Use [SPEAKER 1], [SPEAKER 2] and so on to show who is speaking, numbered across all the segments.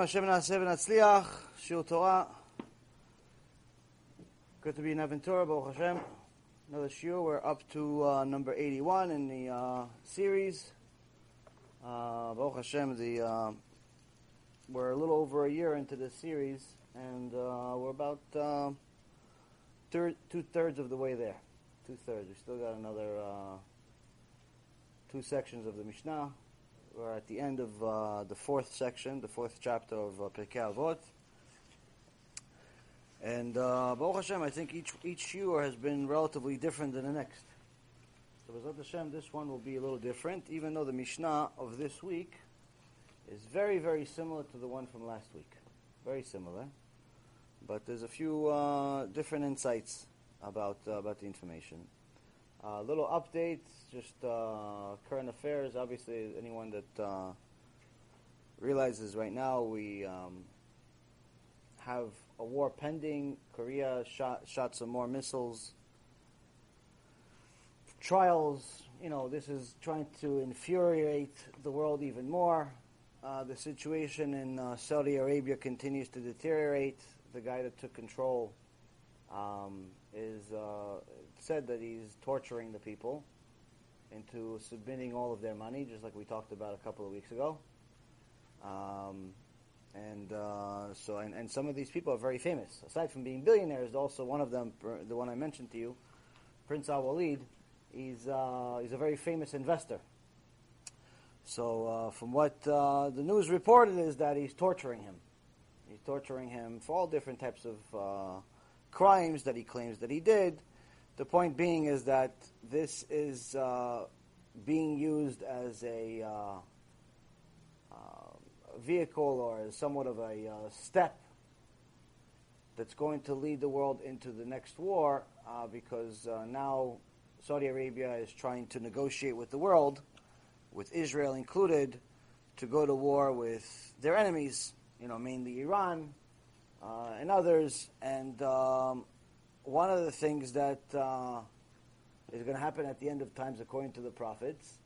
[SPEAKER 1] Hashem Hashem Na'aseh V'Natzliach, Shir Torah. Good to be in Aventura, Baruch Hashem. Another shiur. We're up to uh, number 81 in the uh, series. Uh, Baruch Hashem, the, uh, we're a little over a year into this series, and uh, we're about uh, third, two-thirds of the way there. Two-thirds. We still got another uh, two sections of the Mishnah. We're at the end of uh, the fourth section, the fourth chapter of uh, Pirkei Avot. And uh, Baruch Hashem, I think each each shiur has been relatively different than the next. So Bezrat Hashem, this one will be a little different, even though the Mishnah of this week is very, very similar to the one from last week. Very similar. But there's a few uh, different insights about, uh, about the information. Uh, little updates, just uh, current affairs. Obviously, anyone that uh, realizes right now we um, have a war pending. Korea shot shot some more missiles. Trials, you know, this is trying to infuriate the world even more. Uh, the situation in uh, Saudi Arabia continues to deteriorate. The guy that took control um, is uh, said that he's torturing the people into submitting all of their money, just like we talked about a couple of weeks ago. Um, and uh, so, and, and some of these people are very famous. Aside from being billionaires, also one of them, the one I mentioned to you, Prince Al Walid, he's uh, he's a very famous investor. So, uh, from what uh, the news reported, is that he's torturing him. He's torturing him for all different types of uh, crimes that he claims that he did. The point being is that this is uh, being used as a uh, uh, vehicle or as somewhat of a uh, step that's going to lead the world into the next war uh, because uh, now Saudi Arabia is trying to negotiate with the world, with Israel included, to go to war with their enemies, you know, mainly Iran and others. And um, one of the things that uh, is going to happen at the end of times, according to the prophets,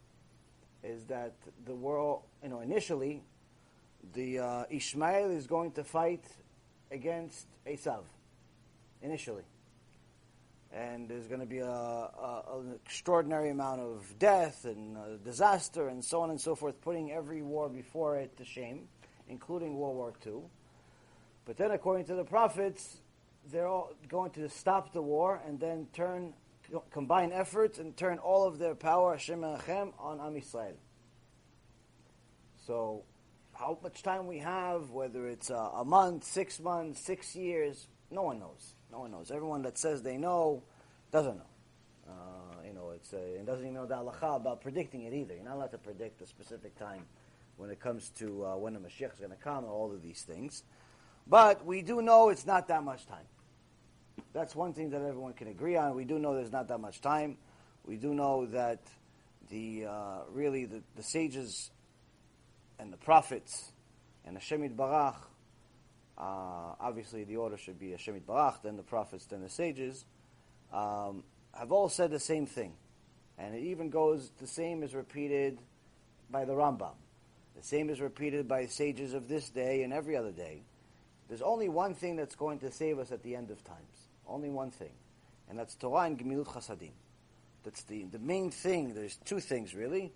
[SPEAKER 1] is that the world, you know, initially, the uh, Ishmael is going to fight against Esav, initially. And there's going to be a, a, an extraordinary amount of death and uh, disaster and so on and so forth, putting every war before it to shame, including World War II. But then, according to the prophets, they're all going to stop the war and then turn, combine efforts and turn all of their power, Hashem Achem, on Am Yisrael. So, how much time we have, whether it's a, month, six months, six years, no one knows. No one knows. Everyone that says they know doesn't know. Uh, you know, it's it doesn't even know the halacha about predicting it either. You're not allowed to predict a specific time when it comes to uh, when the Mashiach is going to come and all of these things. But we do know it's not that much time. That's one thing that everyone can agree on. We do know there's not that much time. We do know that the uh, really the, the, sages and the prophets and Hashem Barach, uh, obviously the order should be Hashem Barach, then the prophets, then the sages, um, have all said the same thing. And it even goes, the same is repeated by the Rambam. The same is repeated by sages of this day and every other day. There's only one thing that's going to save us at the end of times. Only one thing. And that's Torah and Gemilut Chasadim. That's the, the main thing. There's two things, really.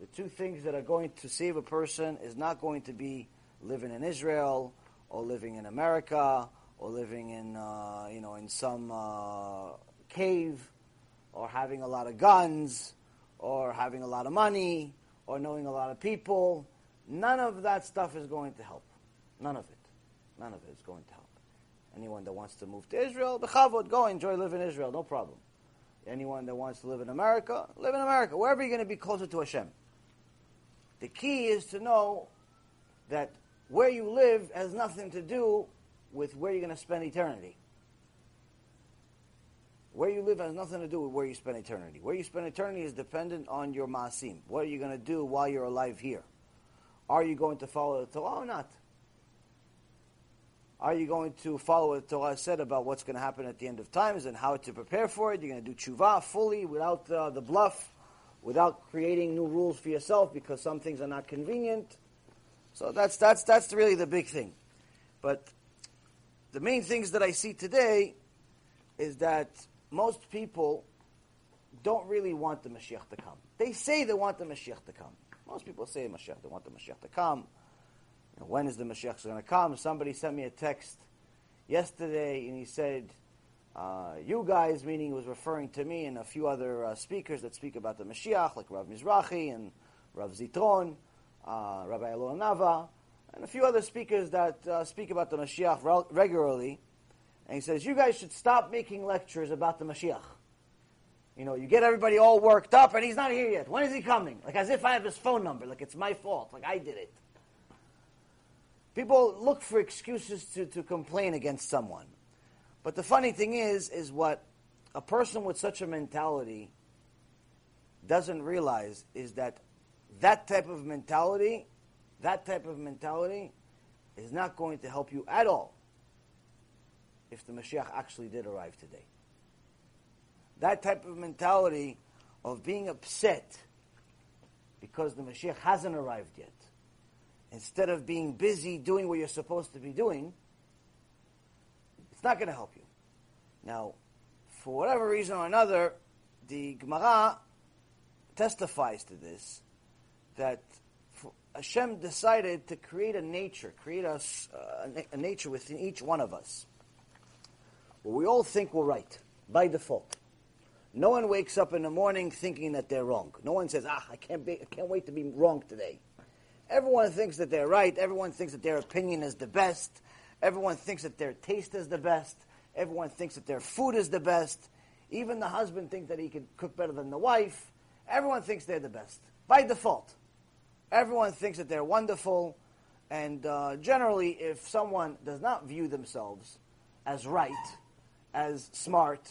[SPEAKER 1] The two things that are going to save a person is not going to be living in Israel or living in America or living in, uh, you know, in some uh, cave or having a lot of guns or having a lot of money or knowing a lot of people. None of that stuff is going to help. None of it. None of it is going to help. Anyone that wants to move to Israel, bechavod, go enjoy, live in Israel, no problem. Anyone that wants to live in America, live in America, wherever you're going to be closer to Hashem. The key is to know that where you live has nothing to do with where you're going to spend eternity. Where you live has nothing to do with where you spend eternity. Where you spend eternity is dependent on your maasim. What are you going to do while you're alive here? Are you going to follow the Torah or not? Are you going to follow what Torah said about what's going to happen at the end of times and how to prepare for it? You're going to do tshuva fully without uh, the bluff, without creating new rules for yourself because some things are not convenient. So that's that's that's really the big thing. But the main things that I see today is that most people don't really want the Mashiach to come. They say they want the Mashiach to come. Most people say Mashiach, they want the Mashiach to come. Know, when is the Mashiach going to come? Somebody sent me a text yesterday, and he said, uh, "You guys," meaning he was referring to me and a few other uh, speakers that speak about the Mashiach, like Rav Mizrahi and Rav Zitron, uh, Rabbi Alon Anava, and a few other speakers that uh, speak about the Mashiach re- regularly. And he says, "You guys should stop making lectures about the Mashiach." You know, you get everybody all worked up, and he's not here yet. When is he coming? Like as if I have his phone number, like it's my fault, like I did it. People look for excuses to, to complain against someone. But the funny thing is, is what a person with such a mentality doesn't realize is that that type of mentality, that type of mentality is not going to help you at all if the Mashiach actually did arrive today. That type of mentality of being upset because the Mashiach hasn't arrived yet, instead of being busy doing what you're supposed to be doing, it's not going to help you. Now, for whatever reason or another, the Gemara testifies to this that Hashem decided to create a nature, create us uh, a nature within each one of us. Where we all think we're right by default. No one wakes up in the morning thinking that they're wrong. No one says, "Ah, I can't, be, I can't wait to be wrong today." Everyone thinks that they're right. Everyone thinks that their opinion is the best. Everyone thinks that their taste is the best. Everyone thinks that their food is the best. Even the husband thinks that he can cook better than the wife. Everyone thinks they're the best by default. Everyone thinks that they're wonderful, and uh, generally, if someone does not view themselves as right, as smart,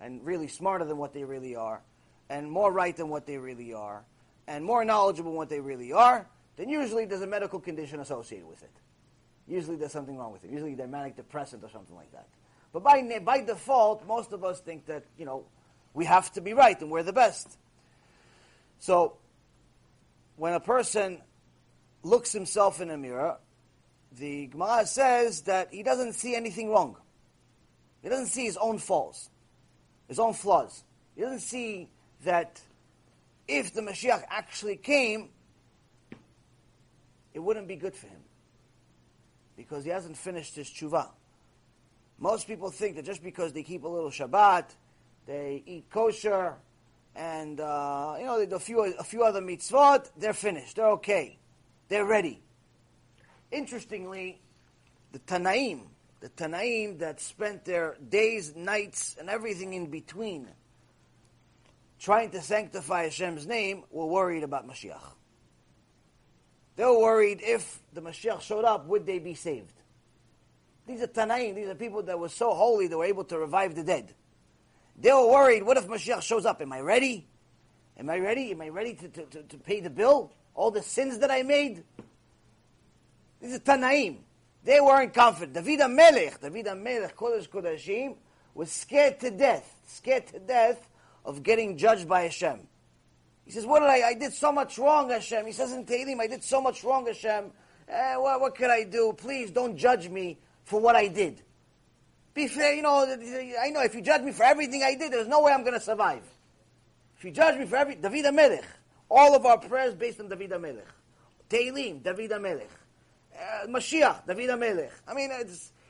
[SPEAKER 1] and really smarter than what they really are, and more right than what they really are, and more knowledgeable than what they really are, then usually there's a medical condition associated with it. Usually there's something wrong with it. Usually they're manic depressant or something like that. But by, by default, most of us think that, you know, we have to be right and we're the best. So, when a person looks himself in a mirror, the Gemara says that he doesn't see anything wrong. He doesn't see his own faults, his own flaws. He doesn't see that if the Mashiach actually came, it wouldn't be good for him. Because he hasn't finished his tshuva. Most people think that just because they keep a little Shabbat, they eat kosher, and uh, you know they do a few a few other mitzvot, they're finished. They're okay. They're ready. Interestingly, the Tanaim, the Tanaim that spent their days, nights, and everything in between trying to sanctify Hashem's name, were worried about Mashiach. They were worried if the Mashiach showed up, would they be saved? These are Tanaim. These are people that were so holy they were able to revive the dead. They were worried, what if Mashiach shows up? Am I ready? Am I ready? Am I ready to, to, to, to pay the bill? All the sins that I made? These are Tanaim. They weren't confident. David Melech, David Melech, Kodesh Kodashim, was scared to death, scared to death of getting judged by Hashem. He says, what did I, I did so much wrong, Hashem. He says in Tehillim, I did so much wrong, Hashem. Eh, what, what could I do? Please don't judge me for what I did. Be fair, you know, I know if you judge me for everything I did, there's no way I'm going to survive. If you judge me for every, David HaMelech, all of our prayers based on David HaMelech. Tehillim, David HaMelech. Uh, Mashiach, David HaMelech. I mean,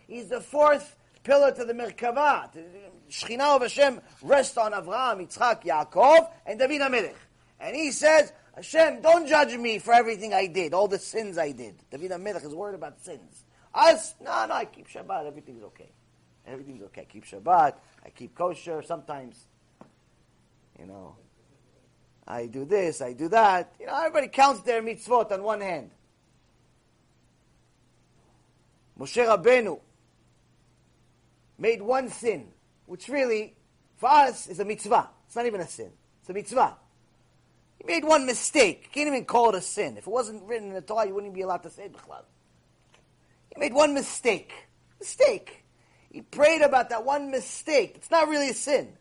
[SPEAKER 1] he's the fourth pillar to the Merkava. Shechina of Hashem rests on Avraham, Yitzchak, Yaakov, and David HaMelech. And he says, Hashem, don't judge me for everything I did, all the sins I did. David HaMelech is worried about sins. Us, no, no, I keep Shabbat, everything's okay. Everything's okay. I keep Shabbat, I keep kosher, sometimes, you know, I do this, I do that. You know, everybody counts their mitzvot on one hand. Moshe Rabbeinu made one sin, which really, for us, is a mitzvah. It's not even a sin. It's a mitzvah. He made one mistake. You can't even call it a sin. If it wasn't written in the Torah, you wouldn't be allowed to say it. He made one mistake. Mistake. He prayed about that one mistake. It's not really a sin.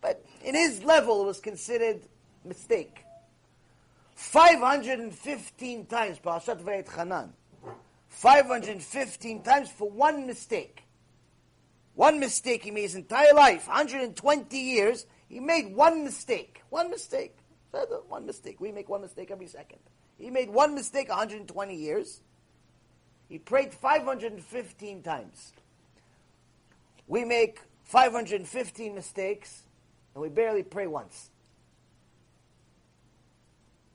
[SPEAKER 1] But in his level, it was considered mistake. 515 times, Parashat Vaetchanan. 515 times for one mistake. One mistake he made his entire life, 120 years, he made one mistake. One mistake. One mistake. We make one mistake every second. He made one mistake 120 years. He prayed 515 times. We make 515 mistakes, and we barely pray once.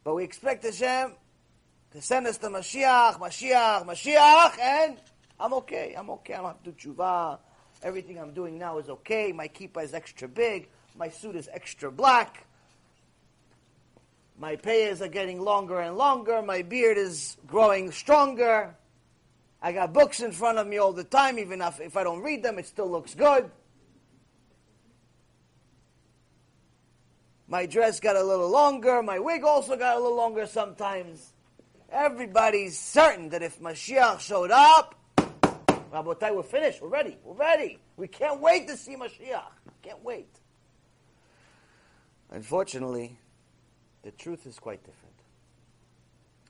[SPEAKER 1] But we expect Hashem to send us the Mashiach, Mashiach, Mashiach, and I'm okay. I'm okay. I don't have to do tshuva. Everything I'm doing now is okay. My kippah is extra big. My suit is extra black. My payas are getting longer and longer. My beard is growing stronger. I got books in front of me all the time. Even if, if I don't read them, it still looks good. My dress got a little longer. My wig also got a little longer sometimes. Everybody's certain that if Mashiach showed up, Rabotai, we're finished. We're ready. We're ready. We can't wait to see Mashiach. Can't wait. Unfortunately, the truth is quite different.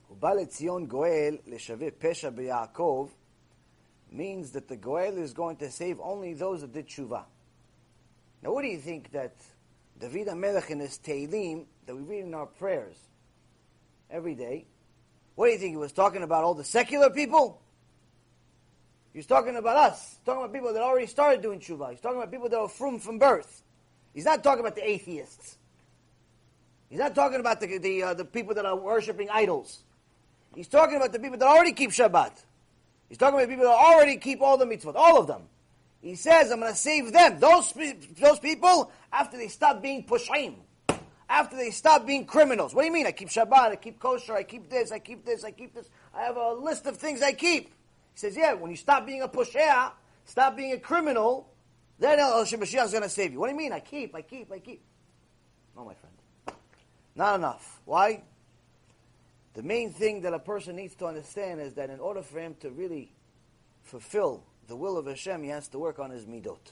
[SPEAKER 1] ובא לציון goel לשווה פשע means that the Goel is going to save only those that did tshuva. Now, what do you think that David HaMelech in his Tehillim that we read in our prayers every day, what do you think he was talking about? All the secular people? He's talking about us. He's talking about people that already started doing tshuva. He's talking about people that are from from birth. He's not talking about the atheists. He's not talking about the the, uh, the people that are worshiping idols. He's talking about the people that already keep Shabbat. He's talking about people that already keep all the mitzvot, all of them. He says, I'm going to save them. Those, those people, after they stop being pushim, after they stop being criminals. What do you mean? I keep Shabbat, I keep kosher, I keep this, I keep this, I keep this. I have a list of things I keep. He says, yeah, when you stop being a pusher, stop being a criminal, then El Mashiach is going to save you. What do you mean? I keep, I keep, I keep. No, my friend. Not enough. Why? The main thing that a person needs to understand is that in order for him to really fulfill the will of Hashem, he has to work on his midot.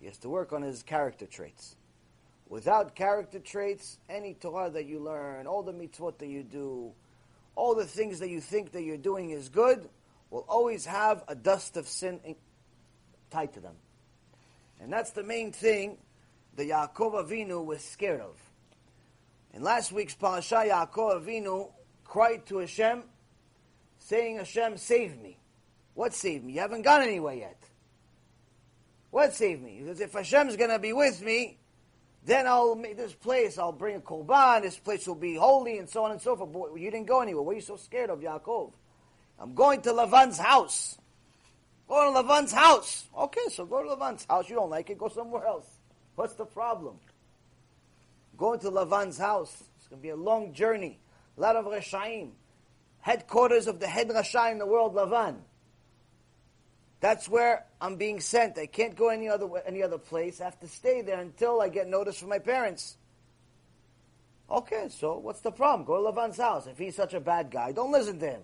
[SPEAKER 1] He has to work on his character traits. Without character traits, any Torah that you learn, all the mitzvot that you do, all the things that you think that you're doing is good, will always have a dust of sin tied to them. And that's the main thing that Yaakov Avinu was scared of. In last week's parasha, Yaakov Avinu cried to Hashem, saying, Hashem, save me. What save me? You haven't gone anywhere yet. What save me? Because if Hashem's going to be with me, then I'll make this place, I'll bring a korban, this place will be holy, and so on and so forth. But you didn't go anywhere. What are you so scared of, Yaakov? I'm going to Lavan's house. Go to Lavan's house. Okay, so go to Lavan's house. You don't like it, go somewhere else. What's the problem? Going to Lavan's house. It's going to be a long journey. A lot of Rashaim. Headquarters of the head Rasha in the world, Lavan. That's where I'm being sent. I can't go any other any other place. I have to stay there until I get notice from my parents. Okay, so what's the problem? Go to Lavan's house. If he's such a bad guy, don't listen to him.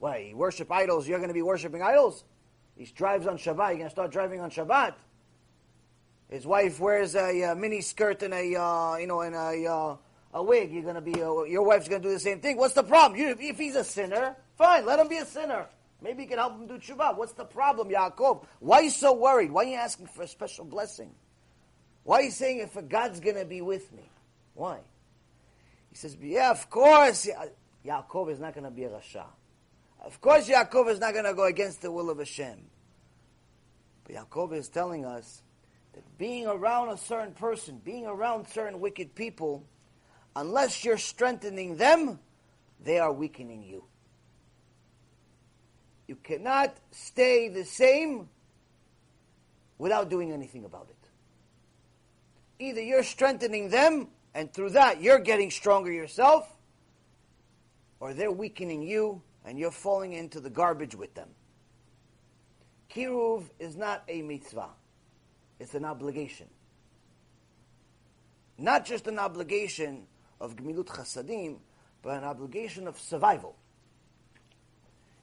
[SPEAKER 1] Why, he worship idols, you're going to be worshiping idols? He drives on Shabbat, you're going to start driving on Shabbat? His wife wears a, a mini skirt and a, uh, you know, and a, uh, a wig. You're to be, uh, your wife's to do the same thing. What's the problem? You, if he's a sinner, fine, let him be a sinner. Maybe you can help him do tshuva. What's the problem, Yaakov? Why are you so worried? Why are you asking for a special blessing? Why are you saying if God's to be with me? Why? He says, yeah, of course. Yaakov is not to be a Rasha. Of course, Yaakov is not to go against the will of Hashem. But Yaakov is telling us that being around a certain person, being around certain wicked people, unless you're strengthening them, they are weakening you. You cannot stay the same without doing anything about it. Either you're strengthening them, and through that you're getting stronger yourself, or they're weakening you, and you're falling into the garbage with them. Kiruv is not a mitzvah, it's an obligation. Not just an obligation of Gemilut Chasadim, but an obligation of survival.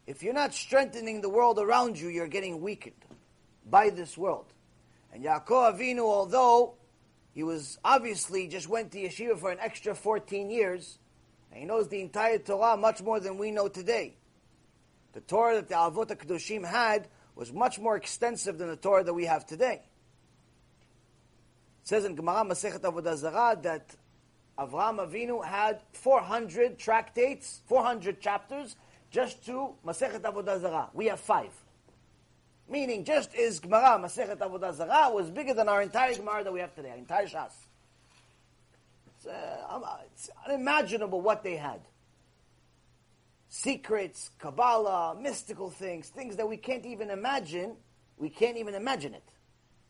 [SPEAKER 1] If you're not strengthening the world around you, you're getting weakened by this world. And Yaakov Avinu, although he was obviously just went to yeshiva for an extra 14 years, and he knows the entire Torah much more than we know today. The Torah that the Avot HaKadoshim had was much more extensive than the Torah that we have today. It says in Gemara Masechet Avodah Zarah that Avraham Avinu had 400 tractates, 400 chapters, just to Masechet Avodah Zarah. We have five. Meaning, just as Gemara Masechet Avodah Zarah was bigger than our entire Gemara that we have today, our entire Shas. It's, uh, it's unimaginable what they had secrets, Kabbalah, mystical things, things that we can't even imagine. We can't even imagine it.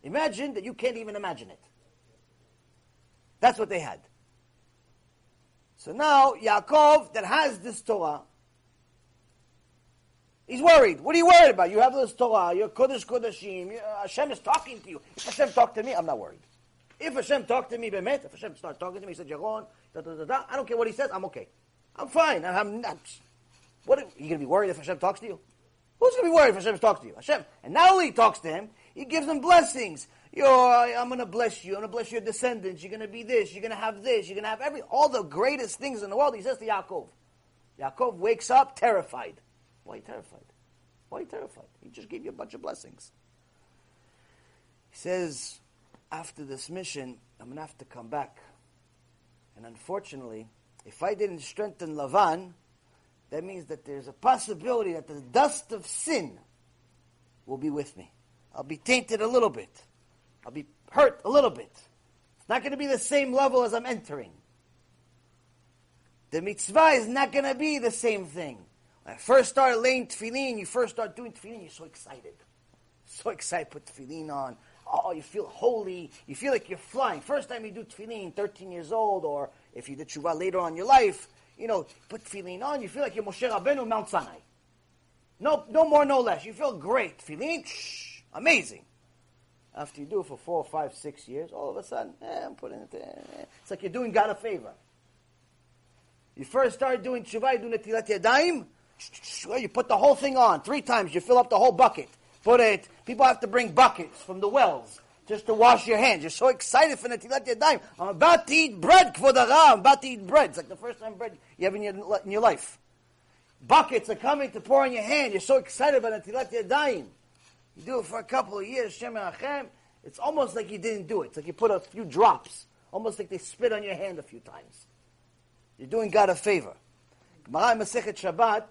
[SPEAKER 1] Imagine that you can't even imagine it. That's what they had. So now, Yaakov, that has this Torah, he's worried. What are you worried about? You have this Torah, you're Kodesh Kodeshim, uh, Hashem is talking to you. If Hashem talked to me, I'm not worried. If Hashem talked to me, Bemet, if Hashem starts talking to me, he said, Yaron, da, da, da, da, I don't care what he says, I'm okay. I'm fine. I'm, I'm, what are you going to be worried if Hashem talks to you? Who's going to be worried if Hashem talks to you? Hashem. And not only he talks to him, he gives him blessings. You're, I'm going to bless you. I'm going to bless your descendants. You're going to be this. You're going to have this. You're going to have every all the greatest things in the world. He says to Yaakov. Yaakov wakes up terrified. Why terrified? Why terrified? He just gave you a bunch of blessings. He says, after this mission, I'm going to have to come back. And unfortunately, if I didn't strengthen Lavan, that means that there's a possibility that the dust of sin will be with me. I'll be tainted a little bit. I'll be hurt a little bit. It's not going to be the same level as I'm entering. The mitzvah is not going to be the same thing. When I first start laying tefillin, you first start doing tefillin, you're so excited. So excited, put tefillin on. Oh, you feel holy. You feel like you're flying. First time you do tefillin, 13 years old, or if you did tshuva later on in your life, you know, put tefillin on, you feel like you're Moshe Rabbeinu Mount Sinai. No, no more, no less. You feel great. Tefillin, shh, amazing. After you do it for four, five, six years, all of a sudden, eh, I'm putting it. Eh. It's like you're doing God a favor. You first start doing tshuva, you do netilat yadayim, you put the whole thing on. Three times, you fill up the whole bucket. Put it, people have to bring buckets from the wells just to wash your hands. You're so excited for Netilat Yadayim. I'm about to eat bread, Kvodara. I'm about to eat bread. It's like the first time bread you have in your, in your life. Buckets are coming to pour on your hand. You're so excited about Netilat Yadayim. You do it for a couple of years, Shem. It's almost like you didn't do it. It's like you put a few drops. Almost like they spit on your hand a few times. You're doing God a favor. Gemara Masechet Shabbat,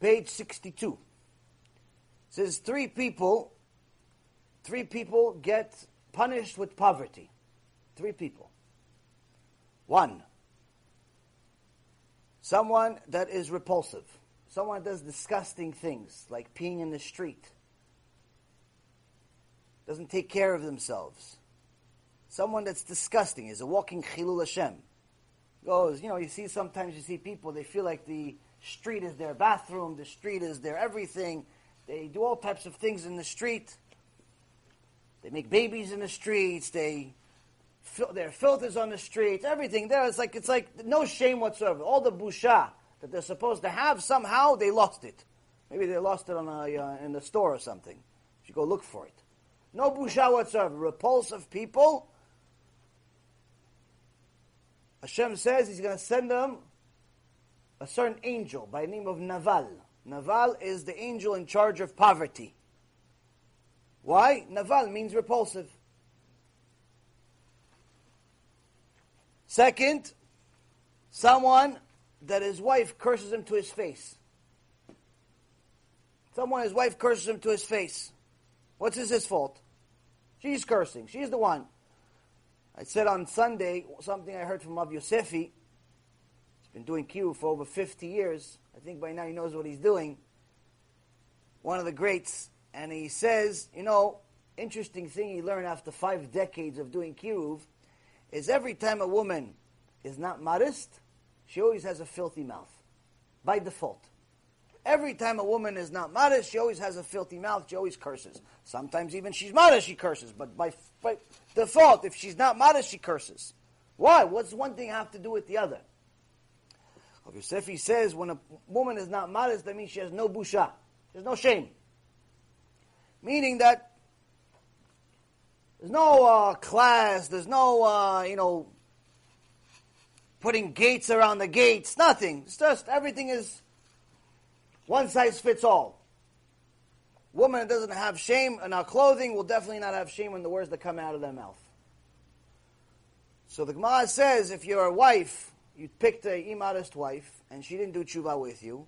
[SPEAKER 1] page 62. says three people Three people get punished with poverty. Three people. One, someone that is repulsive. Someone does disgusting things, like peeing in the street. Doesn't take care of themselves. Someone that's disgusting is a walking chilul Hashem. Goes, you know, you see sometimes you see people, they feel like the street is their bathroom, the street is their everything. They do all types of things in the street. They make babies in the streets. They their filters on the streets. Everything there. It's like it's like no shame whatsoever. All the busha that they're supposed to have somehow they lost it. Maybe they lost it on a, uh, in the store or something. You should go look for it. No busha whatsoever. Repulsive people. Hashem says He's going to send them a certain angel by the name of Naval. Naval is the angel in charge of poverty. Why? Naval means repulsive. Second, someone that his wife curses him to his face. Someone his wife curses him to his face. What's his, his fault? She's cursing. She's the one. I said on Sunday something I heard from Rav Yosefi. He's been doing Q for over 50 years. I think by now he knows what he's doing. One of the greats and he says, you know, interesting thing he learned after five decades of doing kiruv is every time a woman is not modest, she always has a filthy mouth by default. Every time a woman is not modest, she always has a filthy mouth. She always curses. Sometimes even she's modest, she curses. But by, by default, if she's not modest, she curses. Why? What's one thing have to do with the other? Yosefi says when a woman is not modest, that means she has no busha. There's no shame. Meaning that there's no uh, class, there's no, uh, you know, putting gates around the gates, nothing. It's just everything is one size fits all. Woman that doesn't have shame in our clothing will definitely not have shame in the words that come out of their mouth. So the Gemara says if you're a wife, you picked a immodest wife, and she didn't do tshuva with you,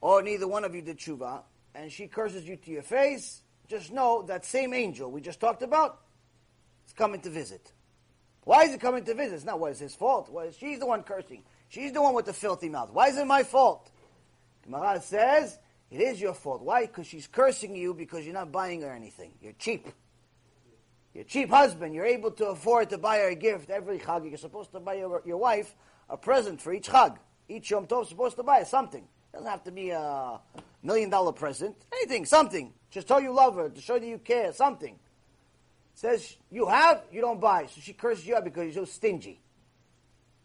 [SPEAKER 1] or neither one of you did tshuva, and she curses you to your face, just know that same angel we just talked about is coming to visit. Why is he coming to visit? It's not what is his fault. Well, she's the one cursing. She's the one with the filthy mouth. Why is it my fault? Gemara says it is your fault. Why? Because she's cursing you because you're not buying her anything. You're cheap. You're cheap husband. You're able to afford to buy her a gift every chag. You're supposed to buy your, your wife a present for each chag. Each Yom Tov is supposed to buy something. It doesn't have to be a million dollar present. Anything, something. Just tell you love her, to show that you care, something. Says you have, you don't buy. So she curses you out because you're so stingy.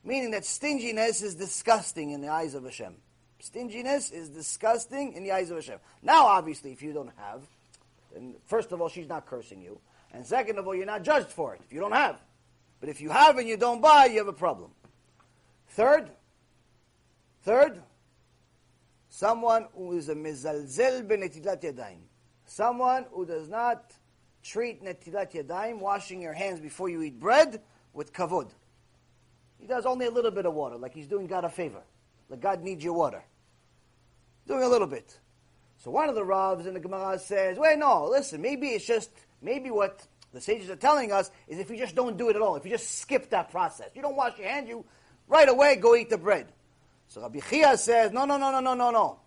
[SPEAKER 1] Meaning that stinginess is disgusting in the eyes of Hashem. Stinginess is disgusting in the eyes of Hashem. Now, obviously, if you don't have, then first of all, she's not cursing you. And second of all, you're not judged for it if you don't have. But if you have and you don't buy, you have a problem. Third, third, someone who is a mizalzel benetilat yadayim. Someone who does not treat netilat yadayim, washing your hands before you eat bread, with kavod. He does only a little bit of water, like he's doing God a favor. Like God needs your water. Doing a little bit. So one of the Ravs in the Gemara says, wait, no, listen, maybe it's just Maybe what the sages are telling us is if you just don't do it at all, if you just skip that process, you don't wash your hand, you right away go eat the bread. So Rabbi Chiya says, no, no, no, no, no, no, no.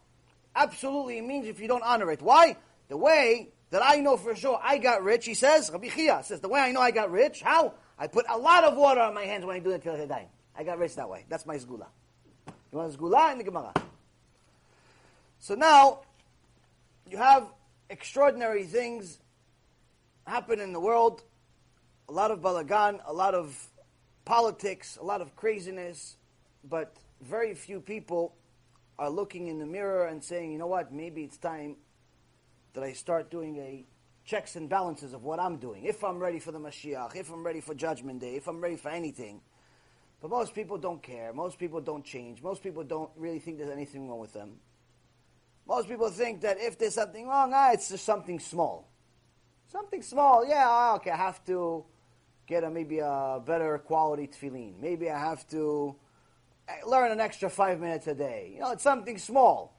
[SPEAKER 1] Absolutely, it means if you don't honor it. Why? The way that I know for sure I got rich, he says, Rabbi Chiya says, the way I know I got rich, how? I put a lot of water on my hands when I do it the Tilat Yadayim. I got rich that way. That's my sgula. You want a sgula in the Gemara? So now, you have extraordinary things happen in the world. A lot of balagan, a lot of politics, a lot of craziness, but very few people are looking in the mirror and saying, you know what, maybe it's time that I start doing a checks and balances of what I'm doing. If I'm ready for the Mashiach, if I'm ready for Judgment Day, if I'm ready for anything. But most people don't care. Most people don't change. Most people don't really think there's anything wrong with them. Most people think that if there's something wrong, ah, it's just something small. Something small, yeah, ah, okay, I have to get a, maybe a better quality tefillin. Maybe I have to eh, learn an extra five minutes a day. You know, it's something small.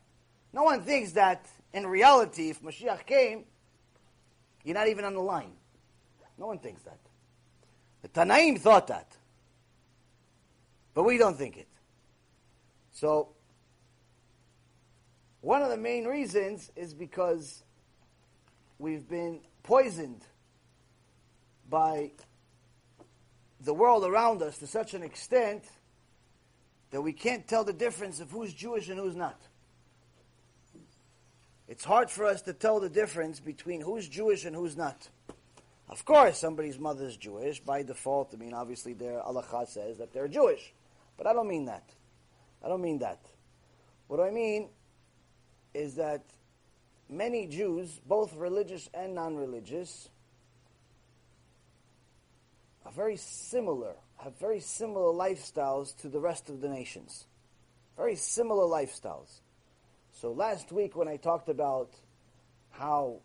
[SPEAKER 1] No one thinks that in reality, if Mashiach came, you're not even on the line. No one thinks that. The Tanaim thought that. But we don't think it. So, one of the main reasons is because we've been poisoned by the world around us to such an extent that we can't tell the difference of who's Jewish and who's not. It's hard for us to tell the difference between who's Jewish and who's not. Of course, somebody's mother is Jewish by default. I mean, obviously, their halacha says that they're Jewish, but I don't mean that. I don't mean that. What I mean is that many Jews, both religious and non-religious, are very similar, have very similar lifestyles to the rest of the nations. Very similar lifestyles. So last week when I talked about how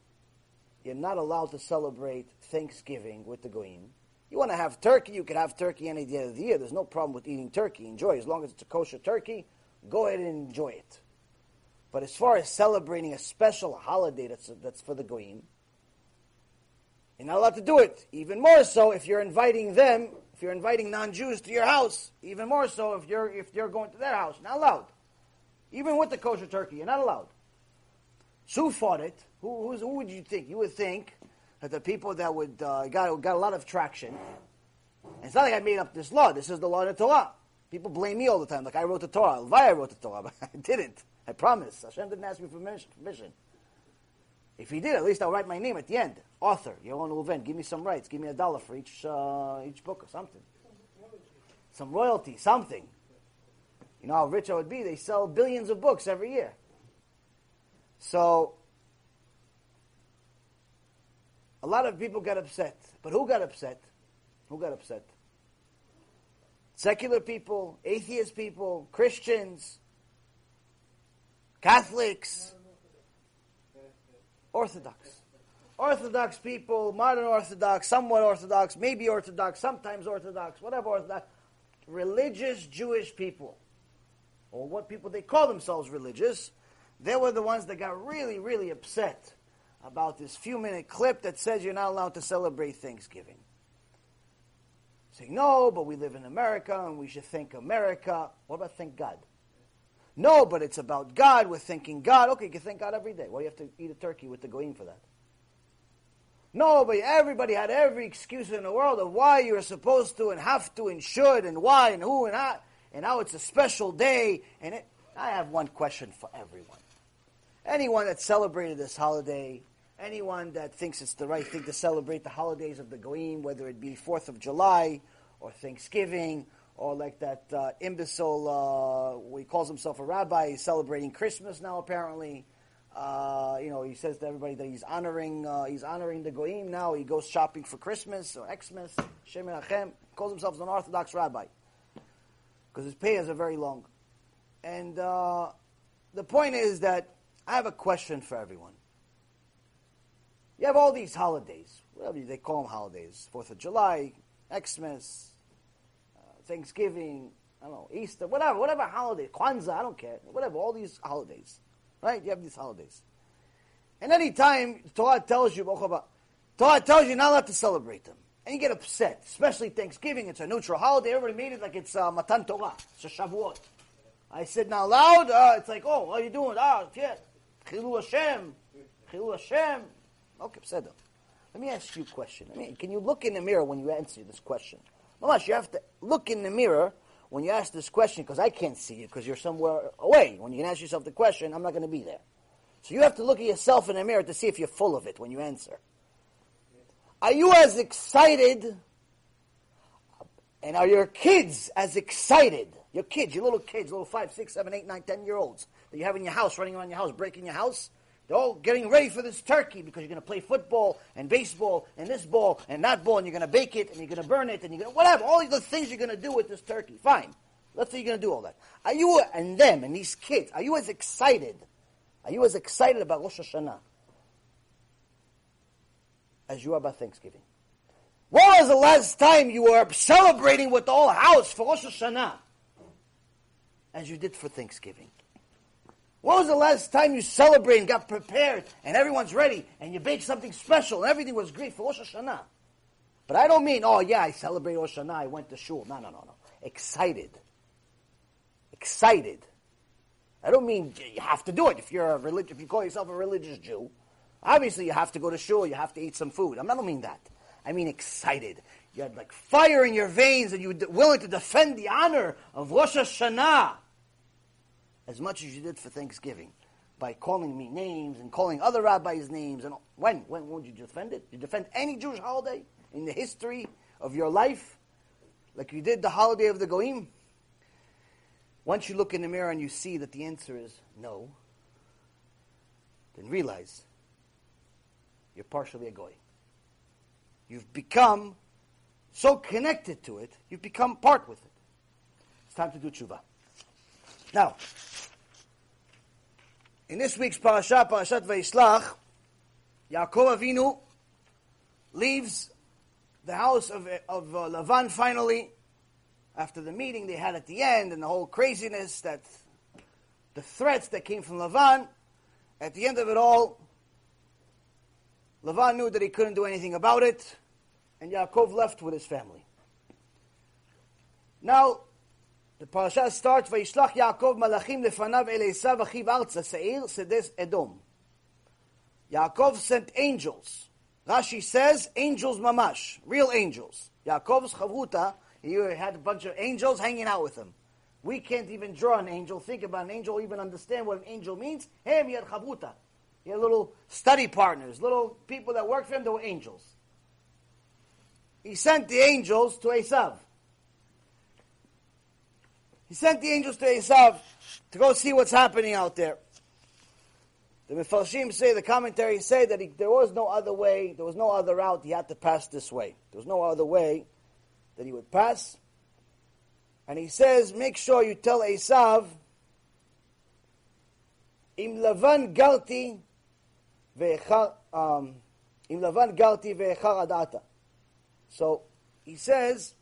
[SPEAKER 1] you're not allowed to celebrate Thanksgiving with the Goyim, you want to have turkey, you can have turkey any day of the year. There's no problem with eating turkey. Enjoy. As long as it's a kosher turkey, go ahead and enjoy it. But as far as celebrating a special holiday that's, that's for the Goyim, you're not allowed to do it. Even more so if you're inviting them, if you're inviting non-Jews to your house. Even more so if you're, if you're going to their house. Not allowed. Even with the kosher turkey, you're not allowed. Who fought it? Who, who would you think? You would think that the people that would uh, got, got a lot of traction. It's not like I made up this law. This is the law of the Torah. People blame me all the time, like I wrote the Torah. Why I wrote the Torah, but I didn't. I promise. Hashem didn't ask me for permission. If he did, at least I'll write my name at the end. Author, Yaron Reuven. Give me some rights. Give me a dollar for each uh, each book or something. Some royalty, something. You know how rich I would be? They sell billions of books every year. So, a lot of people got upset. But who got upset? Who got upset? Secular people, atheist people, Christians, Catholics, Orthodox. Orthodox people, modern Orthodox, somewhat Orthodox, maybe Orthodox, sometimes Orthodox, whatever Orthodox, religious Jewish people, or what people they call themselves religious, they were the ones that got really, really upset about this few minute clip that says you're not allowed to celebrate Thanksgiving. Saying, no, but we live in America and we should thank America. What about thank God? No, but it's about God. We're thanking God. Okay, you can thank God every day. Why do you have to eat a turkey with the goyim for that? No, but everybody had every excuse in the world of why you're supposed to and have to and should and why and who and how. And now it's a special day. And it, I have one question for everyone. Anyone that celebrated this holiday, anyone that thinks it's the right thing to celebrate the holidays of the Goyim, whether it be 4th of July or Thanksgiving or like that uh, imbecile, uh, he calls himself a rabbi, he's celebrating Christmas now apparently. Uh, you know, he says to everybody that he's honoring, uh, he's honoring the goyim now. He goes shopping for Christmas or Xmas. Shem Menachem calls himself an Orthodox rabbi because his payas are very long. And uh, the point is that I have a question for everyone. You have all these holidays, whatever they call them holidays: Fourth of July, Xmas, uh, Thanksgiving, I don't know, Easter, whatever, whatever holiday, Kwanzaa, I don't care, whatever, all these holidays. Right? You have these holidays. And any time Torah tells you, Torah tells you not allowed to celebrate them. And you get upset, especially Thanksgiving. It's a neutral holiday. Everybody made it like it's uh, Matan Torah. It's a Shavuot. I said now loud, uh, it's like, oh, what are you doing? Ah, yeah. Chilul Hashem. Chilul Hashem. Okay, said Let me ask you a question. I mean, can you look in the mirror when you answer this question? Mamash, you have to look in the mirror when you ask this question, because I can't see you, because you're somewhere away. When you can ask yourself the question, I'm not going to be there. So you have to look at yourself in the mirror to see if you're full of it when you answer. Are you as excited, and are your kids as excited? Your kids, your little kids, little five, six, seven, eight, nine, ten year olds that you have in your house, running around your house, breaking your house. They're all getting ready for this turkey because you're going to play football and baseball and this ball and that ball and you're going to bake it and you're going to burn it and you're going to, whatever, all the things you're going to do with this turkey. Fine. Let's say you're going to do all that. Are you, and them and these kids, are you as excited? Are you as excited about Rosh Hashanah as you are about Thanksgiving? When was the last time you were celebrating with the whole house for Rosh Hashanah as you did for Thanksgiving? When was the last time you celebrated and got prepared and everyone's ready and you baked something special and everything was great for Rosh Hashanah? But I don't mean, oh yeah, I celebrate Rosh Hashanah, I went to shul. No, no, no, no. Excited. Excited. I don't mean you have to do it if you're a relig- if you call yourself a religious Jew. Obviously, you have to go to shul, you have to eat some food. I don't mean that. I mean excited. You had like fire in your veins and you were willing to defend the honor of Rosh Hashanah as much as you did for Thanksgiving by calling me names and calling other rabbis names. And when? When would you defend it? You defend any Jewish holiday in the history of your life like you did the holiday of the Goim? Once you look in the mirror and you see that the answer is no, then realize you're partially a Goy. You've become so connected to it, you've become part with it. It's time to do tshuva. Now, in this week's parasha, Parashat Vayishlach, Yaakov Avinu leaves the house of, of uh, Lavan finally, after the meeting they had at the end and the whole craziness that the threats that came from Lavan, at the end of it all, Lavan knew that he couldn't do anything about it, and Yaakov left with his family. Now, the parasha starts, Vayishlach Yaakov malachim lefanav el achiv arza seir sedes Edom. Yaakov sent angels. Rashi says, angels mamash, real angels. Yaakov's chavruta, he had a bunch of angels hanging out with him. We can't even draw an angel, think about an angel, even understand what an angel means. Him, he had chavruta. He had little study partners, little people that worked for him, they were angels. He sent the angels to Esav. He sent the angels to Esav to go see what's happening out there. The Mefarshim say, the commentaries say that he, there was no other way, there was no other route, he had to pass this way. There was no other way that he would pass. And he says, make sure you tell Esav Im Lavan galti Im Lavan garti ve'echar adata. So, he says,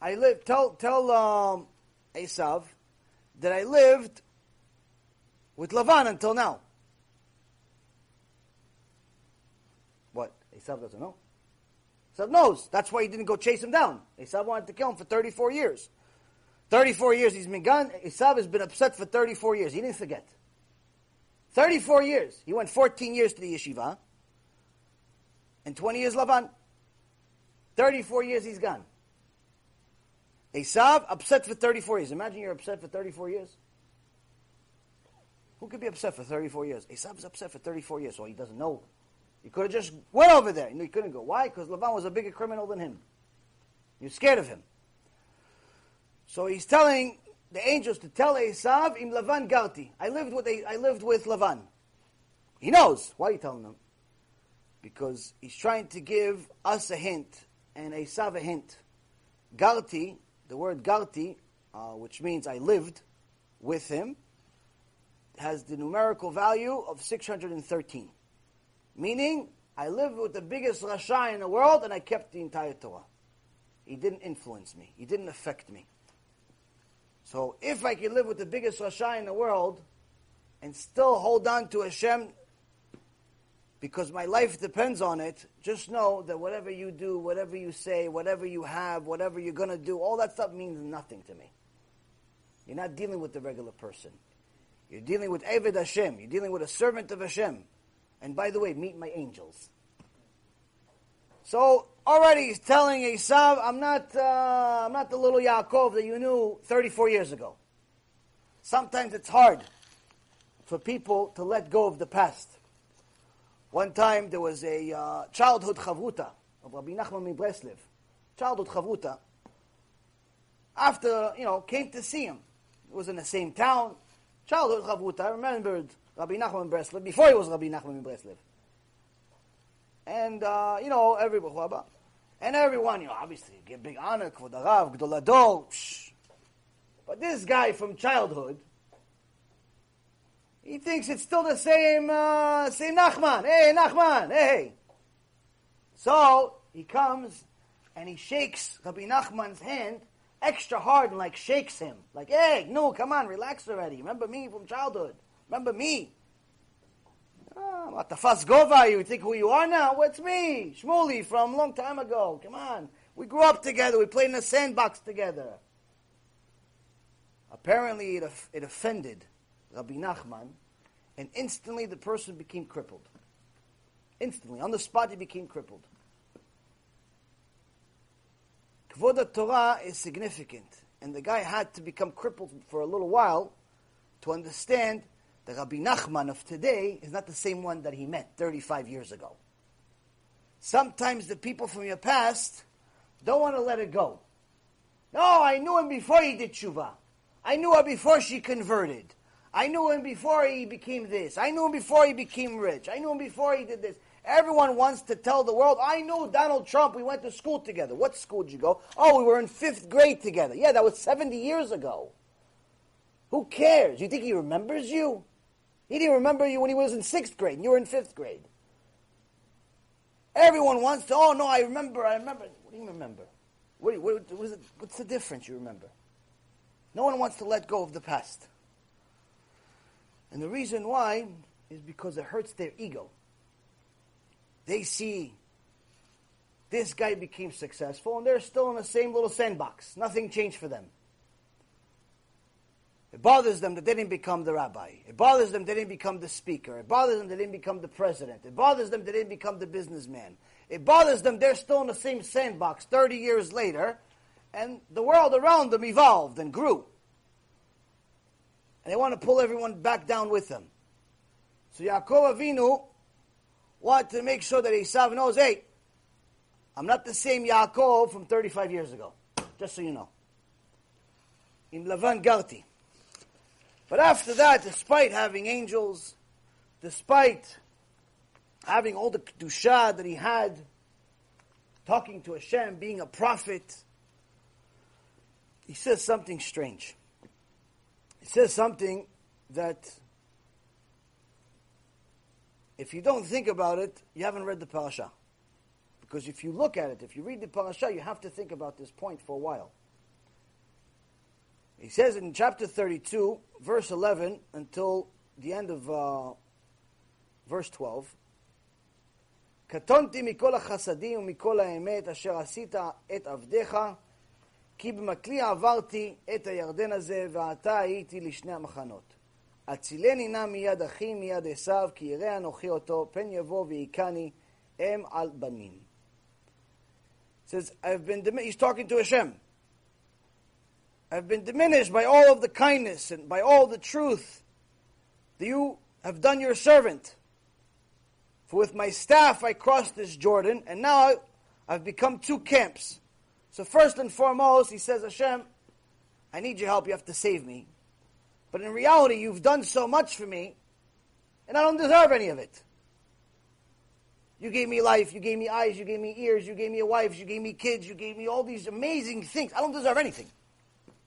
[SPEAKER 1] I live, tell, tell, um, Esav that I lived with Lavan until now. What? Esav doesn't know. Esav knows. That's why he didn't go chase him down. Esav wanted to kill him for 34 years. 34 years he's been gone. Esav has been upset for 34 years. He didn't forget. 34 years. He went 14 years to the yeshiva. And 20 years Lavan. 34 years he's gone. Esav upset for 34 years. Imagine you're upset for 34 years. Who could be upset for 34 years? Esav is upset for 34 years, so he doesn't know. He could have just went over there. No, he couldn't go. Why? Because Lavan was a bigger criminal than him. You're scared of him. So he's telling the angels to tell Esav, Im Lavan Garti. I lived with I lived with Lavan. He knows. Why are you telling him? Because he's trying to give us a hint and Esav a hint. Garti, the word Garti, uh, which means I lived with him, has the numerical value of 613. Meaning, I lived with the biggest Rasha in the world and I kept the entire Torah. He didn't influence me. He didn't affect me. So if I can live with the biggest Rasha in the world and still hold on to Hashem because my life depends on it, just know that whatever you do, whatever you say, whatever you have, whatever you're going to do, all that stuff means nothing to me. You're not dealing with the regular person. You're dealing with Eved Hashem. You're dealing with a servant of Hashem. And by the way, meet my angels. So already telling Esav, I'm not, uh, I'm not the little Yaakov that you knew 34 years ago. Sometimes it's hard for people to let go of the past. One time there was a uh, childhood chavruta of Rabbi Nachman Breslev. Childhood chavruta. After, you know, came to see him. It was in the same town. Childhood chavruta. I remembered Rabbi Nachman Breslev before he was Rabbi Nachman Breslev. And, uh, you know, everybody, and everyone, you know, obviously, get big honor, Kvod Arav, Gadol HaDor, But this guy from childhood, he thinks it's still the same, uh, same Nachman. Hey, Nachman, hey. So, he comes and he shakes Rabbi Nachman's hand extra hard and like shakes him. Like, hey, no, come on, relax already. Remember me from childhood. Remember me. Oh, what the fuss gova? You think who you are now? What's me? Shmuley from a long time ago. Come on. We grew up together. We played in a sandbox together. Apparently, it, it offended Rabbi Nachman, and instantly the person became crippled. Instantly. On the spot, he became crippled. Kvod Torah is significant, and the guy had to become crippled for a little while to understand the Rabbi Nachman of today is not the same one that he met 35 years ago. Sometimes the people from your past don't want to let it go. No, I knew him before he did tshuva. I knew her before she converted. I knew him before he became this. I knew him before he became rich. I knew him before he did this. Everyone wants to tell the world, I knew Donald Trump. We went to school together. What school did you go? Oh, we were in fifth grade together. Yeah, that was 70 years ago. Who cares? You think he remembers you? He didn't remember you when he was in sixth grade and you were in fifth grade. Everyone wants to, oh no, I remember, I remember. What do you remember? What, what, it, what's the difference you remember? No one wants to let go of the past. And the reason why is because it hurts their ego. They see this guy became successful and they're still in the same little sandbox. Nothing changed for them. It bothers them that they didn't become the rabbi. It bothers them they didn't become the speaker. It bothers them they didn't become the president. It bothers them they didn't become the businessman. It bothers them they're still in the same sandbox 30 years later, and the world around them evolved and grew. And they want to pull everyone back down with them. So Yaakov Avinu wanted to make sure that Esav knows, hey, I'm not the same Yaakov from 35 years ago. Just so you know. In Lavan Garti. But after that, despite having angels, despite having all the kedusha that he had, talking to Hashem, being a prophet, he says something strange. He says something that if you don't think about it, you haven't read the parasha. Because if you look at it, if you read the parasha, you have to think about this point for a while. He says in chapter 32, verse 11, until the end of uh, verse 12, קטונתי מכל החסדים ומכל האמת אשר עשית את עבדיך, כי במקלי עברתי את הירדן הזה, ועתה הייתי לשני המחנות. אצילני נא מיד אחי מיד עשיו, כי ירא אנוכי אותו, פן יבוא והיכני אם על בנים. says, I've been, he's talking to Hashem. I've been diminished by all of the kindness and by all the truth that you have done your servant. For with my staff I crossed this Jordan, and now I've become two camps. So first and foremost, he says, Hashem, I need your help, you have to save me. But in reality, you've done so much for me, and I don't deserve any of it. You gave me life, you gave me eyes, you gave me ears, you gave me a wife, you gave me kids, you gave me all these amazing things. I don't deserve anything.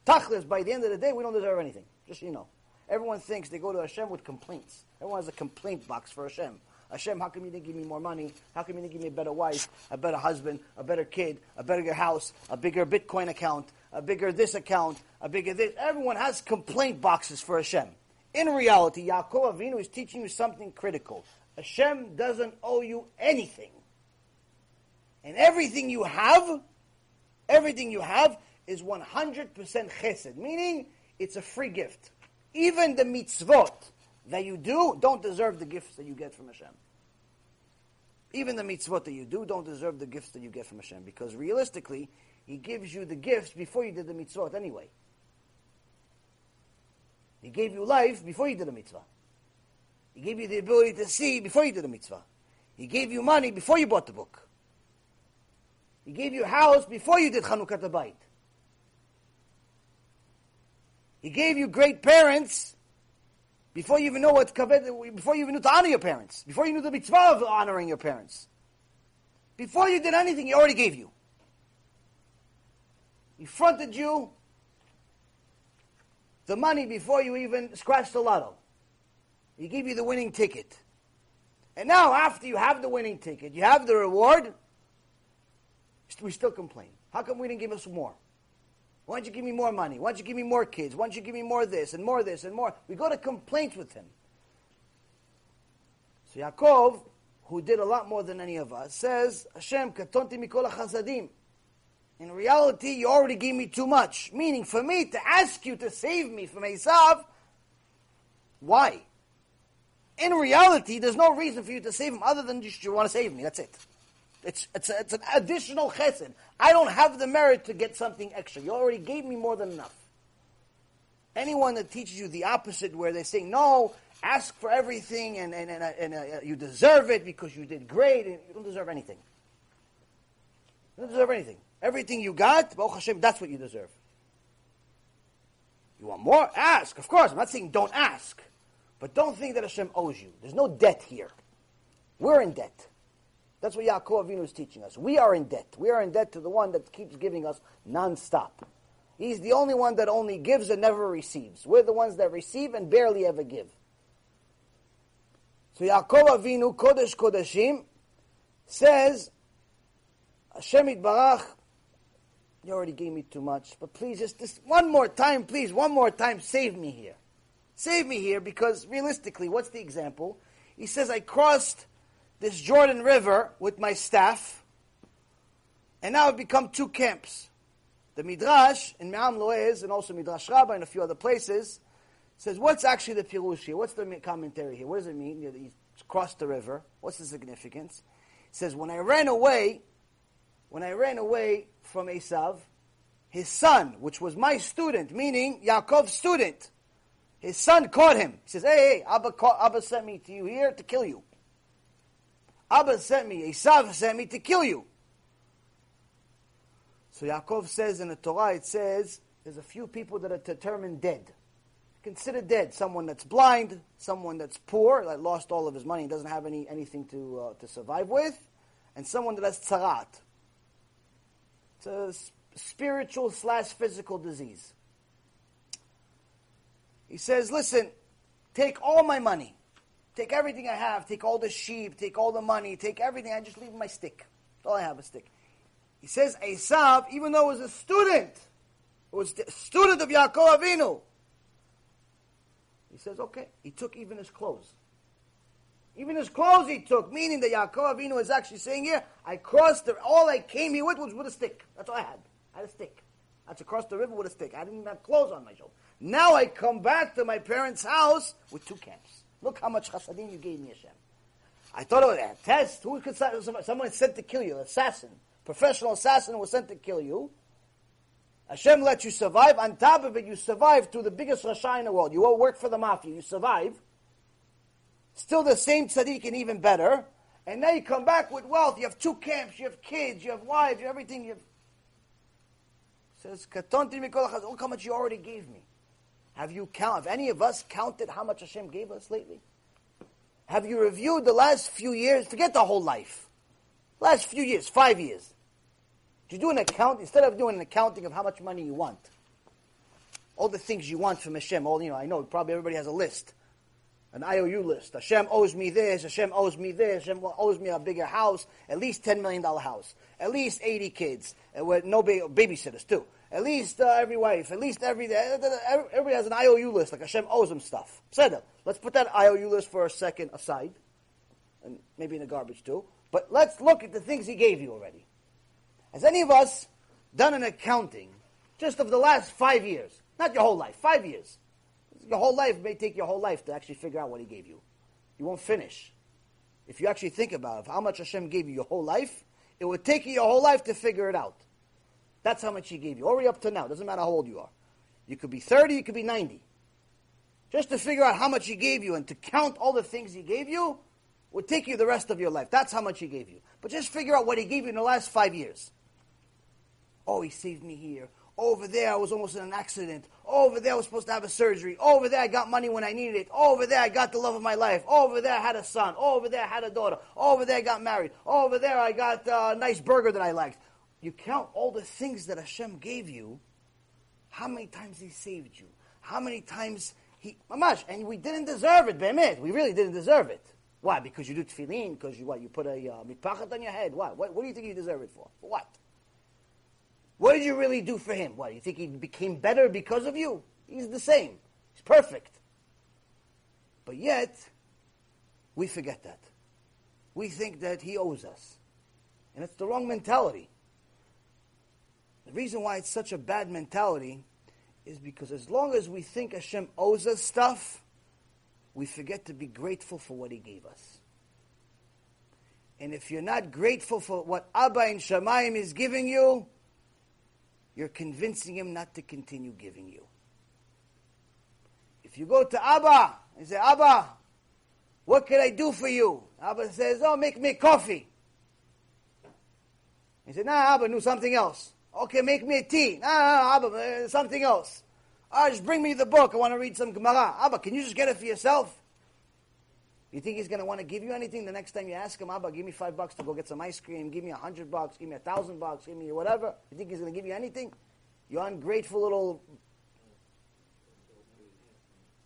[SPEAKER 1] Tachlis, by the end of the day, we don't deserve anything. Just so you know. Everyone thinks they go to Hashem with complaints. Everyone has a complaint box for Hashem. Hashem, how come you didn't give me more money? How come you didn't give me a better wife, a better husband, a better kid, a better house, a bigger Bitcoin account, a bigger this account, a bigger this? Everyone has complaint boxes for Hashem. In reality, Yaakov Avinu is teaching you something critical. Hashem doesn't owe you anything. And everything you have, everything you have is 100% chesed, meaning it's a free gift. Even the mitzvot that you do don't deserve the gifts that you get from Hashem. Even the mitzvot that you do don't deserve the gifts that you get from Hashem because realistically, He gives you the gifts before you did the mitzvot anyway. He gave you life before you did the mitzvah. He gave you the ability to see before you did the mitzvah. He gave you money before you bought the book. He gave you a house before you did Chanukah Bayit. He gave you great parents before you even know what before you even knew to honor your parents, before you knew the mitzvah of honoring your parents, before you did anything, he already gave you. He fronted you the money before you even scratched the lotto. He gave you the winning ticket. And now, after you have the winning ticket, you have the reward, we still complain. How come we didn't give us more? Why don't you give me more money? Why don't you give me more kids? Why don't you give me more this and more this and more? We go to complaints with him. So Yaakov, who did a lot more than any of us, says, Hashem, katonti mikol chasadim. In reality, you already gave me too much. Meaning, for me to ask you to save me from Esav, why? In reality, there's no reason for you to save him other than just you want to save me. That's it. It's, it's, a, it's an additional chesed. I don't have the merit to get something extra. You already gave me more than enough. Anyone that teaches you the opposite, where they say, no, ask for everything and, and, and, and uh, you deserve it because you did great, and you don't deserve anything. You don't deserve anything. Everything you got, Baruch Hashem, that's what you deserve. You want more? Ask. Of course, I'm not saying don't ask. But don't think that Hashem owes you. There's no debt here. We're in debt. That's what Yaakov Avinu is teaching us. We are in debt. We are in debt to the one that keeps giving us non-stop. He's the only one that only gives and never receives. We're the ones that receive and barely ever give. So Yaakov Avinu, Kodesh Kodeshim, says, Hashem Barach, you already gave me too much, but please, just this one more time, please, one more time, save me here. Save me here, because realistically, what's the example? He says, I crossed this Jordan River with my staff, and now I've become two camps. The Midrash in Me'am Loez and also Midrash Rabbah and a few other places says, what's actually the Pirush here? What's the commentary here? What does it mean? He crossed the river. What's the significance? It says, when I ran away, when I ran away from Esav, his son, which was my student, meaning Yaakov's student, his son caught him. He says, hey, hey, Abba, caught, Abba sent me to you here to kill you. Abba sent me, Esav sent me to kill you. So Yaakov says in the Torah, it says, there's a few people that are determined dead. Consider dead someone that's blind, someone that's poor, that lost all of his money, doesn't have any, anything to, uh, to survive with, and someone that has tzarat. It's a spiritual slash physical disease. He says, listen, take all my money. Take everything I have, take all the sheep, take all the money, take everything. I just leave my stick. That's all I have, a stick. He says Esav, even though he was a student, was a student of Yaakov Avinu, he says, okay, he took even his clothes. Even his clothes he took, meaning that Yaakov Avinu is actually saying here, I crossed the, all I came here with was with a stick. That's all I had. I had a stick. That's across the river with a stick. I didn't even have clothes on my shoulder. Now I come back to my parents' house with two camps. Look how much chasadim you gave me, Hashem. I thought it was a test. Who could someone sent to kill you? An assassin, professional assassin was sent to kill you. Hashem let you survive. On top of it, you survived through the biggest rasha in the world. You all work for the mafia. You survive. Still the same tzaddik and even better. And now you come back with wealth. You have two camps. You have kids. You have wives. You have everything. You have says, Look how much you already gave me. Have you count? Have any of us counted how much Hashem gave us lately? Have you reviewed the last few years? Forget the whole life. Last few years, five years. Did you do an account instead of doing an accounting of how much money you want? All the things you want from Hashem. All you know, I know probably everybody has a list, an IOU list. Hashem owes me this. Hashem owes me this. Hashem owes me a bigger house, at least ten million dollar house, at least eighty kids, with no babysitters too. At least uh, every wife, at least every uh, uh, uh, everybody has an IOU list, like Hashem owes them stuff. Said Let's put that IOU list for a second aside, and maybe in the garbage too. But let's look at the things He gave you already. Has any of us done an accounting just of the last five years? Not your whole life, five years. Your whole life may take your whole life to actually figure out what He gave you. You won't finish. If you actually think about how much Hashem gave you your whole life, it would take you your whole life to figure it out. That's how much he gave you. Already up to now. Doesn't matter how old you are. You could be 30, you could be 90. Just to figure out how much he gave you and to count all the things he gave you would take you the rest of your life. That's how much he gave you. But just figure out what he gave you in the last five years. Oh, he saved me here. Over there, I was almost in an accident. Over there, I was supposed to have a surgery. Over there, I got money when I needed it. Over there, I got the love of my life. Over there, I had a son. Over there, I had a daughter. Over there, I got married. Over there, I got uh, a nice burger that I liked you count all the things that Hashem gave you, how many times He saved you, how many times He, mamash, and we didn't deserve it, be'emet. We really didn't deserve it. Why? Because you do tefillin, because you what? You put a uh, on your head. What? what? What do you think you deserve it for? For what? What did you really do for him? What? You think he became better because of you? He's the same. He's perfect. But yet, we forget that. We think that he owes us. And it's the wrong mentality. The reason why it's such a bad mentality is because as long as we think Hashem owes us stuff, we forget to be grateful for what He gave us. And if you're not grateful for what Abba in Shamayim is giving you, you're convincing Him not to continue giving you. If you go to Abba and say, Abba, what can I do for you? Abba says, Oh, make me coffee. He said, Nah, Abba, do something else. Okay, make me a tea. No, no, no, Abba, uh, something else. Ah, just bring me the book. I want to read some Gemara. Abba, can you just get it for yourself? You think he's going to want to give you anything the next time you ask him, Abba, give me five bucks to go get some ice cream, give me a hundred bucks, give me a thousand bucks, give me whatever. You think he's going to give you anything? You ungrateful little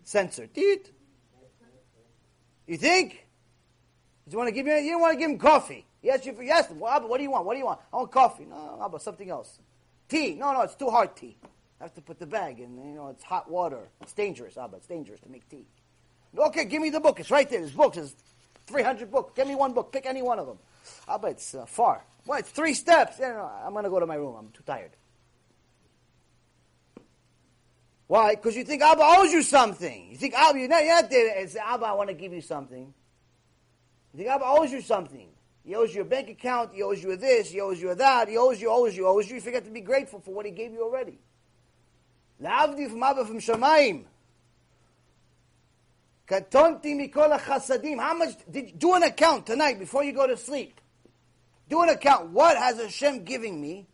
[SPEAKER 1] censor. Teet. You think? Does he want to give you? You don't want to give him coffee. He asked you for yes. Well, Abba, what do you want? What do you want? I want coffee. No, Abba, something else. Tea. No, no, it's too hard tea. I have to put the bag in. You know, it's hot water. It's dangerous, Abba. It's dangerous to make tea. Okay, give me the book. It's right there. There's books. There's 300 books. Give me one book. Pick any one of them. Abba, it's uh, far. Well, it's three steps. Yeah, no, I'm going to go to my room. I'm too tired. Why? Because you think Abba owes you something. You think Abba, you're not, you're there say, Abba, I want to give you something. You think Abba owes you something. He owes you a bank account. He owes you this. He owes you that. He owes you, owes you, owes you. You forget to be grateful for what he gave you already. La'avdi from Abba from Shemaim. Katonti mikol chasadim. How much did do an account tonight before you go to sleep? Do an account. What has Hashem giving me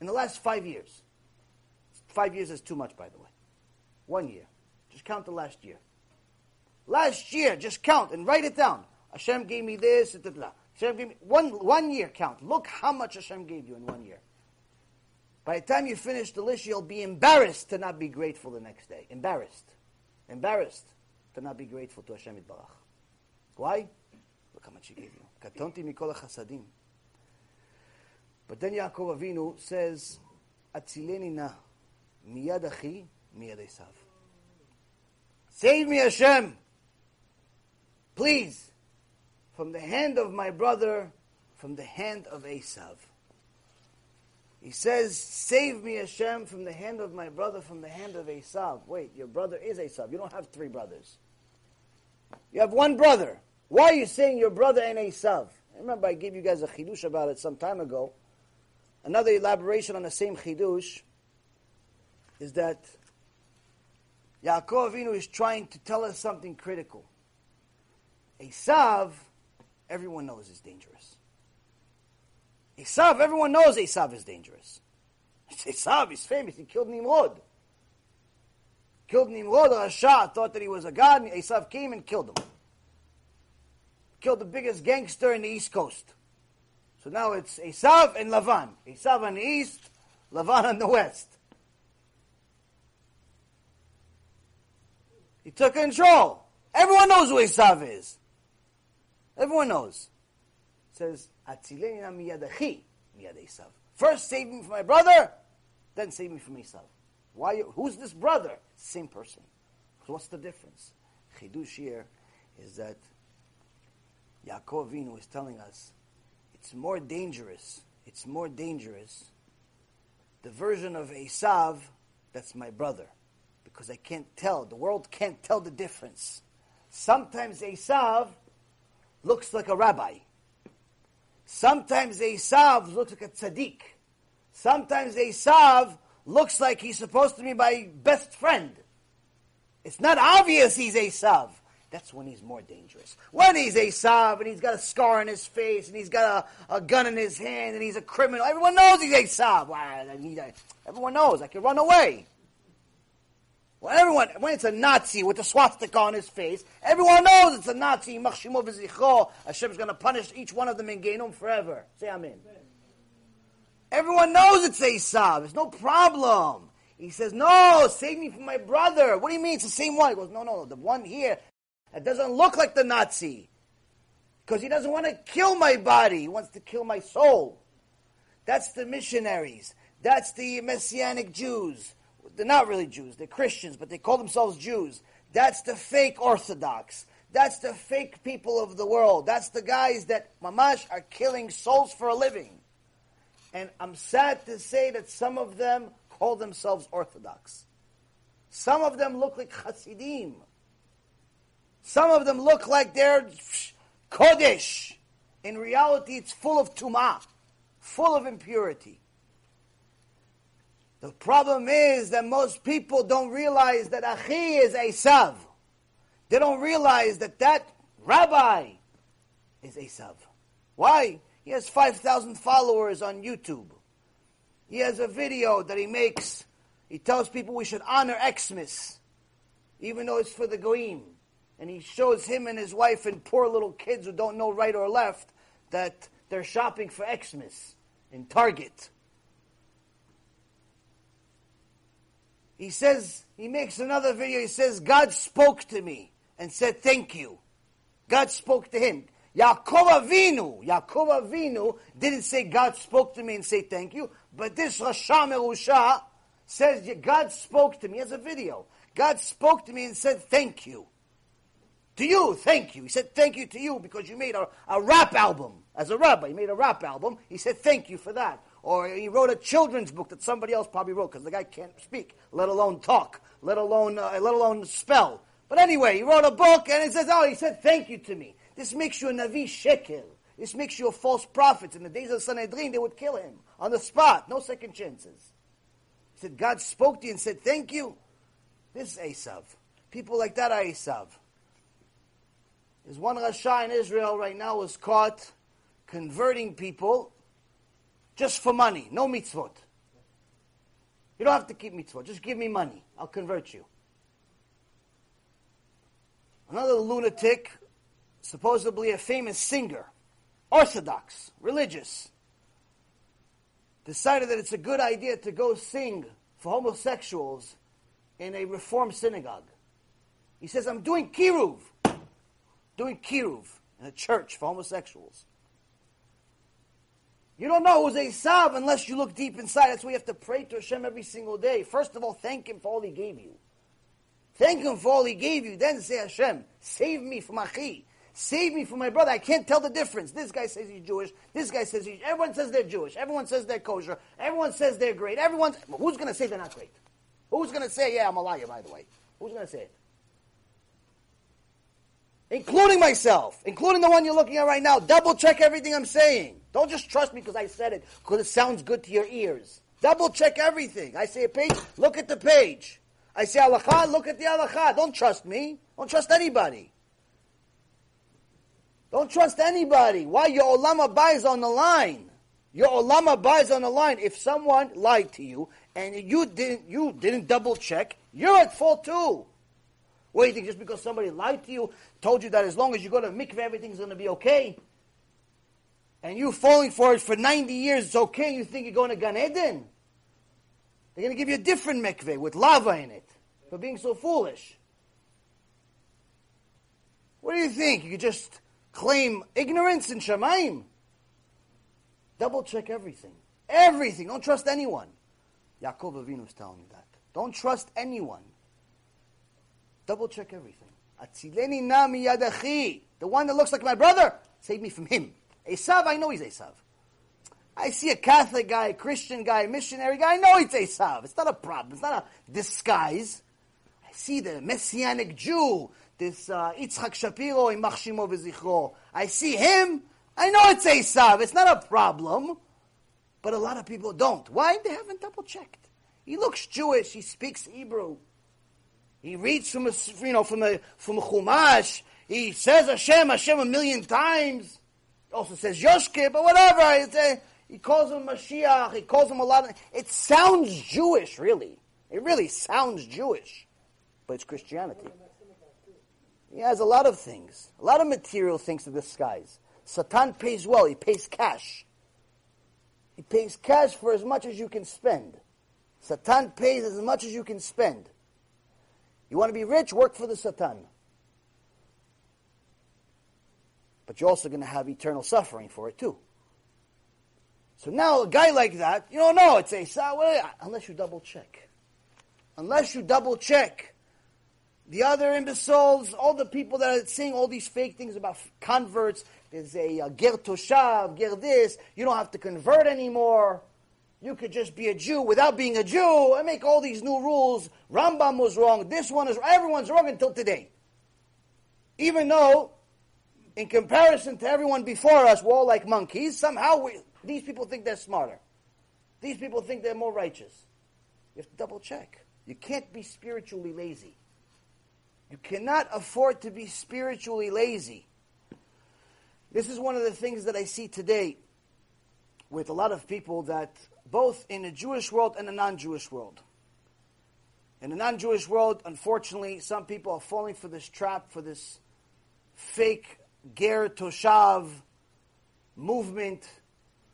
[SPEAKER 1] in the last five years? Five years is too much, by the way. One year. Just count the last year. Last year, just count and write it down. Hashem gave me this, blah, blah. Hashem gave me one, one year count. Look how much Hashem gave you in one year. By the time you finish the list, you'll be embarrassed to not be grateful the next day. Embarrassed. Embarrassed to not be grateful to Hashem Barach. Why? Look how much He gave you. Katonti mikol chasadim. But then Yaakov Avinu says, Atzileni na miyad achi miyad. Save me, Hashem, please, from the hand of my brother, from the hand of Esav. He says, Save me, Hashem, from the hand of my brother, from the hand of Esav. Wait, your brother is Esav. You don't have three brothers. You have one brother. Why are you saying your brother and Esav? remember I gave you guys a chidush about it some time ago. Another elaboration on the same chidush is that Yaakov Avinu is trying to tell us something critical. Esav, everyone knows is dangerous. Esav, everyone knows Esav is dangerous. Esav, is famous. He killed Nimrod. Killed Nimrod, Rasha, thought that he was a god, and Esav came and killed him. Killed the biggest gangster in the East Coast. So now it's Esav and Lavan. Esav on the east, Lavan on the west. He took control. Everyone knows who Esav is. Everyone knows. Says, First save me from my brother, then save me from Esav. Why? Who's this brother? Same person. So what's the difference? Chidush here is that Yaakov is telling us it's more dangerous. It's more dangerous. The version of Esav that's my brother because I can't tell. The world can't tell the difference. Sometimes Esav looks like a rabbi. Sometimes Esav looks like a tzaddik. Sometimes Esav looks like he's supposed to be my best friend. It's not obvious he's Esav. That's when he's more dangerous. When he's Esav and he's got a scar on his face and he's got a, a gun in his hand and he's a criminal, everyone knows he's Esav. Everyone knows. I can run away. Well, everyone, when it's a Nazi with a swastika on his face, everyone knows it's a Nazi. Hashem is going to punish each one of them in Gehinnom forever. Say Amen. Everyone knows it's Esav. There's no problem. He says, no, save me from my brother. What do you mean? It's the same one. He goes, no, no, the one here that doesn't look like the Nazi. Because he doesn't want to kill my body. He wants to kill my soul. That's the missionaries. That's the Messianic Jews they're not really Jews, they're Christians, but they call themselves Jews. That's the fake Orthodox. That's the fake people of the world. That's the guys that mamash are killing souls for a living. And I'm sad to say that some of them call themselves Orthodox. Some of them look like Hasidim. Some of them look like they're Kodesh. In reality, it's full of tumah, full of impurity. The problem is that most people don't realize that Achi is Esav. They don't realize that that rabbi is Esav. Why? He has 5,000 followers on YouTube. He has a video that he makes. He tells people we should honor Xmas, even though it's for the Goyim. And he shows him and his wife and poor little kids who don't know right or left that they're shopping for Xmas in Target. He says, he makes another video, he says, God spoke to me and said, thank you. God spoke to him. Yaakov Avinu, Yaakov Avinu didn't say God spoke to me and say thank you, but this Rasha Merusha says God spoke to me as a video. God spoke to me and said thank you. To you, thank you. He said thank you to you because you made a, a rap album. As a rabbi, he made a rap album. He said thank you for that. Or he wrote a children's book that somebody else probably wrote because the guy can't speak, let alone talk, let alone, uh, let alone spell. But anyway, he wrote a book and it says, oh, he said, thank you to me. This makes you a Navi Sheker. This makes you a false prophet. In the days of Sanhedrin, they would kill him on the spot. No second chances. He said, God spoke to you and said, thank you. This is Esav. People like that are Esav. There's one Rasha in Israel right now was caught converting people just for money, no mitzvot. You don't have to keep mitzvot. Just give me money. I'll convert you. Another lunatic, supposedly a famous singer, orthodox, religious, decided that it's a good idea to go sing for homosexuals in a reform synagogue. He says, I'm doing kiruv. Doing kiruv in a church for homosexuals. You don't know who's Esav unless you look deep inside. That's why you have to pray to Hashem every single day. First of all, thank Him for all He gave you. Thank Him for all He gave you. Then say, Hashem, save me from Achi. Save me from my brother. I can't tell the difference. This guy says he's Jewish. This guy says he's. Everyone says they're Jewish. Everyone says they're kosher. Everyone says they're great. Everyone. Who's going to say they're not great? Who's going to say, yeah, I'm a liar, by the way? Who's going to say it? Including myself, including the one you're looking at right now. Double check everything I'm saying. Don't just trust me because I said it, because it sounds good to your ears. Double check everything. I say a page, look at the page. I say halakha, look at the halakha. Don't trust me. Don't trust anybody. Don't trust anybody. Why? Your olam haba's on the line. Your olam haba's on the line. If someone lied to you and you didn't, you didn't double check, you're at fault too. Think? Just because somebody lied to you, told you that as long as you go to mikveh, everything's going to be okay? And you falling for it for 90 years, it's okay, you think you're going to Gan Eden? They're going to give you a different mikveh with lava in it for being so foolish. What do you think? You could just claim ignorance in Shemaim? Double check everything. Everything. Don't trust anyone. Yaakov Avinu is telling you that. Don't trust anyone. Double check everything. Atzileni nami yadachi. The one that looks like my brother, save me from him. Esav, I know he's Esav. I see a Catholic guy, a Christian guy, a missionary guy, I know it's Esav. It's not a problem. It's not a disguise. I see the Messianic Jew, this uh, Shapiro in Machshimo. I see him, I know it's Esav. It's not a problem. But a lot of people don't. Why? They haven't double checked. He looks Jewish. He speaks Hebrew. He reads from a, you know, from a, from a Chumash. He says Hashem, Hashem a million times. He also says Yoshke, but whatever. A, he calls him Mashiach. He calls him a lot of, it sounds Jewish, really. It really sounds Jewish. But it's Christianity. He has a lot of things. A lot of material things to disguise. Satan pays well. He pays cash. He pays cash for as much as you can spend. Satan pays as much as you can spend. You want to be rich? Work for the Satan. But you're also going to have eternal suffering for it too. So now a guy like that, you don't know, it's a unless you double check. Unless you double check. The other imbeciles, all the people that are saying all these fake things about converts, there's a uh, ger toshav, ger this, you don't have to convert anymore. You could just be a Jew without being a Jew and make all these new rules. Rambam was wrong. This one is everyone's wrong until today. Even though, in comparison to everyone before us, we're all like monkeys. Somehow we, these people think they're smarter. These people think they're more righteous. You have to double check. You can't be spiritually lazy. You cannot afford to be spiritually lazy. This is one of the things that I see today with a lot of people that both in a Jewish world and a non-Jewish world. In the non-Jewish world, unfortunately, some people are falling for this trap, for this fake Ger Toshav movement,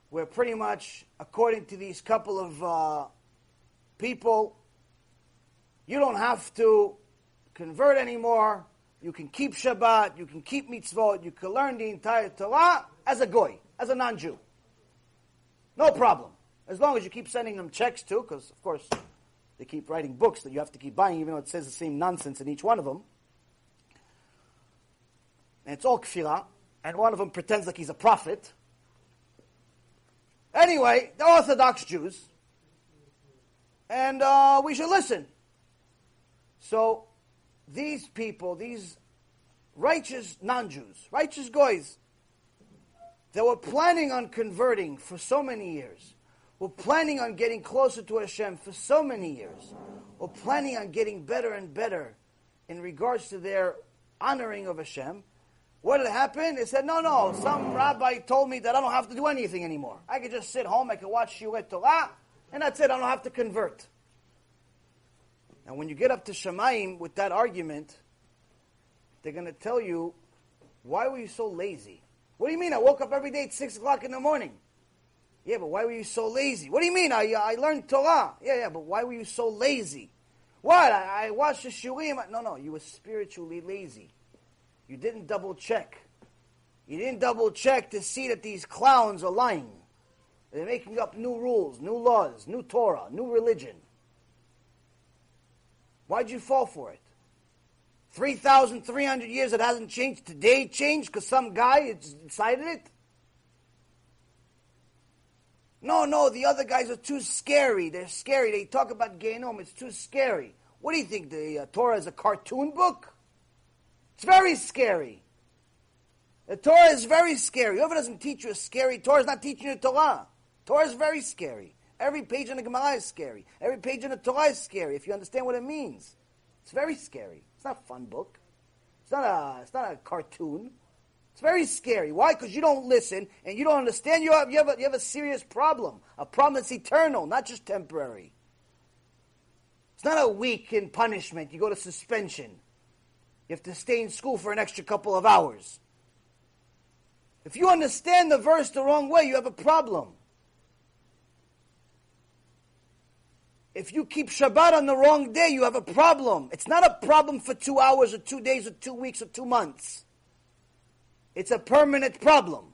[SPEAKER 1] where pretty much, according to these couple of uh, people, you don't have to convert anymore. You can keep Shabbat, you can keep mitzvot, you can learn the entire Torah as a goy, as a non-Jew. No problem. As long as you keep sending them checks too, because of course they keep writing books that you have to keep buying, even though it says the same nonsense in each one of them. And it's all kfirah, and one of them pretends like he's a prophet. Anyway, they're Orthodox Jews, and uh, we should listen. So these people, these righteous non-Jews, righteous goys, they were planning on converting for so many years, were planning on getting closer to Hashem for so many years, were planning on getting better and better in regards to their honoring of Hashem. What did happen? They said, no, no, some rabbi told me that I don't have to do anything anymore. I can just sit home, I can watch Shiuret Torah, and that's it, I don't have to convert. And when you get up to Shemaim with that argument, they're going to tell you, why were you so lazy? What do you mean? I woke up every day at 6 o'clock in the morning. Yeah, but why were you so lazy? What do you mean? I, I learned Torah. Yeah, yeah, but why were you so lazy? What? I, I watched the shiurim. No, no, you were spiritually lazy. You didn't double check. You didn't double check to see that these clowns are lying. They're making up new rules, new laws, new Torah, new religion. Why'd you fall for it? 3,300 years it hasn't changed. Today changed because some guy decided it? No, no, the other guys are too scary. They're scary. They talk about Gehenom. It's too scary. What do you think? The uh, Torah is a cartoon book? It's very scary. The Torah is very scary. Whoever doesn't teach you a scary Torah is not teaching you Torah. Torah is very scary. Every page in the Gemara is scary. Every page in the Torah is scary if you understand what it means. It's very scary. It's not a fun book. It's not a, it's not a cartoon. It's very scary. Why? Because you don't listen and you don't understand. You have, you, have a, you have a serious problem. A problem that's eternal, not just temporary. It's not a week in punishment. You go to suspension. You have to stay in school for an extra couple of hours. If you understand the verse the wrong way, you have a problem. If you keep Shabbat on the wrong day, you have a problem. It's not a problem for two hours or two days or two weeks or two months. It's a permanent problem.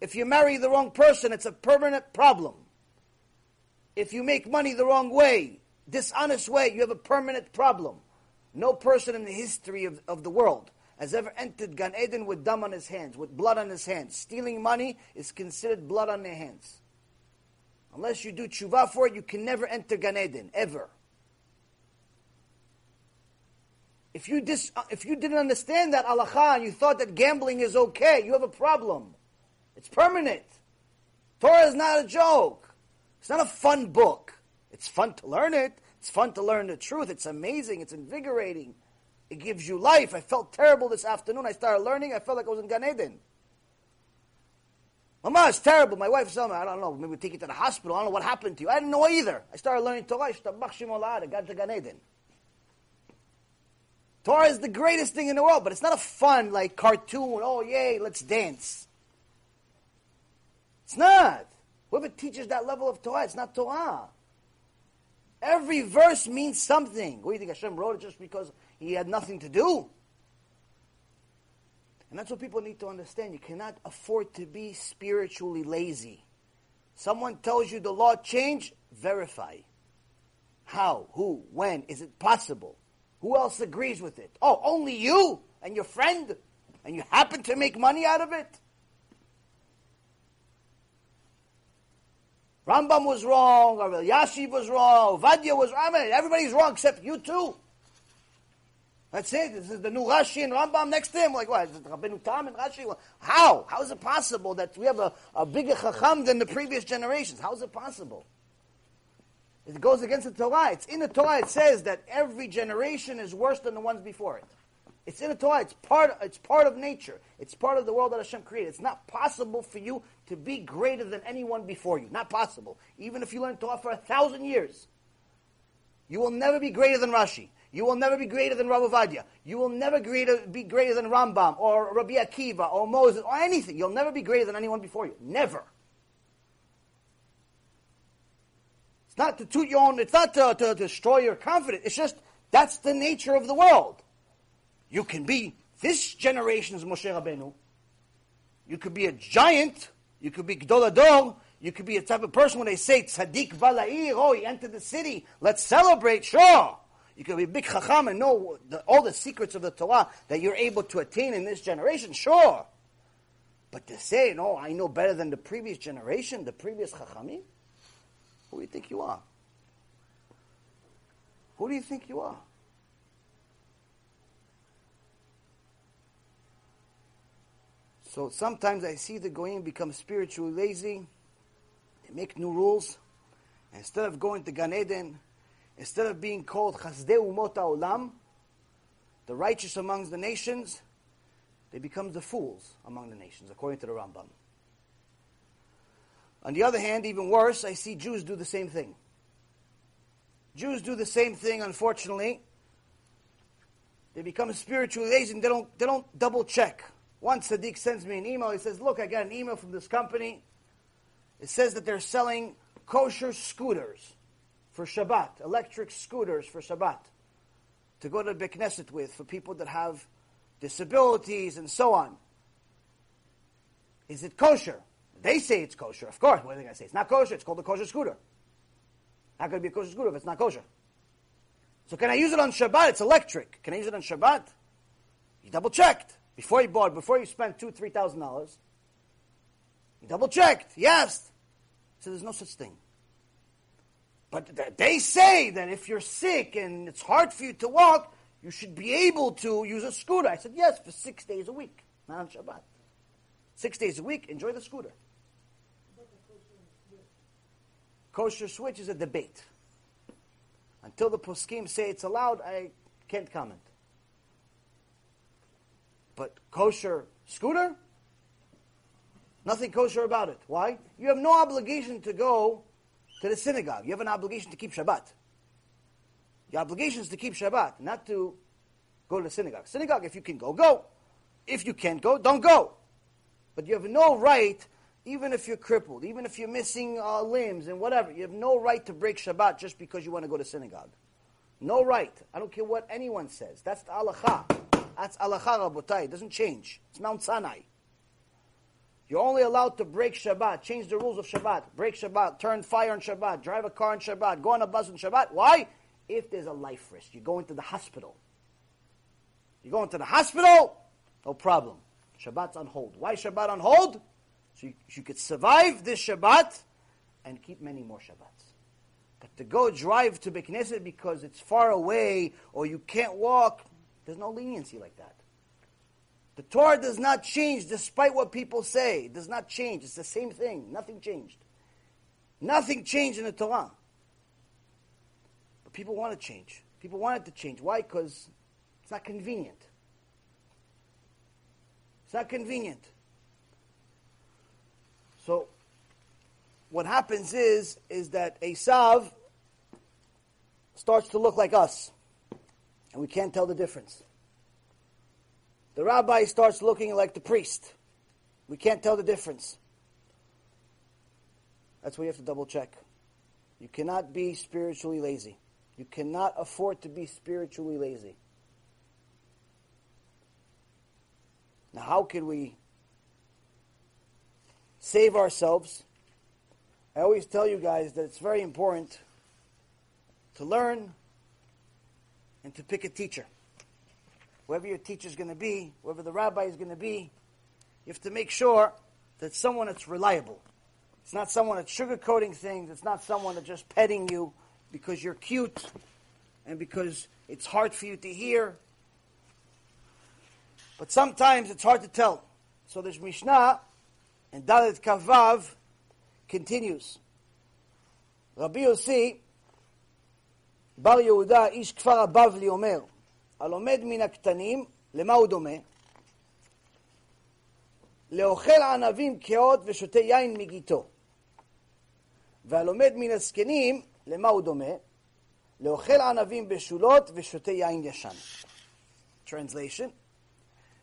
[SPEAKER 1] If you marry the wrong person, it's a permanent problem. If you make money the wrong way, dishonest way, you have a permanent problem. No person in the history of, of the world has ever entered Gan Eden with dam on his hands, with blood on his hands. Stealing money is considered blood on their hands. Unless you do tshuva for it, you can never enter Gan Eden, ever. If you, dis, uh, if you didn't understand that halacha and you thought that gambling is okay, you have a problem. It's permanent. Torah is not a joke. It's not a fun book. It's fun to learn it. It's fun to learn the truth. It's amazing. It's invigorating. It gives you life. I felt terrible this afternoon. I started learning. I felt like I was in Gan Eden. Mama, it's terrible. My wife said, I don't know, maybe we take you to the hospital. I don't know what happened to you. I didn't know either. I started learning Torah. I got to Gan Eden. Torah is the greatest thing in the world, but it's not a fun, like, cartoon. Oh, yay, let's dance. It's not. Whoever teaches that level of Torah, it's not Torah. Every verse means something. What do you think Hashem wrote it just because he had nothing to do? And that's what people need to understand. You cannot afford to be spiritually lazy. Someone tells you the law changed, verify. How? Who? When? Is it possible? Who else agrees with it? Oh, only you and your friend? And you happen to make money out of it? Rambam was wrong, or Yashiv was wrong, Vadia was wrong. I mean, everybody's wrong except you too. That's it. This is the new Rashi and Rambam next to him. Like what? Is it Rabbeinu Tam and Rashi? How? How is it possible that we have a, a bigger Chacham than the previous generations? How is it possible? It goes against the Torah. It's in the Torah. It says that every generation is worse than the ones before it. It's in the Torah. It's part. It's part of nature. It's part of the world that Hashem created. It's not possible for you to be greater than anyone before you. Not possible. Even if you learn Torah for a thousand years, you will never be greater than Rashi. You will never be greater than Rav Ovadia. You will never greater, be greater than Rambam or Rabbi Akiva or Moses or anything. You'll never be greater than anyone before you. Never. It's not to toot your own, it's not to, to, destroy your confidence. It's just that's the nature of the world. You can be this generation's Moshe Rabbeinu. You could be a giant. You could be Gadol HaDor. You could be a type of person when they say tzaddik bala'ir, oh, he entered the city. Let's celebrate. Sure. You could be a big chacham and know the, all the secrets of the Torah that you're able to attain in this generation, sure. But to say, no, I know better than the previous generation, the previous chachamim, who do you think you are? Who do you think you are? So sometimes I see the goyim become spiritually lazy. They make new rules. Instead of going to Gan Eden, Instead of being called Chazdei Umot Olam, the righteous amongst the nations, they become the fools among the nations, according to the Rambam. On the other hand, even worse, I see Jews do the same thing. Jews do the same thing, unfortunately. They become spiritually lazy and they don't, they don't double check. Once Sadiq sends me an email, he says, Look, I got an email from this company. It says that they're selling kosher scooters for Shabbat, electric scooters for Shabbat. to go to the Knesset with for people that have disabilities and so on. Is it kosher? They say it's kosher. Of course, what are they going to say? It's not kosher. It's called a kosher scooter. Not going to be a kosher scooter if it's not kosher. So can I use it on Shabbat? It's electric. Can I use it on Shabbat? You double checked before you bought, before you spent two, three thousand dollars. You double checked. Yes. So there's no such thing. But they say that if you're sick and it's hard for you to walk, you should be able to use a scooter. I said, yes, for six days a week, not on Shabbat. Six days a week, enjoy the scooter. Kosher switch is a debate. Until the poskim say it's allowed, I can't comment. But kosher scooter, nothing kosher about it. Why? You have no obligation to go to the synagogue. You have an obligation to keep Shabbat. Your obligation is to keep Shabbat, not to go to the synagogue. Synagogue, if you can go, go. If you can't go, don't go. But you have no right, even if you're crippled, even if you're missing uh, limbs and whatever, you have no right to break Shabbat just because you want to go to synagogue. No right. I don't care what anyone says. That's the halacha. That's halacha, rabotai. It doesn't change. It's Mount Sinai. You're only allowed to break Shabbat, change the rules of Shabbat, break Shabbat, turn fire on Shabbat, drive a car on Shabbat, go on a bus on Shabbat. Why? If there's a life risk. You go into the hospital. You go into the hospital, no problem. Shabbat's on hold. Why Shabbat on hold? So you, you could survive this Shabbat and keep many more Shabbats. But to go drive to Bekneset because it's far away or you can't walk, there's no leniency like that. The Torah does not change despite what people say. It does not change. It's the same thing. Nothing changed. Nothing changed in the Torah. But people want to change. People want it to change. Why? Because it's not convenient. It's not convenient. So, what happens is, is that Esav starts to look like us. And we can't tell the difference. The rabbi starts looking like the priest. We can't tell the difference. That's why you have to double check. You cannot be spiritually lazy. You cannot afford to be spiritually lazy. Now, how can we save ourselves? I always tell you guys that it's very important to learn and to pick a teacher. Whoever your teacher is going to be, whoever the rabbi is going to be, you have to make sure that someone that's reliable. It's not someone that's sugarcoating things. It's not someone that's just petting you because you're cute and because it's hard for you to hear but sometimes it's hard to tell. So there's Mishnah and Dalet Kaf Vav continues. רבי יוסי, בר יהודה, איש כפר הבבלי, אומר, הלומד מן הקטנים, למה הוא דומה? לאוכל ענבים קהות ושותה יין מגיתו. והלומד מן הזקנים, למה הוא דומה? לאוכל ענבים בשולות ושותה יין ישן. Translation,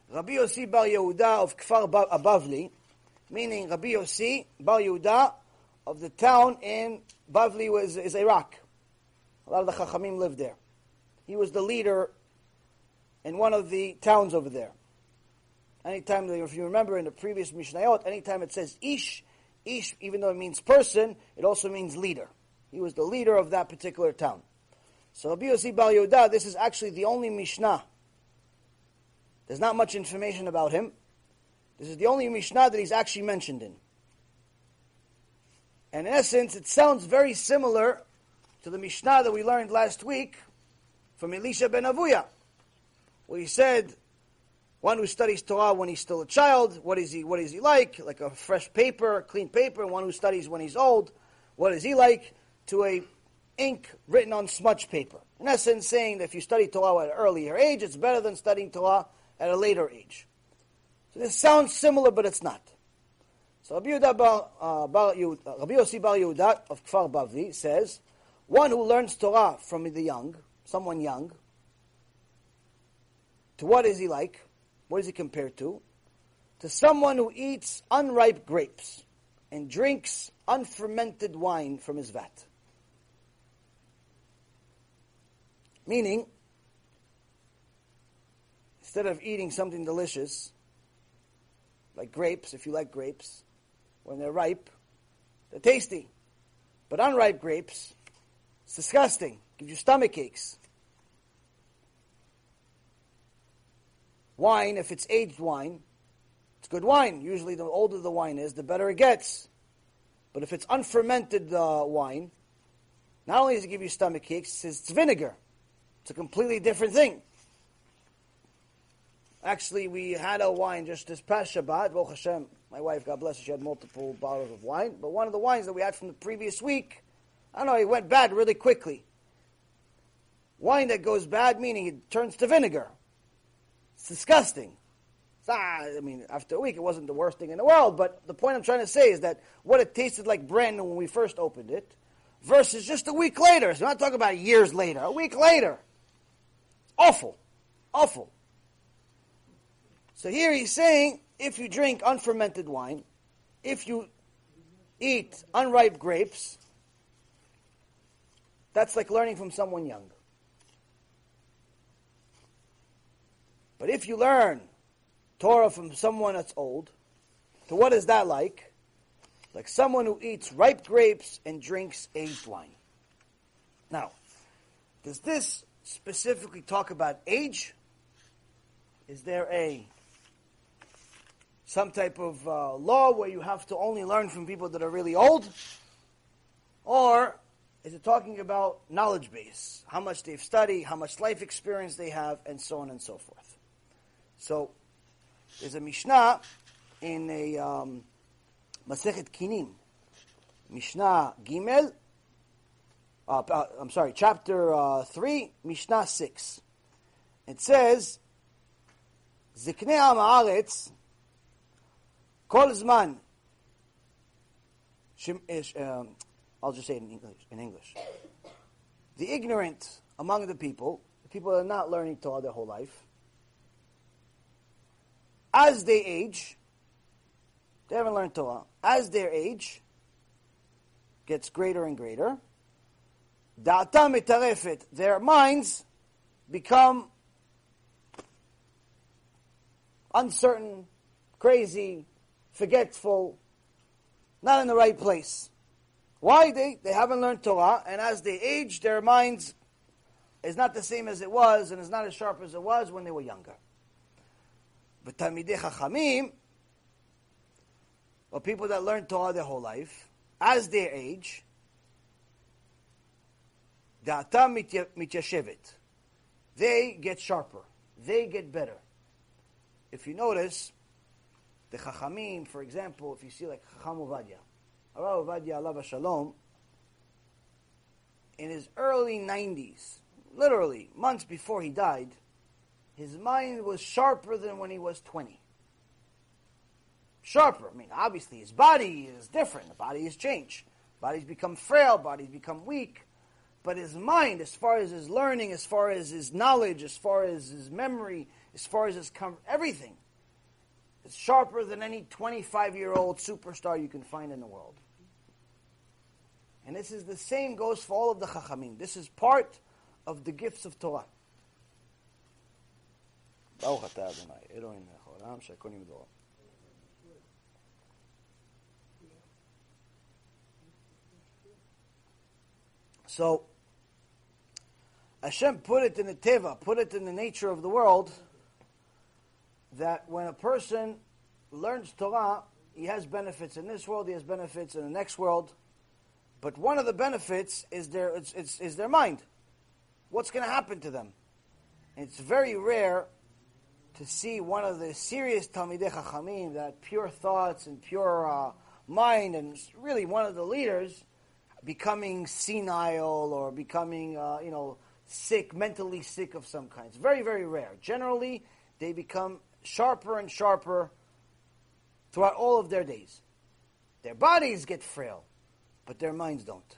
[SPEAKER 1] רבי יוסי בר יהודה of כפר הבבלי, meaning Rabbi Yossi Bar Yehuda of the town in Bavli was is Iraq. A lot of the Chachamim lived there. He was the leader in one of the towns over there. Anytime, if you remember in the previous Mishnayot, anytime it says Ish, Ish, even though it means person, it also means leader. He was the leader of that particular town. So Rabbi Yossi Bar Yehuda, this is actually the only Mishnah there's not much information about him. This is the only Mishnah that he's actually mentioned in. And in essence, it sounds very similar to the Mishnah that we learned last week from Elisha ben Avuya, where he said, one who studies Torah when he's still a child, what is he, what is he like? Like a fresh paper, clean paper, one who studies when he's old, what is he like? To a ink written on smudge paper. In essence, saying that if you study Torah at an earlier age, it's better than studying Torah at a later age. This sounds similar, but it's not. So Rabbi, Yehuda Bar, uh, Bar Yehuda, Rabbi Yossi Bar Yehuda of Kfar Bavli says, one who learns Torah from the young, someone young, to what is he like? What is he compared to? To someone who eats unripe grapes and drinks unfermented wine from his vat. Meaning, instead of eating something delicious, like grapes, if you like grapes, when they're ripe, they're tasty. But unripe grapes, it's disgusting. Gives you stomach aches. Wine, if it's aged wine, it's good wine. Usually, the older the wine is, the better it gets. But if it's unfermented uh, wine, not only does it give you stomach aches, it's vinegar. It's a completely different thing. Actually, we had a wine just this past Shabbat. Baruch Hashem, my wife, God bless her, she had multiple bottles of wine. But one of the wines that we had from the previous week, I don't know, it went bad really quickly. Wine that goes bad, meaning it turns to vinegar. It's disgusting. It's not, I mean, after a week, it wasn't the worst thing in the world, but the point I'm trying to say is that what it tasted like brand new when we first opened it, versus just a week later. So I'm not talking about years later, a week later. Awful. Awful. So here he's saying if you drink unfermented wine, if you eat unripe grapes, that's like learning from someone young. But if you learn Torah from someone that's old, so what is that like? Like someone who eats ripe grapes and drinks aged wine. Now, does this specifically talk about age? Is there a some type of uh, law where you have to only learn from people that are really old? Or is it talking about knowledge base? How much they've studied, how much life experience they have, and so on and so forth. So, there's a Mishnah in a um, Masechet Kinim, Mishnah Gimel, uh, uh, I'm sorry, chapter uh, 3, Mishnah 6. It says, Ziknei Am כל זמן, um, I'll just say it in English, in English. The ignorant among the people, the people that are not learning Torah their whole life, as they age, they haven't learned Torah, as their age gets greater and greater, their minds become uncertain, crazy, forgetful, not in the right place. Why? They, they haven't learned Torah, and as they age, their minds is not the same as it was, and is not as sharp as it was when they were younger. But Talmidei Chachamim, or people that learn Torah their whole life, as they age, da'atam mityashevet. They get sharper. They get better. If you notice, the Chachamim, for example, if you see like Chacham Ovadia, Rav Ovadia Alav Shalom, in his early 90s, literally months before he died, his mind was sharper than when he was 20. Sharper. I mean, obviously his body is different. The body has changed. Bodies become frail, bodies become weak. But his mind, as far as his learning, as far as his knowledge, as far as his memory, as far as his com- everything, is sharper than any 25 year old superstar you can find in the world. And this is the same goes for all of the Chachamim. This is part of the gifts of Torah. So, Hashem put it in the teva, put it in the nature of the world that when a person learns Torah, he has benefits in this world, he has benefits in the next world. But one of the benefits is their, it's, it's, is their mind. What's going to happen to them? It's very rare to see one of the serious Talmidei Chachamim, that pure thoughts and pure uh, mind, and really one of the leaders, becoming senile or becoming, uh, you know, sick, mentally sick of some kind. It's very, very rare. Generally, they become sharper and sharper throughout all of their days. Their bodies get frail, but their minds don't.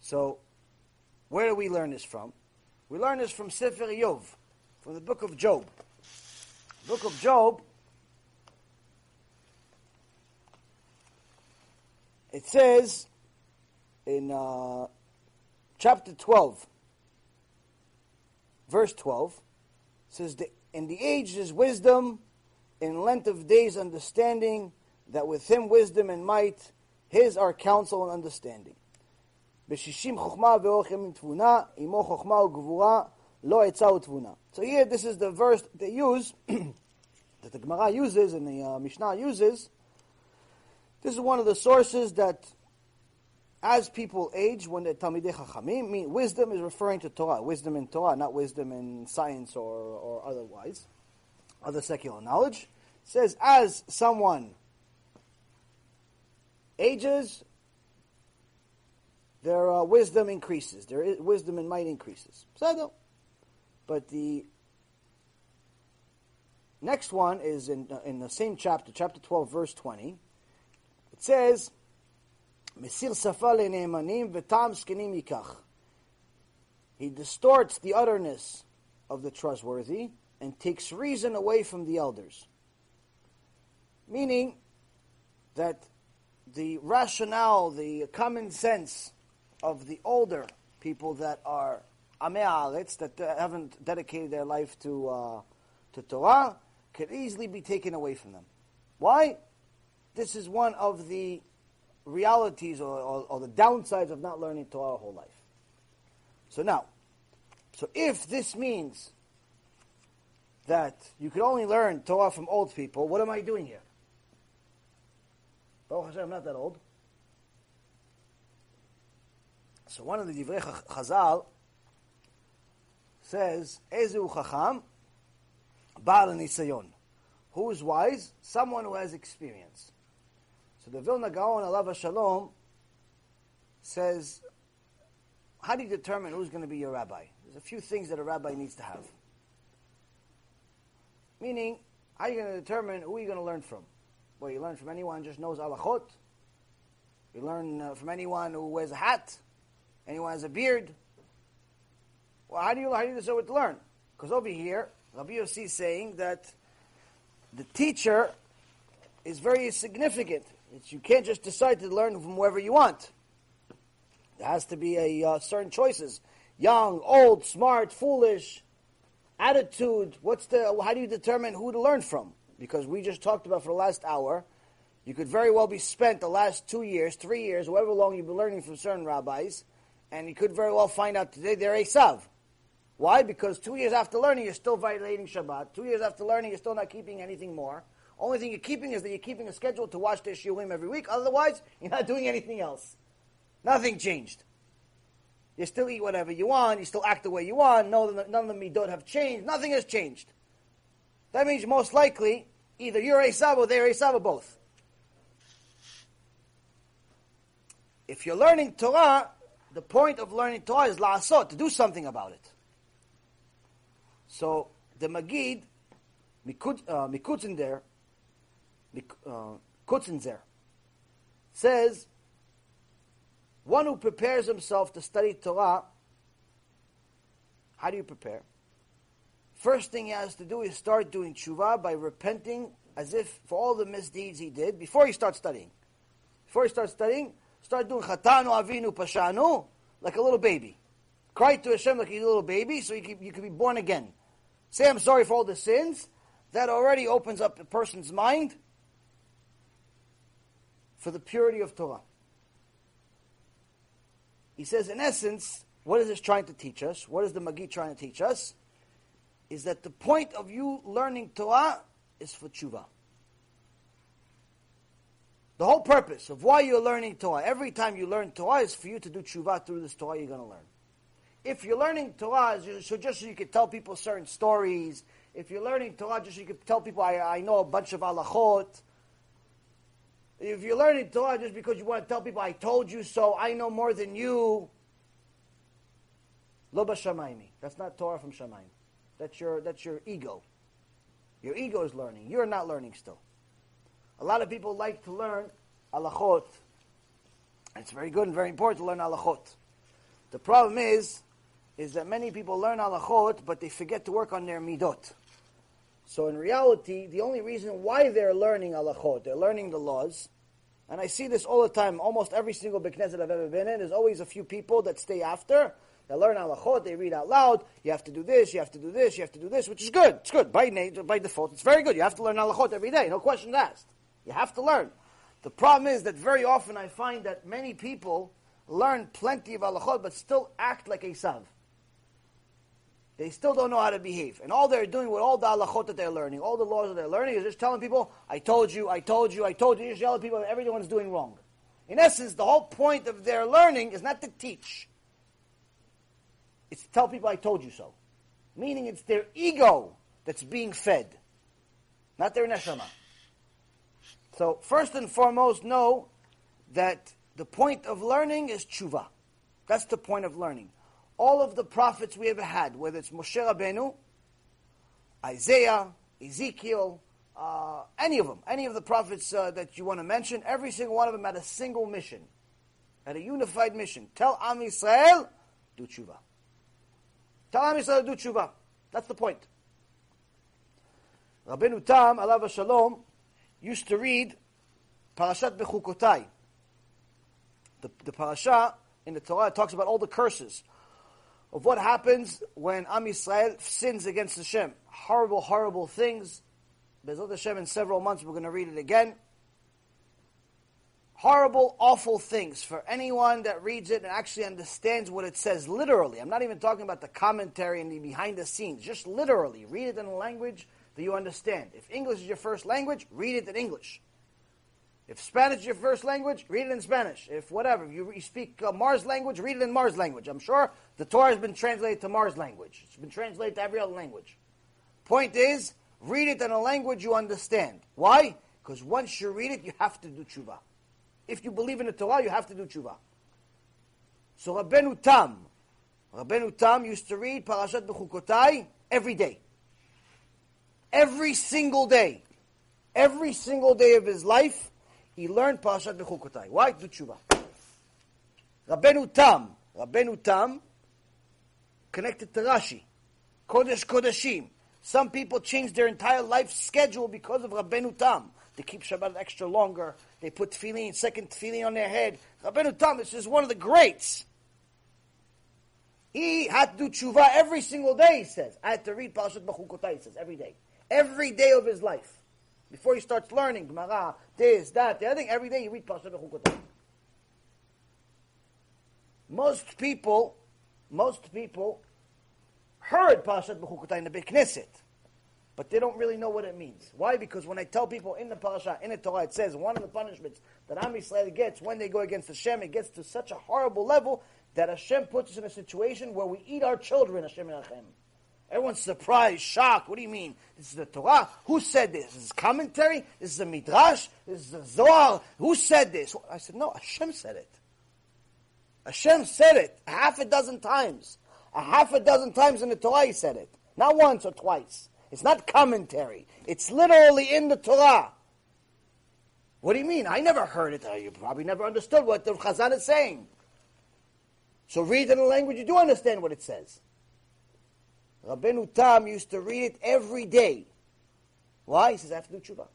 [SPEAKER 1] So, where do we learn this from? We learn this from Sefer Iyov, from the book of Job. The book of Job, it says in uh, chapter 12, verse 12, says, the In the age is wisdom, in length of days understanding, that with him wisdom and might, his are counsel and understanding. בשישים חוכמה ואורחם תבונה, עמו חוכמה וגבורה, לא עצה ותבונה. So here, this is the verse they use, that the Gemara uses and the uh, Mishnah uses. This is one of the sources that as people age, when they're Talmidei Chachamim, mean wisdom is referring to Torah, wisdom in Torah, not wisdom in science or, or otherwise, other secular knowledge. It says, as someone ages, their uh, wisdom increases, their wisdom and might increases. But the next one is in, in the same chapter, chapter 12, verse 20. It says, He distorts the utterness of the trustworthy and takes reason away from the elders. Meaning that the rationale, the common sense of the older people that are ame'aretz, that haven't dedicated their life to, uh, to Torah, could easily be taken away from them. Why? This is one of the realities or, or, or the downsides of not learning Torah our whole life. So now, so if this means that you could only learn Torah from old people, what am I doing here? Baruch Hashem, I'm not that old. So one of the Divrei Chazal says, Ezu Chacham, Baal Nisayon. Who is wise? Someone who has experience. So the Vilna Gaon, Alav Shalom, says, how do you determine who's going to be your rabbi? There's a few things that a rabbi needs to have. Meaning, how are you going to determine who you're going to learn from? Well, you learn from anyone who just knows alachot. You learn uh, from anyone who wears a hat. Anyone has a beard. Well, how do you, how do you decide what to learn? Because over here, Rabbi Yossi is saying that the teacher is very significant. It's, you can't just decide to learn from whoever you want. There has to be a uh, certain choices: young, old, smart, foolish, attitude. What's the? How do you determine who to learn from? Because we just talked about for the last hour. You could very well be spent the last two years, three years, however long you've been learning from certain rabbis, and you could very well find out today they're Esav. Why? Because two years after learning, you're still violating Shabbat. Two years after learning, you're still not keeping anything more. Only thing you're keeping is that you're keeping a schedule to watch the shiurim every week. Otherwise, you're not doing anything else. Nothing changed. You still eat whatever you want. You still act the way you want. None of the, none of the midot have changed. Nothing has changed. That means most likely, either you're Esav or they're Esav or both. If you're learning Torah, the point of learning Torah is la'asot, to do something about it. So, the Magid, Mikut, uh, there, uh, says, one who prepares himself to study Torah, how do you prepare? First thing he has to do is start doing tshuva by repenting as if for all the misdeeds he did before he starts studying. Before he starts studying, start doing chatanu avinu pashanu like a little baby. Cry to Hashem like a little baby so you can, you can be born again. Say I'm sorry for all the sins. That already opens up a person's mind for the purity of Torah. He says, in essence, what is this trying to teach us? What is the Magid trying to teach us? Is that the point of you learning Torah is for tshuva. The whole purpose of why you're learning Torah, every time you learn Torah, is for you to do tshuva through this Torah you're going to learn. If you're learning Torah, so just so you can tell people certain stories, if you're learning Torah, just so you can tell people, I, I know a bunch of halachot, if you're learning Torah just because you want to tell people, I told you so, I know more than you, lo b'shamayim. That's not Torah from Shamayim. That's your, that's your ego. Your ego is learning. You're not learning still. A lot of people like to learn alachot. It's very good and very important to learn alachot. The problem is, is that many people learn alachot, but they forget to work on their midot. So in reality, the only reason why they're learning halachot, they're learning the laws, and I see this all the time, almost every single Beit Knesset I've ever been in, there's always a few people that stay after, They learn halachot, they read out loud. You have to do this, you have to do this, you have to do this, which is good. It's good. By, by default, it's very good. You have to learn halachot every day. No question asked. You have to learn. The problem is that very often I find that many people learn plenty of halachot but still act like Esav. They still don't know how to behave. And all they're doing with all the halachot that they're learning, all the laws that they're learning, is just telling people, I told you, I told you, I told you. Just yelling people that everyone's doing wrong. In essence, the whole point of their learning is not to teach. It's to tell people, I told you so. Meaning it's their ego that's being fed, not their neshama. So, first and foremost, know that the point of learning is tshuva. That's the point of learning. All of the prophets we ever had, whether it's Moshe Rabbeinu, Isaiah, Ezekiel, uh, any of them, any of the prophets uh, that you want to mention, every single one of them had a single mission, had a unified mission. Tell Am Yisrael, do tshuva. Tell Am Yisrael, do tshuva. That's the point. Rabbeinu Tam, alav shalom, used to read Parashat Bechukotai. The, the parasha in the Torah talks about all the curses of what happens when Am Yisrael sins against Hashem. Horrible, horrible things. Bezrat Hashem, in several months, we're going to read it again. Horrible, awful things for anyone that reads it and actually understands what it says literally. I'm not even talking about the commentary and the behind the scenes. Just literally. Read it in a language that you understand. If English is your first language, read it in English. If Spanish is your first language, read it in Spanish. If whatever, you, you speak uh, Mars language, read it in Mars language. I'm sure the Torah has been translated to Mars language. It's been translated to every other language. Point is, read it in a language you understand. Why? Because once you read it, you have to do tshuva. If you believe in the Torah, you have to do tshuva. So Rabbeinu Tam, Rabbeinu Tam used to read Parashat Bechukotai every day. Every single day. Every single day of his life, he learned Parashat Bechukotai. Why? Do tshuva. Rabbeinu Tam, Rabbeinu Tam, connected to Rashi. Kodesh Kodeshim. Some people change their entire life schedule because of Rabbeinu Tam. They keep Shabbat extra longer. They put tefillin, second tefillin on their head. Rabbeinu Tam this is one of the greats. He had to do tshuva every single day, he says. I had to read Parashat Bechukotai, he says, every day. Every day of his life. Before he starts learning, Gemara, this, that, the other thing, every day you read Parashat Bechukotai. Most people, most people heard Parashat Bechukotai in the Beit but they don't really know what it means. Why? Because when I tell people in the Parasha, in the Torah, it says one of the punishments that Am Yisrael gets when they go against Hashem, it gets to such a horrible level that Hashem puts us in a situation where we eat our children, Hashem Hashem. Everyone's surprised, shocked. What do you mean? This is the Torah? Who said this? This is commentary? This is a Midrash? This is a Zohar? Who said this? I said, no, Hashem said it. Hashem said it a half a dozen times. A half a dozen times in the Torah he said it. Not once or twice. It's not commentary. It's literally in the Torah. What do you mean? I never heard it. You probably never understood what the Chazan is saying. So read in a language you do understand what it says. Rabbeinu Tam used to read it every day. Why? He says, I have to do tshuva.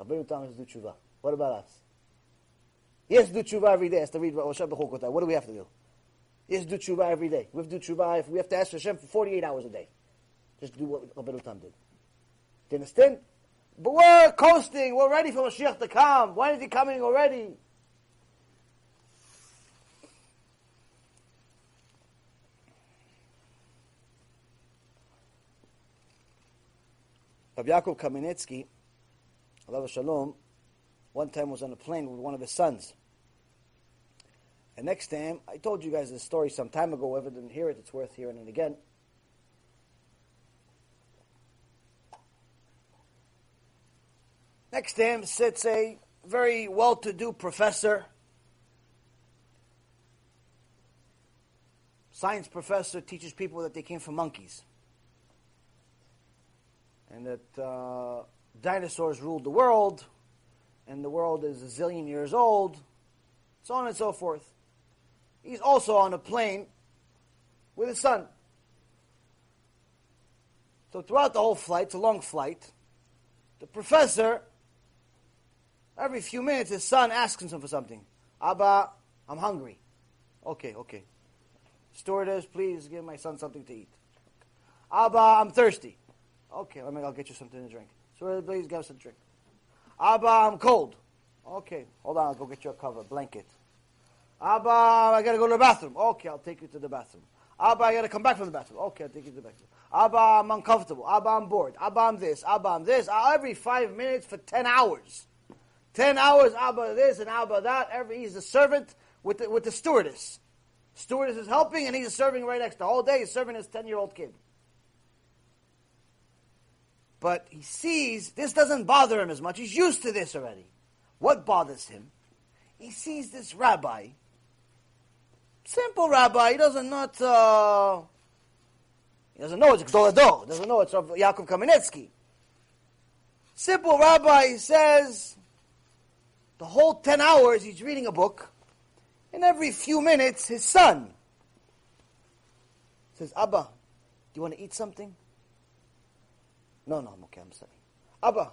[SPEAKER 1] Rabbeinu Tam has to do tshuva. What about us? He has to do tshuva every day. He has to read Rosh What do we have to do? He has to do tshuva every day. We have to do tshuva if we have to ask Hashem for 48 hours a day. Just do what Rabbeinu Tam did. Do you understand? But we're coasting. We're ready for Mashiach to come. When is he coming already? Rabbi Yaakov Kamenetsky, Shalom, one time was on a plane with one of his sons. And next time, I told you guys this story some time ago. Whoever didn't hear it, it's worth hearing it again. Next to him sits a very well-to-do professor, science professor, teaches people that they came from monkeys and that uh, dinosaurs ruled the world, and the world is a zillion years old, so on and so forth. He's also on a plane with his son. So throughout the whole flight, it's a long flight, the professor, every few minutes, his son asks him for something. Abba, I'm hungry. Okay, okay. Stewardess, please give my son something to eat. Abba, I'm thirsty. Okay, let me. I'll get you something to drink. Stewardess, please give us a drink. Abba, I'm cold. Okay, hold on. I'll go get you a cover, blanket. Abba, I gotta go to the bathroom. Okay, I'll take you to the bathroom. Abba, I gotta come back from the bathroom. Okay, I'll take you to the bathroom. Abba, I'm uncomfortable. Abba, I'm bored. Abba, I'm this. Abba, I'm this. Uh, every five minutes for ten hours. Ten hours, Abba this and Abba that. Every he's a servant with the, with the stewardess. Stewardess is helping, and he's serving right next. The whole day he's serving his ten-year-old kid. But he sees this doesn't bother him as much. He's used to this already. What bothers him? He sees this rabbi, simple rabbi. He doesn't not. Uh, he doesn't know it's Gadol HaDor. He doesn't know it's of Yaakov Kamenetsky. Simple rabbi says the whole ten hours he's reading a book, and every few minutes his son says, "Abba, do you want to eat something?" No, no, I'm okay. I'm sorry. Abba,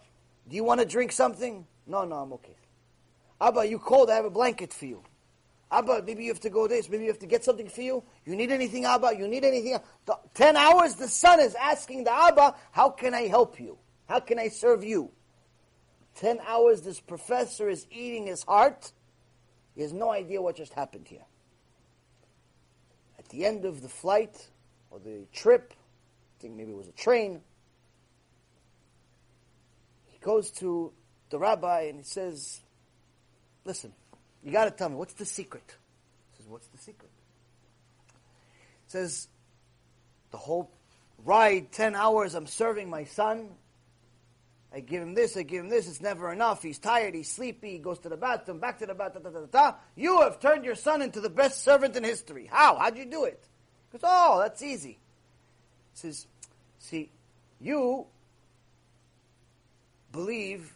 [SPEAKER 1] do you want to drink something? No, no, I'm okay. Abba, you cold? I have a blanket for you. Abba, maybe you have to go this. Maybe you have to get something for you. You need anything, Abba? You need anything? The, Ten hours, the son is asking the Abba, how can I help you? How can I serve you? Ten hours, this professor is eating his heart. He has no idea what just happened here. At the end of the flight, or the trip, I think maybe it was a train, goes to the rabbi and he says, Listen, you got to tell me, what's the secret? He says, What's the secret? He says, The whole ride, 10 hours, I'm serving my son. I give him this, I give him this, it's never enough. He's tired, he's sleepy, he goes to the bathroom, back to the bathroom, da, da, da, da. You have turned your son into the best servant in history. How? How'd you do it? He goes, Oh, that's easy. He says, See, you believe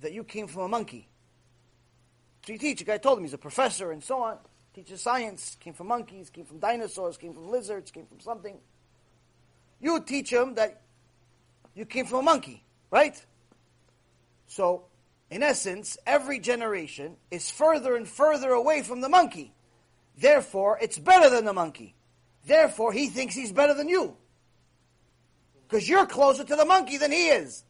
[SPEAKER 1] that you came from a monkey. So you teach. A guy told him he's a professor and so on. Teaches science. Came from monkeys. Came from dinosaurs. Came from lizards. Came from something. You teach him that you came from a monkey, right? So, in essence, every generation is further and further away from the monkey. Therefore, it's better than the monkey. Therefore, he thinks he's better than you. Because you're closer to the monkey than he is.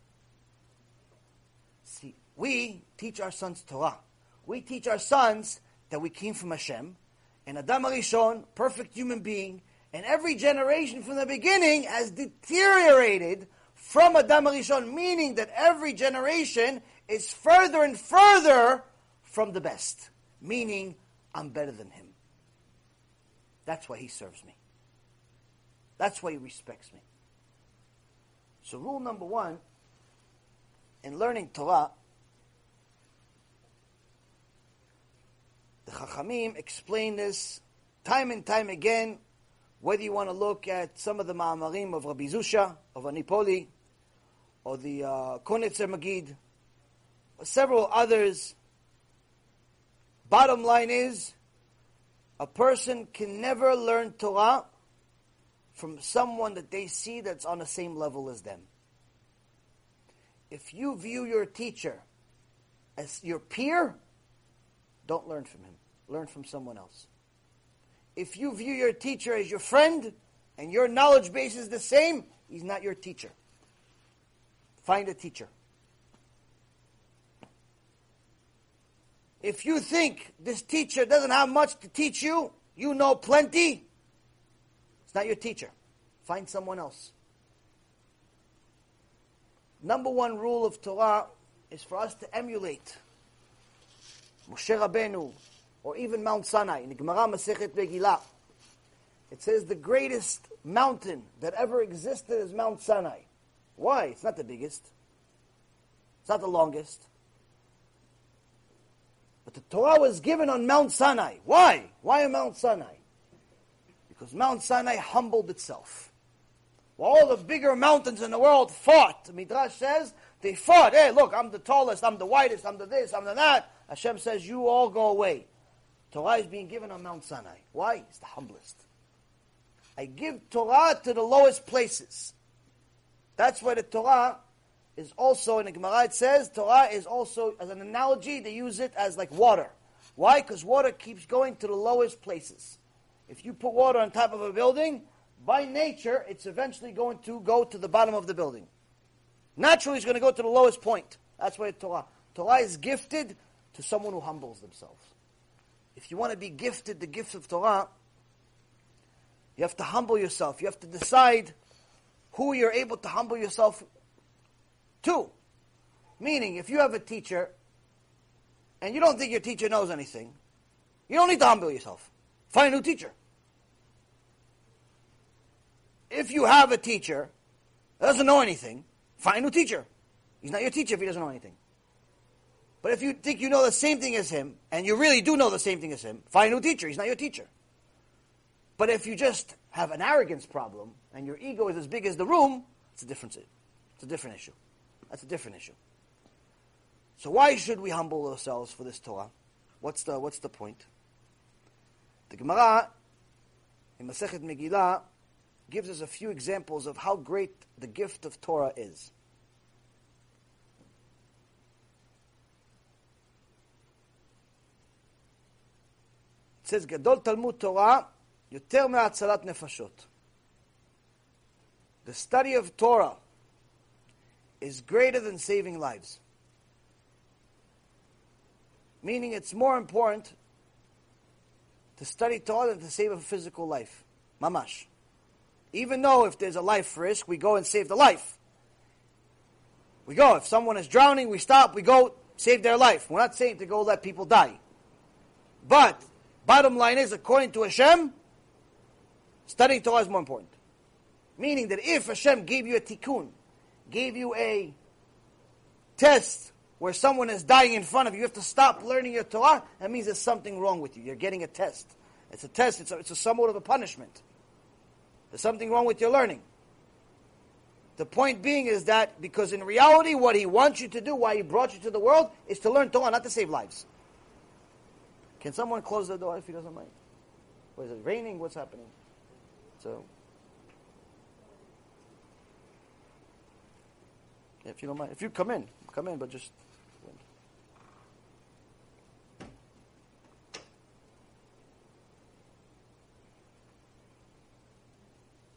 [SPEAKER 1] We teach our sons Torah we teach our sons that we came from Hashem, and Adam Arishon, perfect human being, and every generation from the beginning has deteriorated from Adam Arishon, meaning that every generation is further and further from the best, meaning I'm better than him. That's why he serves me. That's why he respects me. So, rule number one in learning Torah The Chachamim explain this time and time again, whether you want to look at some of the Ma'amarim of Rabbi Zusha, of Anipoli, or the uh, Magid, or several others. Bottom line is, a person can never learn Torah from someone that they see that's on the same level as them. If you view your teacher as your peer, don't learn from him. Learn from someone else. If you view your teacher as your friend and your knowledge base is the same, he's not your teacher. Find a teacher. If you think this teacher doesn't have much to teach you, you know plenty, it's not your teacher. Find someone else. Number one rule of Torah is for us to emulate Moshe Rabbeinu, or even Mount Sinai, in the Gemara Masechet Megillah. It says the greatest mountain that ever existed is Mount Sinai. Why? It's not the biggest. It's not the longest. But the Torah was given on Mount Sinai. Why? Why on Mount Sinai? Because Mount Sinai humbled itself. While all the bigger mountains in the world fought, Midrash says, they fought. Hey, look, I'm the tallest, I'm the whitest, I'm the this, I'm the that. Hashem says, you all go away. Torah is being given on Mount Sinai. Why? It's the humblest. I give Torah to the lowest places. That's why the Torah is also, in the Gemara it says, Torah is also, as an analogy, they use it as like water. Why? Because water keeps going to the lowest places. If you put water on top of a building, by nature, it's eventually going to go to the bottom of the building. Naturally, it's going to go to the lowest point. That's why Torah. Torah is gifted to someone who humbles themselves. If you want to be gifted the gift of Torah, you have to humble yourself. You have to decide who you're able to humble yourself to. Meaning, if you have a teacher and you don't think your teacher knows anything, you don't need to humble yourself. Find a new teacher. If you have a teacher that doesn't know anything, find a new teacher. He's not your teacher if he doesn't know anything. But if you think you know the same thing as him, and you really do know the same thing as him, find a new teacher. He's not your teacher. But if you just have an arrogance problem, and your ego is as big as the room, it's a different, it's a different issue. That's a different issue. So why should we humble ourselves for this Torah? What's the, what's the point? The Gemara in Masechet Megillah gives us a few examples of how great the gift of Torah is. It says, Gadol Talmud Torah, יותר מהצלת nefashot. The study of Torah is greater than saving lives. Meaning it's more important to study Torah than to save a physical life. Mamash. Even though if there's a life risk, we go and save the life. We go. If someone is drowning, we stop, we go save their life. We're not saying to go let people die. But, bottom line is, according to Hashem, studying Torah is more important. Meaning that if Hashem gave you a tikkun, gave you a test where someone is dying in front of you, you have to stop learning your Torah, that means there's something wrong with you. You're getting a test. It's a test, it's a, it's a somewhat of a punishment. There's something wrong with your learning. The point being is that because in reality, what he wants you to do, why he brought you to the world, is to learn Torah, not to save lives. Can someone close the door if he doesn't mind? Is it raining? What's happening? So. If you don't mind, if you come in, come in, but just.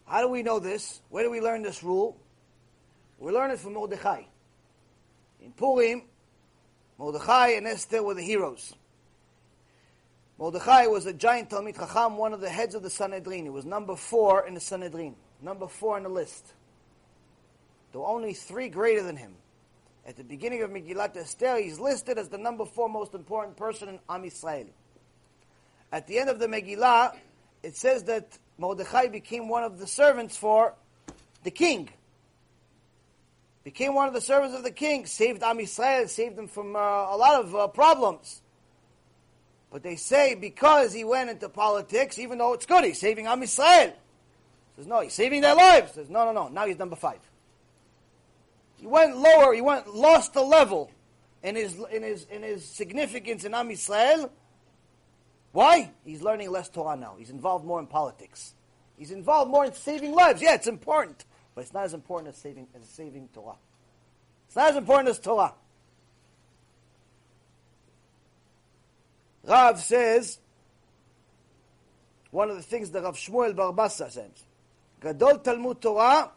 [SPEAKER 1] How do we know this? Where do we learn this rule? We learn it from Mordechai. In Purim, Mordechai and Esther were the heroes. Mordechai was a giant Talmid Chacham, one of the heads of the Sanhedrin. He was number four in the Sanhedrin, number four on the list. There were only three greater than him. At the beginning of Megillat Esther, he's listed as the number four most important person in Am Yisrael. At the end of the Megillah, it says that Mordechai became one of the servants for the king. Became one of the servants of the king, saved Am Yisrael, saved them from uh, a lot of uh, problems. But they say because he went into politics, even though it's good, he's saving Am Yisrael. Says no, he's saving their lives. Says no, no, no. Now he's number five. He went lower. He went lost the level in his in his in his significance in Am Yisrael. Why? He's learning less Torah now. He's involved more in politics. He's involved more in saving lives. Yeah, it's important, but it's not as important as saving as saving Torah. It's not as important as Torah. Rav says one of the things that Rav Shmuel Bar Bassa says, Gadol Talmud Torah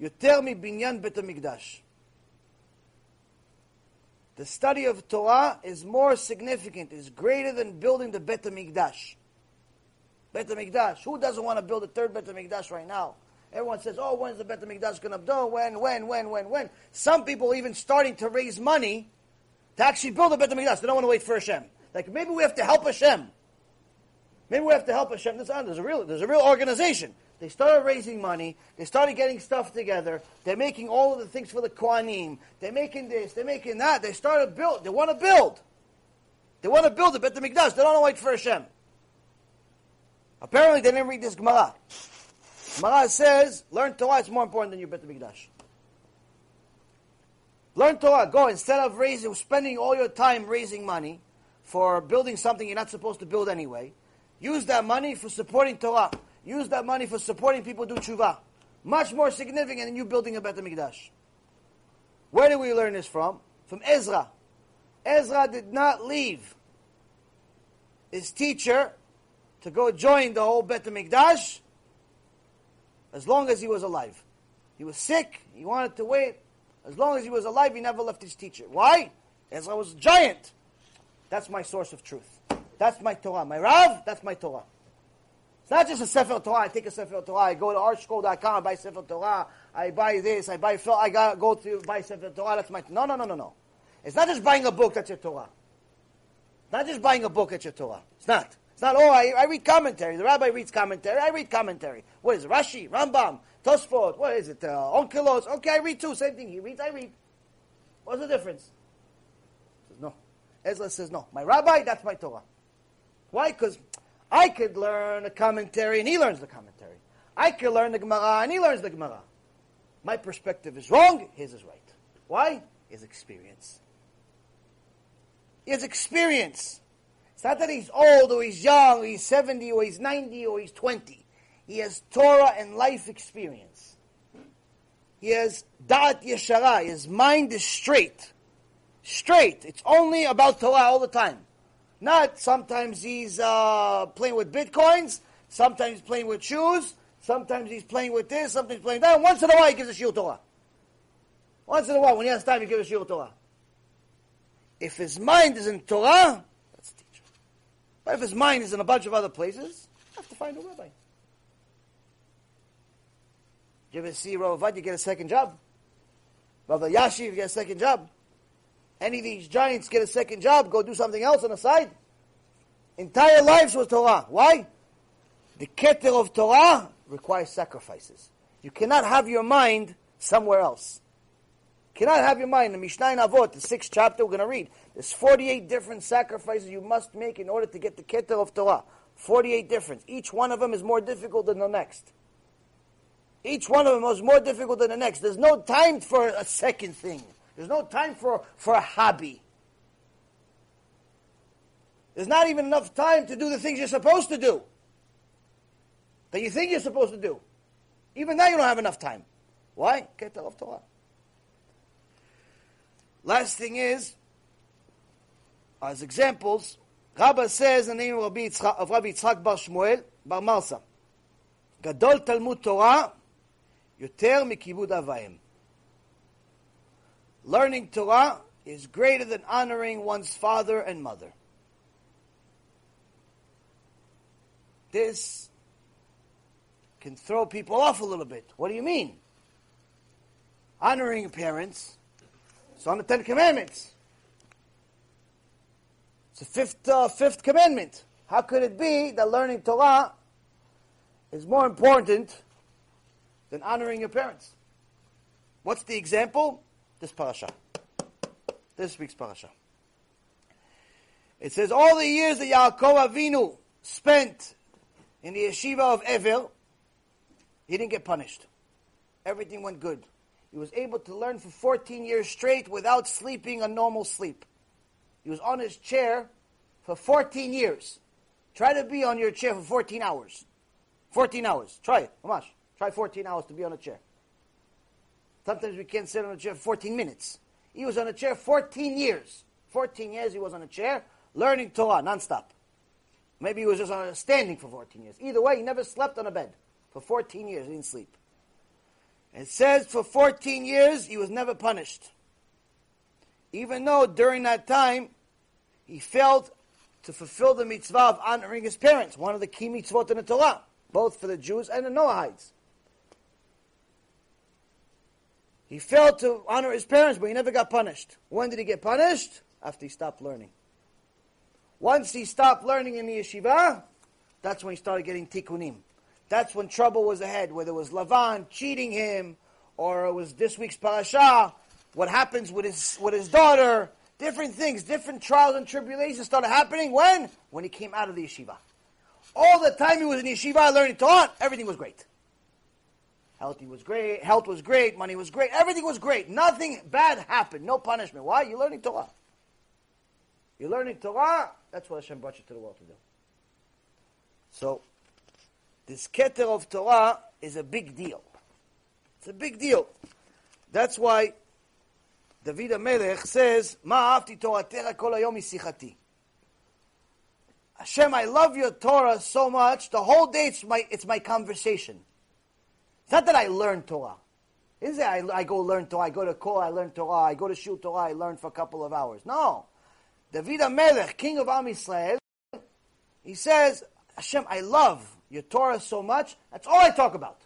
[SPEAKER 1] יותר מבניין בית המקדש. The study of Torah is more significant, is greater than building the Bet HaMikdash. Bet HaMikdash. Who doesn't want to build a third Bet HaMikdash right now? Everyone says, oh, when's the Bet HaMikdash going to build? When, when, when, when, when? Some people are even starting to raise money to actually build a Bet HaMikdash. They don't want to wait for Hashem. Like, maybe we have to help Hashem. Maybe we have to help Hashem. There's a real, there's a real organization. They started raising money. They started getting stuff together. They're making all of the things for the Kohanim. They're making this. They're making that. They started build. They want to build. They want to build the Bet Mikdash. They don't want to wait for Hashem. Apparently, they didn't read this Gemara. Gemara says, learn Torah is more important than your Bet Mikdash. Learn Torah. Go instead of raising, spending all your time raising money for building something you're not supposed to build anyway. Use that money for supporting Torah. Use that money for supporting people do tshuva. Much more significant than you building a Bet HaMikdash. Where did we learn this from? From Ezra. Ezra did not leave his teacher to go join the whole Bet HaMikdash as long as he was alive. He was sick, he wanted to wait. As long as he was alive, he never left his teacher. Why? I was a giant. That's my source of truth. That's my Torah. My Rav, that's my Torah. It's not just a Sefer Torah. I take a Sefer Torah. I go to artscroll.com, I buy Sefer Torah. I buy this. I buy. I got go to buy Sefer Torah. That's my. No, no, no, no, no. It's not just buying a book. That's your Torah. Not just buying a book. That's your Torah. It's not. It's not. Oh, I, I read commentary. The rabbi reads commentary. I read commentary. What is it? Rashi, Rambam, Tosfot. What is it? Uh, Onkelos. Okay, I read too. Same thing. He reads. I read. What's the difference? Ezra says no. My rabbi. That's my Torah. Why? Because I could learn a commentary and he learns the commentary. I could learn the Gemara and he learns the Gemara. My perspective is wrong, his is right. Why? His experience. His experience. It's not that he's old or he's young or he's 70 or he's 90 or he's 20. He has Torah and life experience. He has Da'at Yeshara. His mind is straight. Straight. It's only about Torah all the time. Not sometimes he's uh, playing with bitcoins, sometimes playing with shoes, sometimes he's playing with this, sometimes playing that. Once in a while he gives a shiur Torah. Once in a while, when he has time, he gives a shiur Torah. If his mind is in Torah, that's a teacher. But if his mind is in a bunch of other places, you have to find a rabbi. You ever see Rav you get a second job? Rav Ashi, you get a second job. Any of these giants get a second job, go do something else on the side. Entire lives was Torah. Why? The keter of Torah requires sacrifices. You cannot have your mind somewhere else. You cannot have your mind. The Mishnah in Avot, the sixth chapter, we're going to read. There's 48 different sacrifices you must make in order to get the keter of Torah. 48 different. Each one of them is more difficult than the next. Each one of them is more difficult than the next. There's no time for a second thing. There's no time for, for a hobby. There's not even enough time to do the things you're supposed to do. That you think you're supposed to do. Even now you don't have enough time. Why? Get of Torah. Last thing is, as examples, Rabbah says the name of Rabbi Yitzchak, of Rabbi Yitzchak Bar Shmuel, Bar Marsa, Gadol Talmud Torah, Yoter Mikibud Avaim. Learning Torah is greater than honoring one's father and mother. This can throw people off a little bit. What do you mean? Honoring parents, it's on the Ten Commandments. It's the fifth, uh, fifth commandment. How could it be that learning Torah is more important than honoring your parents? What's the example? This parasha. This week's parasha. It says all the years that Yaakov Avinu spent in the yeshiva of Ever, he didn't get punished. Everything went good. He was able to learn for 14 years straight without sleeping a normal sleep. He was on his chair for 14 years. Try to be on your chair for 14 hours. 14 hours. Try it. Amash. Try 14 hours to be on a chair. Sometimes we can't sit on a chair 14 minutes. He was on a chair 14 years. 14 years he was on a chair, learning Torah nonstop. Maybe he was just on a standing for 14 years. Either way, he never slept on a bed. For 14 years, he didn't sleep. It says for 14 years, he was never punished. Even though during that time, he failed to fulfill the mitzvah of honoring his parents, one of the key mitzvot in the Torah, both for the Jews and the Noahides. He failed to honor his parents, but he never got punished. When did he get punished? After he stopped learning. Once he stopped learning in the yeshiva, that's when he started getting tikkunim. That's when trouble was ahead, whether it was Lavan cheating him, or it was this week's parasha, what happens with his, with his daughter, different things, different trials and tribulations started happening. When? When he came out of the yeshiva. All the time he was in the yeshiva learning Torah, everything was great. Healthy was great, health was great, money was great, everything was great. Nothing bad happened, no punishment. Why? You're learning Torah. You're learning Torah, that's what Hashem brought you to the world to do. So, this keter of Torah is a big deal. It's a big deal. That's why David HaMelech says, Ma ahavti Toratecha kol hayom isichati. Hashem, I love your Torah so much. The whole day it's my, it's my conversation. It's not that I learn Torah. Is it? I, I go learn Torah. I go to Kol, I learn Torah. I go to Shul Torah, I learn for a couple of hours. No. David Melech, king of Am Yisrael, he says, Hashem, I love your Torah so much. That's all I talk about.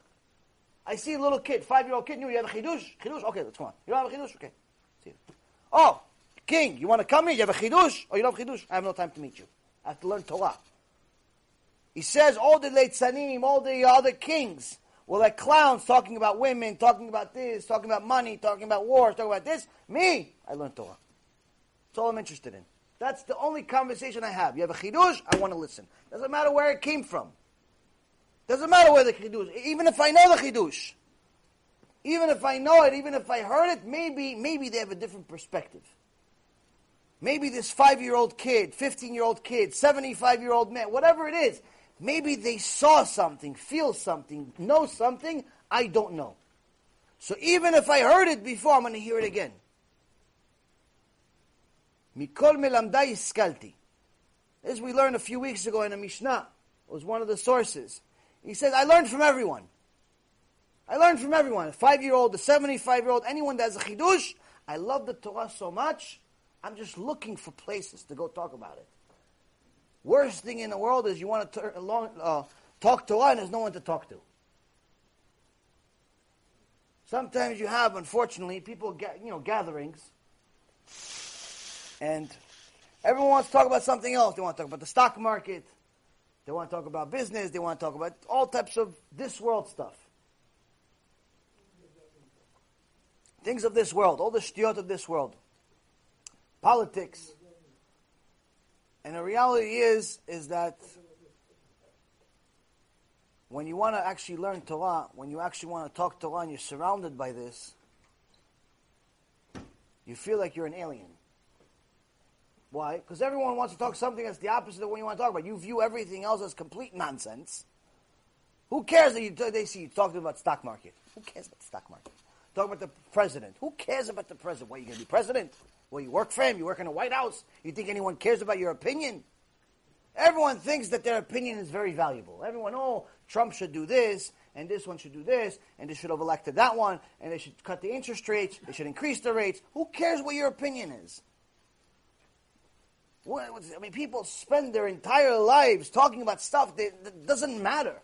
[SPEAKER 1] I see a little kid, five-year-old kid, you have a chidush? Chidush? Okay, let's go on. You don't have a chidush? Okay. See you. Oh, king, you want to come here? You have a chidush? Oh, you don't have chidush? I have no time to meet you. I have to learn Torah. He says all the late Sanim, all the other kings were that clowns talking about women, talking about this, talking about money, talking about wars, talking about this. Me, I learned Torah. That's all I'm interested in. That's the only conversation I have. You have a chidush, I want to listen. Doesn't matter where it came from. Doesn't matter where the chidush. Even if I know the chidush, even if I know it, even if I heard it, maybe maybe they have a different perspective. Maybe this five-year-old kid, fifteen-year-old kid, seventy-five-year-old man, whatever it is, maybe they saw something, feel something, know something I don't know. So even if I heard it before, I'm going to hear it again. Mikol melamdai iskalti. This we learned a few weeks ago in a Mishnah. Was one of the sources. He says, I learned from everyone. I learned from everyone. A five-year-old, a 75-year-old, anyone that has a chidush. I love the Torah so much, I'm just looking for places to go talk about it. Worst thing in the world is you want to uh, talk Torah and there's no one to talk to. Sometimes you have, unfortunately, people get, you know, gatherings, and everyone wants to talk about something else. They want to talk about the stock market. They want to talk about business. They want to talk about all types of this world stuff. Things of this world, all the shtiot of this world. Politics. And the reality is, is that when you want to actually learn Torah, when you actually want to talk Torah and you're surrounded by this, you feel like you're an alien. Why? Because everyone wants to talk something that's the opposite of what you want to talk about. You view everything else as complete nonsense. Who cares that you, they see you talking about stock market? Who cares about the stock market? Talking about the president. Who cares about the president? What, are you going to be president? Well, you work for him. You work in the White House. You think anyone cares about your opinion? Everyone thinks that their opinion is very valuable. Everyone, oh, Trump should do this, and this one should do this, and they should have elected that one, and they should cut the interest rates, they should increase the rates. Who cares what your opinion is? I mean, people spend their entire lives talking about stuff that, that doesn't matter.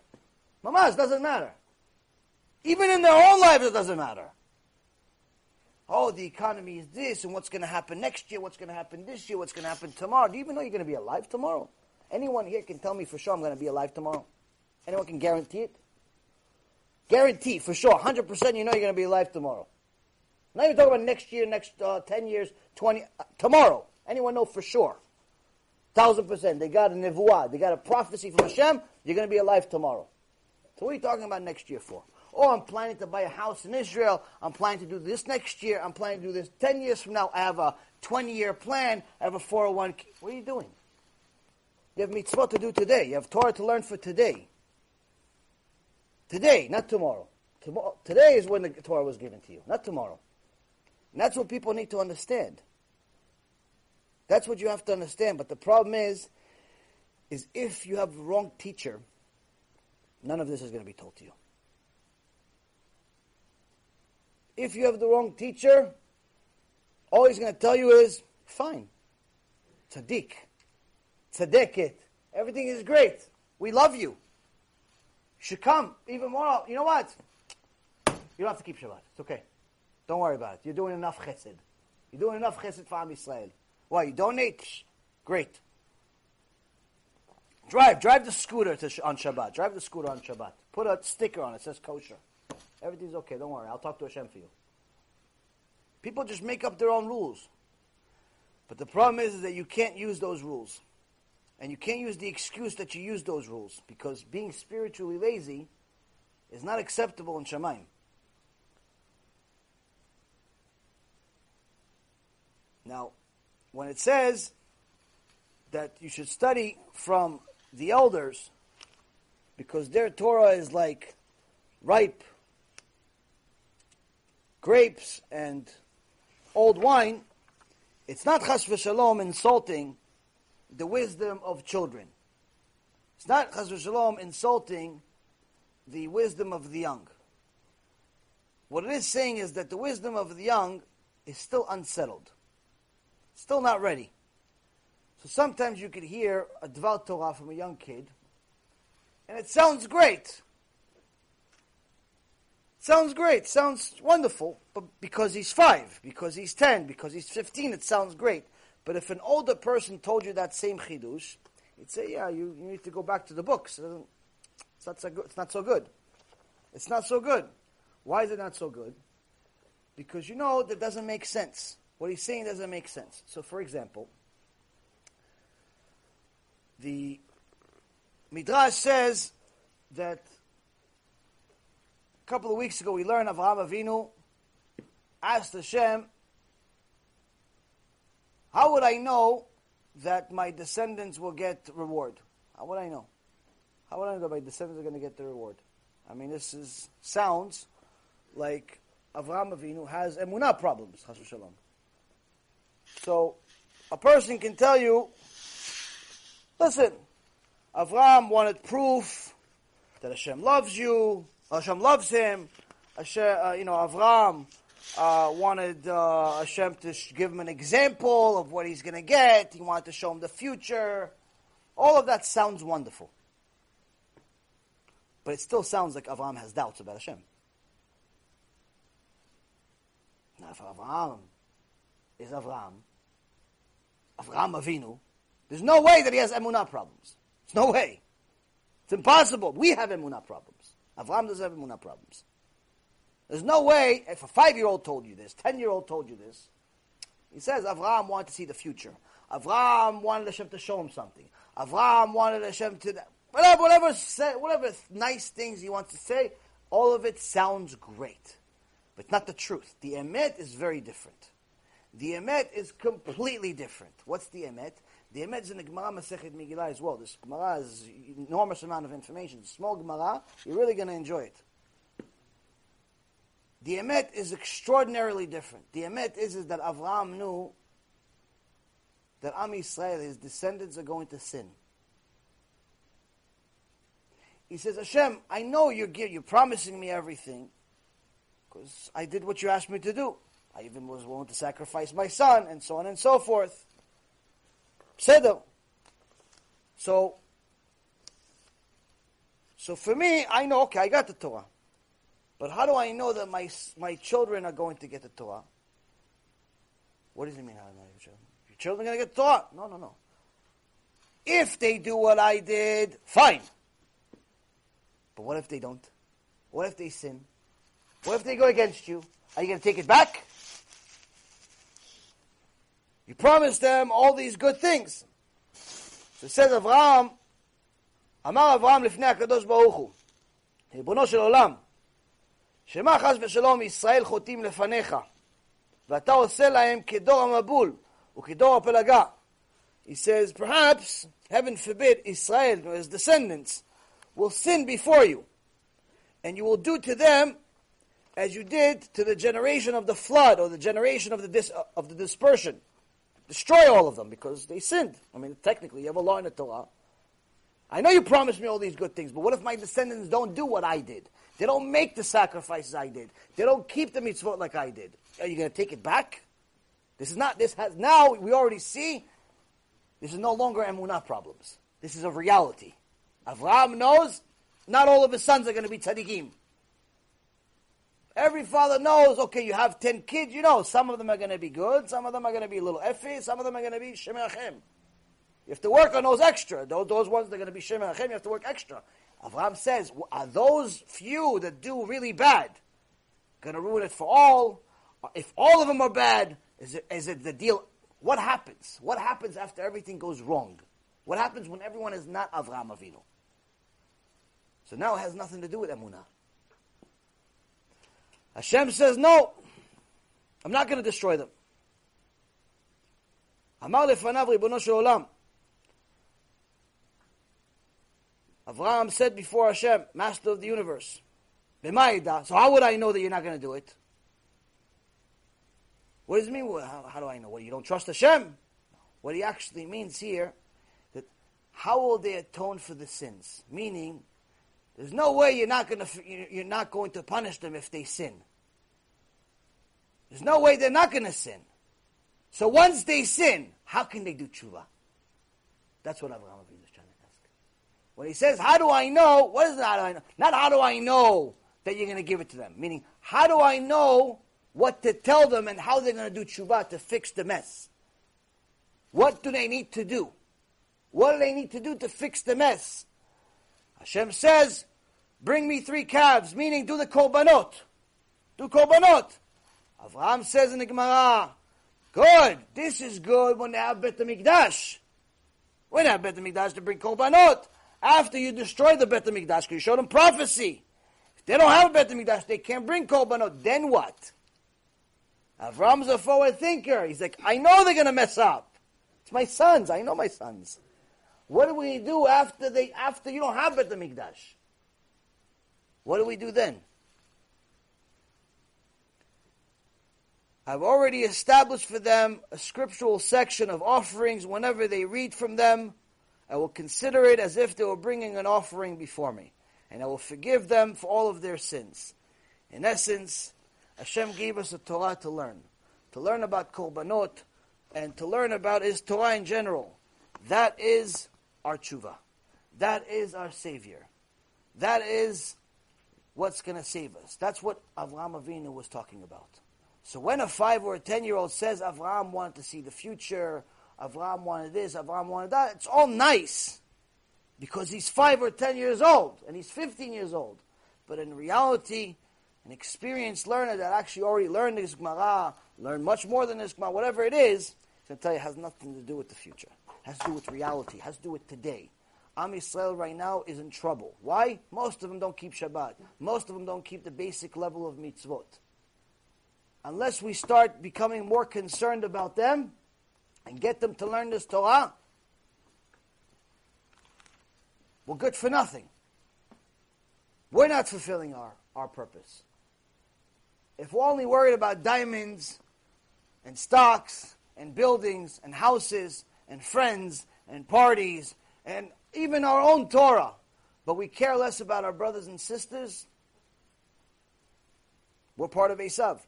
[SPEAKER 1] Mamas, doesn't matter. Even in their own lives, it doesn't matter. Oh, the economy is this, and what's going to happen next year, what's going to happen this year, what's going to happen tomorrow. Do you even know you're going to be alive tomorrow? Anyone here can tell me for sure I'm going to be alive tomorrow? Anyone can guarantee it? Guarantee, for sure, 100% you know you're going to be alive tomorrow. Not even talking about next year, next uh, 10 years, 20, uh, tomorrow. Anyone know for sure? Thousand percent. They got a nevuah. They got a prophecy from Hashem. You're going to be alive tomorrow. So what are you talking about next year for? Oh, I'm planning to buy a house in Israel. I'm planning to do this next year. I'm planning to do this 10 years from now. I have a 20 year plan. I have a 401k. What are you doing? You have mitzvot to do today. You have Torah to learn for today. Today, not tomorrow. tomorrow. Today is when the Torah was given to you, not tomorrow. And that's what people need to understand. That's what you have to understand. But the problem is, is if you have the wrong teacher, none of this is going to be told to you. If you have the wrong teacher, all he's going to tell you is, fine. Tzaddik. Tzaddikit. Everything is great. We love you. You should come even more. You know what? You don't have to keep Shabbat. It's okay. Don't worry about it. You're doing enough chesed. You're doing enough chesed for Am Yisrael. Why? You donate? Great. Drive, drive the scooter to, on Shabbat. Drive the scooter on Shabbat. Put a sticker on it. it says kosher. Everything's okay. Don't worry. I'll talk to Hashem for you. People just make up their own rules. But the problem is, is that you can't use those rules. And you can't use the excuse that you use those rules. Because being spiritually lazy is not acceptable in Shemaim. Now, when it says that you should study from the elders because their Torah is like ripe grapes and old wine, it's not chas v'shalom insulting the wisdom of children. It's not chas shalom insulting the wisdom of the young. What it is saying is that the wisdom of the young is still unsettled, still not ready. So sometimes you could hear a Dvar Torah from a young kid, and it sounds great. Sounds great, sounds wonderful, but because he's five, because he's ten, because he's fifteen, it sounds great. But if an older person told you that same chidush, you'd say, "Yeah, you, you need to go back to the books. It's not so good. It's not so good. It's not so good. Why is it not so good? Because you know that doesn't make sense. What he's saying doesn't make sense. So, for example, the Midrash says that a couple of weeks ago we learned Avraham Avinu asked Hashem, how would I know that my descendants will get reward? How would I know? How would I know that my descendants are going to get the reward? I mean, this is sounds like Avraham Avinu has emunah problems, shalom. So, a person can tell you, listen, Avraham wanted proof that Hashem loves you, Hashem loves him. Hashem, uh, you know, Avraham uh, wanted uh, Hashem to give him an example of what he's going to get. He wanted to show him the future. All of that sounds wonderful. But it still sounds like Avram has doubts about Hashem. Now, if Avraham is Avram, Avraham Avinu, there's no way that he has emunah problems. There's no way. It's impossible. We have emunah problems. Avraham doesn't have emunah problems. There's no way, if a five-year-old told you this, ten-year-old told you this, he says Avram wanted to see the future. Avram wanted Hashem to show him something. Avram wanted Hashem to, whatever, whatever, say, whatever nice things he wants to say, all of it sounds great. But not the truth. The emet is very different. The emet is completely different. What's the emet? The is in the Gemara Masechet Megillah as well. This Gemara is enormous amount of information. It's a small Gemara. You're really going to enjoy it. The emet is extraordinarily different. The emet is, is that Avraham knew that Am Yisrael, his descendants, are going to sin. He says, Hashem, I know you're, you're promising me everything because I did what you asked me to do. I even was willing to sacrifice my son, and so on and so forth. Pseudo. So, so for me, I know, okay, I got the Torah. But how do I know that my, my children are going to get the Torah? What does it mean, how do I know your children? Your children are going to get the Torah? No, no, no. If they do what I did, fine. But what if they don't? What if they sin? What if they go against you? Are you going to take it back? You promised them all these good things. So says Avraham, אמר אברהם לפני הקדוש ברוך הוא, ריבונו של עולם, שמה חס ושלום ישראל חוטאים לפניך, ואתה עושה להם כדור המבול וכדור הפלגה. He says, perhaps, heaven forbid, Israel, his descendants, will sin before you, and you will do to them as you did to the generation of the flood or the generation of the, dis- of the dispersion. Destroy all of them because they sinned. I mean, technically, you have a law in the Torah. I know you promised me all these good things, but what if my descendants don't do what I did? They don't make the sacrifices I did. They don't keep the mitzvot like I did. Are you going to take it back? This is not, this has, now we already see, this is no longer emunah problems. This is a reality. Avraham knows not all of his sons are going to be tzaddikim. Every father knows, okay, you have 10 kids, you know, some of them are going to be good, some of them are going to be a little effy, some of them are going to be shemachem. You have to work on those extra. Those, those ones that are going to be shemachem, you have to work extra. Avraham says, are those few that do really bad going to ruin it for all? Uh, if all of them are bad, is it, is it the deal? What happens? What happens after everything goes wrong? What happens when everyone is not Avraham Avinu? So now it has nothing to do with Emunah. Hashem says, no, I'm not going to destroy them. אמר לפניו ריבונו של עולם. Avraham said before Hashem, Master of the universe, so how would I know that you're not going to do it? What does it mean? How, how do I know? What, you don't trust Hashem? What he actually means here, that how will they atone for the sins? Meaning, there's no way you're not going to you're not going to punish them if they sin. There's no way they're not going to sin. So once they sin, how can they do tshuva? That's what Avraham Avinu is trying to ask. When he says, "How do I know?" What is that? How do I know? Not how do I know that you're going to give it to them. Meaning, how do I know what to tell them and how they're going to do tshuva to fix the mess? What do they need to do? What do they need to do to fix the mess? Hashem says, bring me three calves, meaning do the korbanot. Do korbanot. Avraham says in the Gemara, good, this is good when they have Bet HaMikdash. When they have Bet HaMikdash to bring korbanot. After you destroy the Bet HaMikdash, because you showed them prophecy. If they don't have Bet HaMikdash, they can't bring korbanot. Then what? Avram's a forward thinker. He's like, I know they're going to mess up. It's my sons. I know my sons. What do we do after they after you don't have Bet Mikdash? What do we do then? I've already established for them a scriptural section of offerings. Whenever they read from them, I will consider it as if they were bringing an offering before me, and I will forgive them for all of their sins. In essence, Hashem gave us a Torah to learn, to learn about korbanot, and to learn about His Torah in general. That is our tshuva. That is our Savior. That is what's going to save us. That's what Avraham Avinu was talking about. So when a five or a ten year old says Avraham wanted to see the future, Avraham wanted this, Avraham wanted that, it's all nice because he's five or ten years old and he's 15 years old. But in reality, an experienced learner that actually already learned this Gemara, learned much more than this Gemara, whatever it is, going to tell you it has nothing to do with the future has to do with reality, has to do with today. Am Yisrael right now is in trouble. Why? Most of them don't keep Shabbat. Most of them don't keep the basic level of mitzvot. Unless we start becoming more concerned about them and get them to learn this Torah, we're good for nothing. We're not fulfilling our, our purpose. If we're only worried about diamonds and stocks and buildings and houses and friends and parties and even our own Torah, but we care less about our brothers and sisters, we're part of Esav.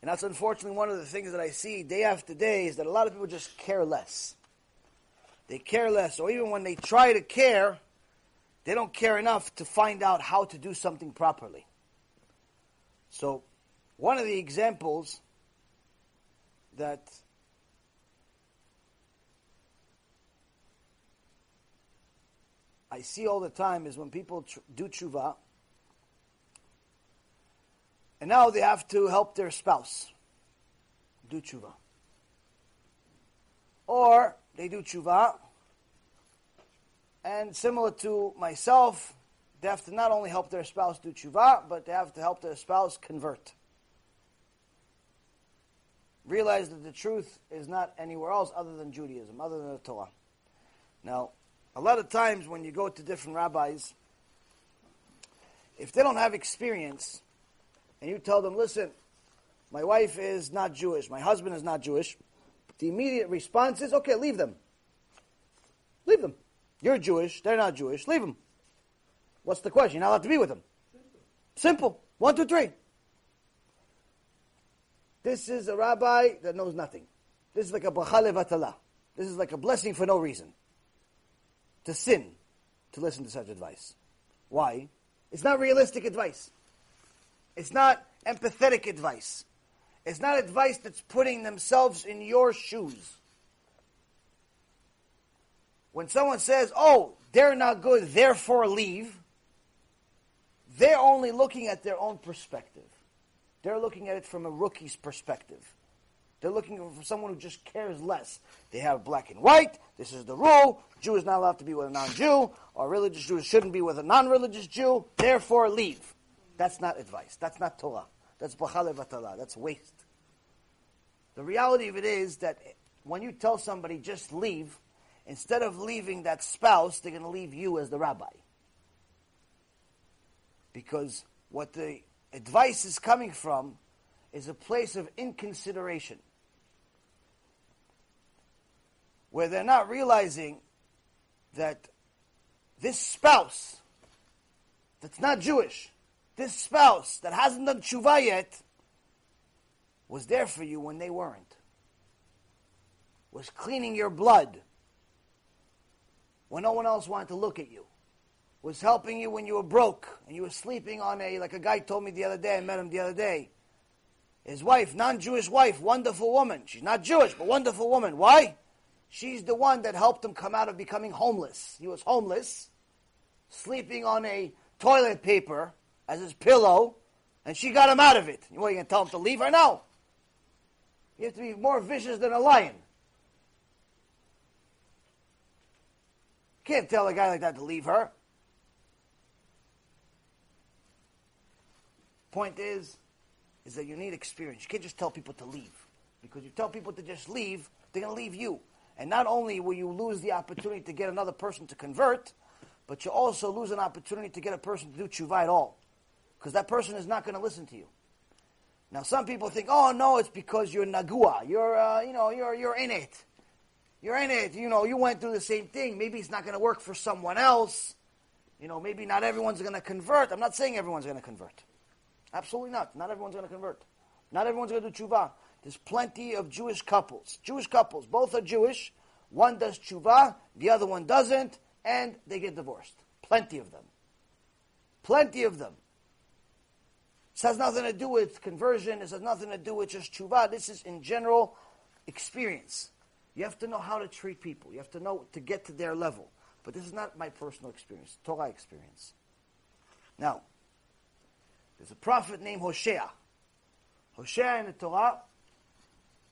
[SPEAKER 1] And that's unfortunately one of the things that I see day after day is that a lot of people just care less. They care less, or even when they try to care, they don't care enough to find out how to do something properly. So, one of the examples that I see all the time is when people tr- do tshuva, and now they have to help their spouse do tshuva. Or they do tshuva, and similar to myself, they have to not only help their spouse do tshuva, but they have to help their spouse convert realize that the truth is not anywhere else other than Judaism, other than the Torah. Now, a lot of times when you go to different rabbis, if they don't have experience, and you tell them, listen, my wife is not Jewish, my husband is not Jewish, the immediate response is, okay, leave them. Leave them. You're Jewish, they're not Jewish, leave them. What's the question? You're not allowed to be with them. Simple. One, two, three. This is a rabbi that knows nothing. This is like a bracha levatala. This is like a blessing for no reason. To sin, to listen to such advice. Why? It's not realistic advice. It's not empathetic advice. It's not advice that's putting themselves in your shoes. When someone says, oh, they're not good, therefore leave, they're only looking at their own perspective. They're looking at it from a rookie's perspective. They're looking for someone who just cares less. They have black and white. This is the rule. Jew is not allowed to be with a non-Jew, or religious Jew shouldn't be with a non-religious Jew. Therefore, leave. That's not advice. That's not Torah. That's bracha levatala. That's waste. The reality of it is that when you tell somebody just leave, instead of leaving that spouse, they're going to leave you as the rabbi. Because what the advice is coming from is a place of inconsideration. where they're not realizing that this spouse that's not Jewish, this spouse that hasn't done tshuva yet, was there for you when they weren't. Was cleaning your blood when no one else wanted to look at you. Was helping you when you were broke and you were sleeping on a, like a guy told me the other day, I met him the other day. His wife, non Jewish wife, wonderful woman. She's not Jewish, but wonderful woman. Why? She's the one that helped him come out of becoming homeless. He was homeless, sleeping on a toilet paper as his pillow, and she got him out of it. What, are you going to tell him to leave her? No. You have to be more vicious than a lion. Can't tell a guy like that to leave her. Point is, is that you need experience. You can't just tell people to leave. Because you tell people to just leave, they're going to leave you. And not only will you lose the opportunity to get another person to convert, but you also lose an opportunity to get a person to do tshuva at all. Because that person is not going to listen to you. Now, some people think, oh, no, it's because you're nagua. You're, uh, you know, you're, you're in it. You're in it. You know, you went through the same thing. Maybe it's not going to work for someone else. You know, maybe not everyone's going to convert. I'm not saying everyone's going to convert. Absolutely not. Not everyone's going to convert. Not everyone's going to do tshuva. There's plenty of Jewish couples. Jewish couples. Both are Jewish. One does tshuva, the other one doesn't, and they get divorced. Plenty of them. Plenty of them. This has nothing to do with conversion. This has nothing to do with just tshuva. This is in general experience. You have to know how to treat people. You have to know to get to their level. But this is not my personal experience, Torah experience. Now, there's a prophet named Hosea. Hosea in the Torah,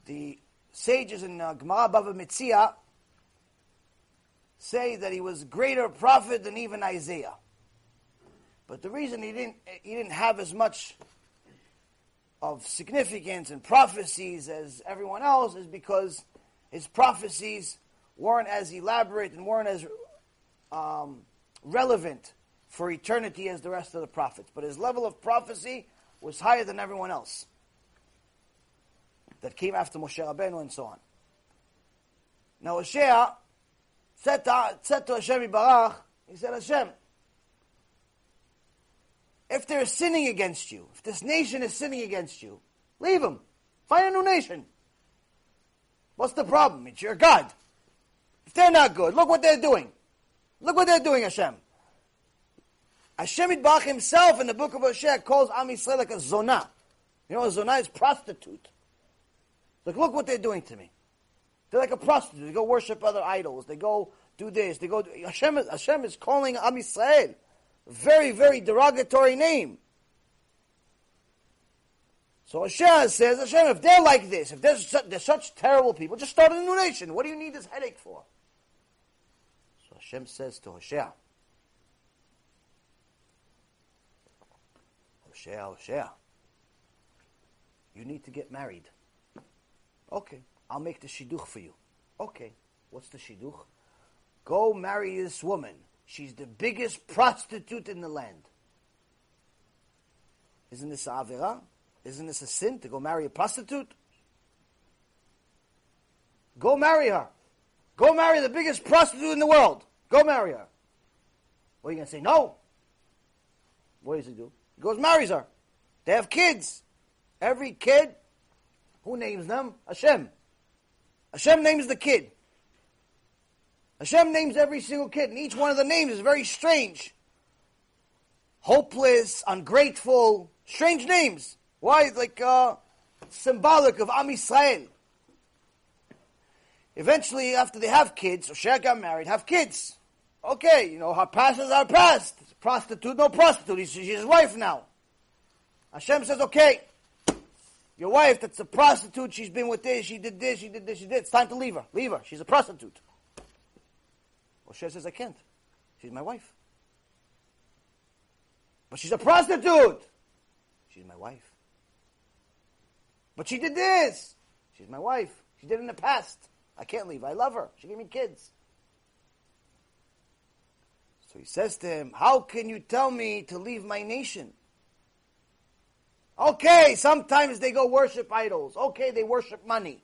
[SPEAKER 1] the sages in uh, Gemara Bava Metzia say that he was greater prophet than even Isaiah. But the reason he didn't he didn't have as much of significance and prophecies as everyone else is because his prophecies weren't as elaborate and weren't as um, relevant for eternity as the rest of the prophets. But his level of prophecy was higher than everyone else that came after Moshe Rabbeinu and so on. Now Hosea said to, said to Hashem Barach, he said, Hashem, if they're sinning against you, if this nation is sinning against you, leave them. Find a new nation. What's the problem? It's your God. If they're not good, look what they're doing. Look what they're doing, Hashem. Hashem Yitbach himself in the book of Hosea calls Am Yisrael like a zonah. You know, a zonah is prostitute. Like, look what they're doing to me. They're like a prostitute. They go worship other idols. They go do this. They go. Do, Hashem, is, Hashem is calling Am Yisrael. Very, very derogatory name. So Hashem says, Hashem, if they're like this, if they're such, they're such terrible people, just start a new nation. What do you need this headache for? So Hashem says to Hosea, Hosea, Hosea, you need to get married. Okay, I'll make the shidduch for you. Okay, what's the shidduch? Go marry this woman. She's the biggest prostitute in the land. Isn't this a avera? Isn't this a sin to go marry a prostitute? Go marry her. Go marry the biggest prostitute in the world. Go marry her. What are you going to say? No. What does he do? He goes, marries her. They have kids. Every kid, who names them? Hashem. Hashem names the kid. Hashem names every single kid, and each one of the names is very strange. Hopeless, ungrateful, strange names. Why? Like uh, symbolic of Am Yisrael. Eventually, after they have kids, Hosea got married, have kids. Okay, you know, her past is our past. Prostitute, no prostitute. She's his wife now. Hashem says, okay, your wife, that's a prostitute, she's been with this, she did this, she did this, she did. It's time to leave her. Leave her. She's a prostitute. Hosea says, I can't. She's my wife. But she's a prostitute. She's my wife. But she did this. She's my wife. She did it in the past. I can't leave. I love her. She gave me kids. So he says to him, How can you tell me to leave my nation? Okay, sometimes they go worship idols. Okay, they worship money.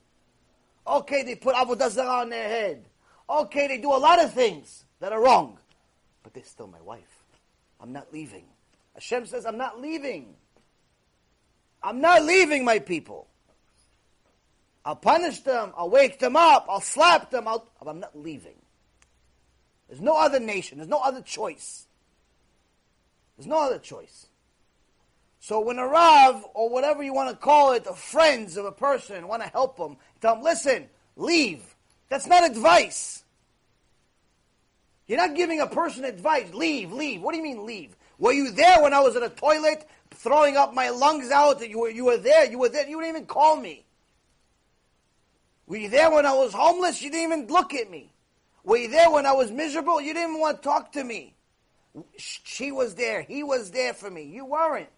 [SPEAKER 1] Okay, they put avodah zarah on their head. Okay, they do a lot of things that are wrong, but they're still my wife. I'm not leaving. Hashem says, I'm not leaving. I'm not leaving my people. I'll punish them, I'll wake them up, I'll slap them, I'll, but I'm not leaving. There's no other nation, there's no other choice. There's no other choice. So when a Rav, or whatever you want to call it, the friends of a person want to help them, tell them, listen, leave. That's not advice. You're not giving a person advice. Leave, leave. What do you mean leave? Were you there when I was in a toilet throwing up my lungs out? You were, you were there. You were there. You didn't even call me. Were you there when I was homeless? You didn't even look at me. Were you there when I was miserable? You didn't want to talk to me. She was there. He was there for me. You weren't.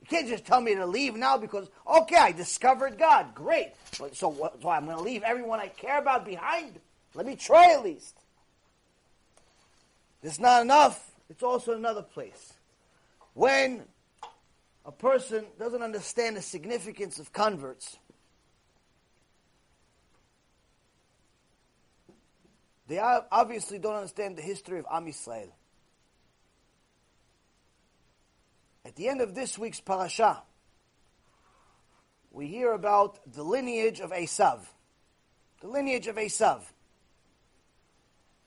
[SPEAKER 1] You can't just tell me to leave now because, okay, I discovered God. Great. So, so I'm going to leave everyone I care about behind? Let me try at least. It's not enough. It's also another place. When a person doesn't understand the significance of converts, they obviously don't understand the history of Am Yisrael. At the end of this week's parasha, we hear about the lineage of Esav. The lineage of Esav.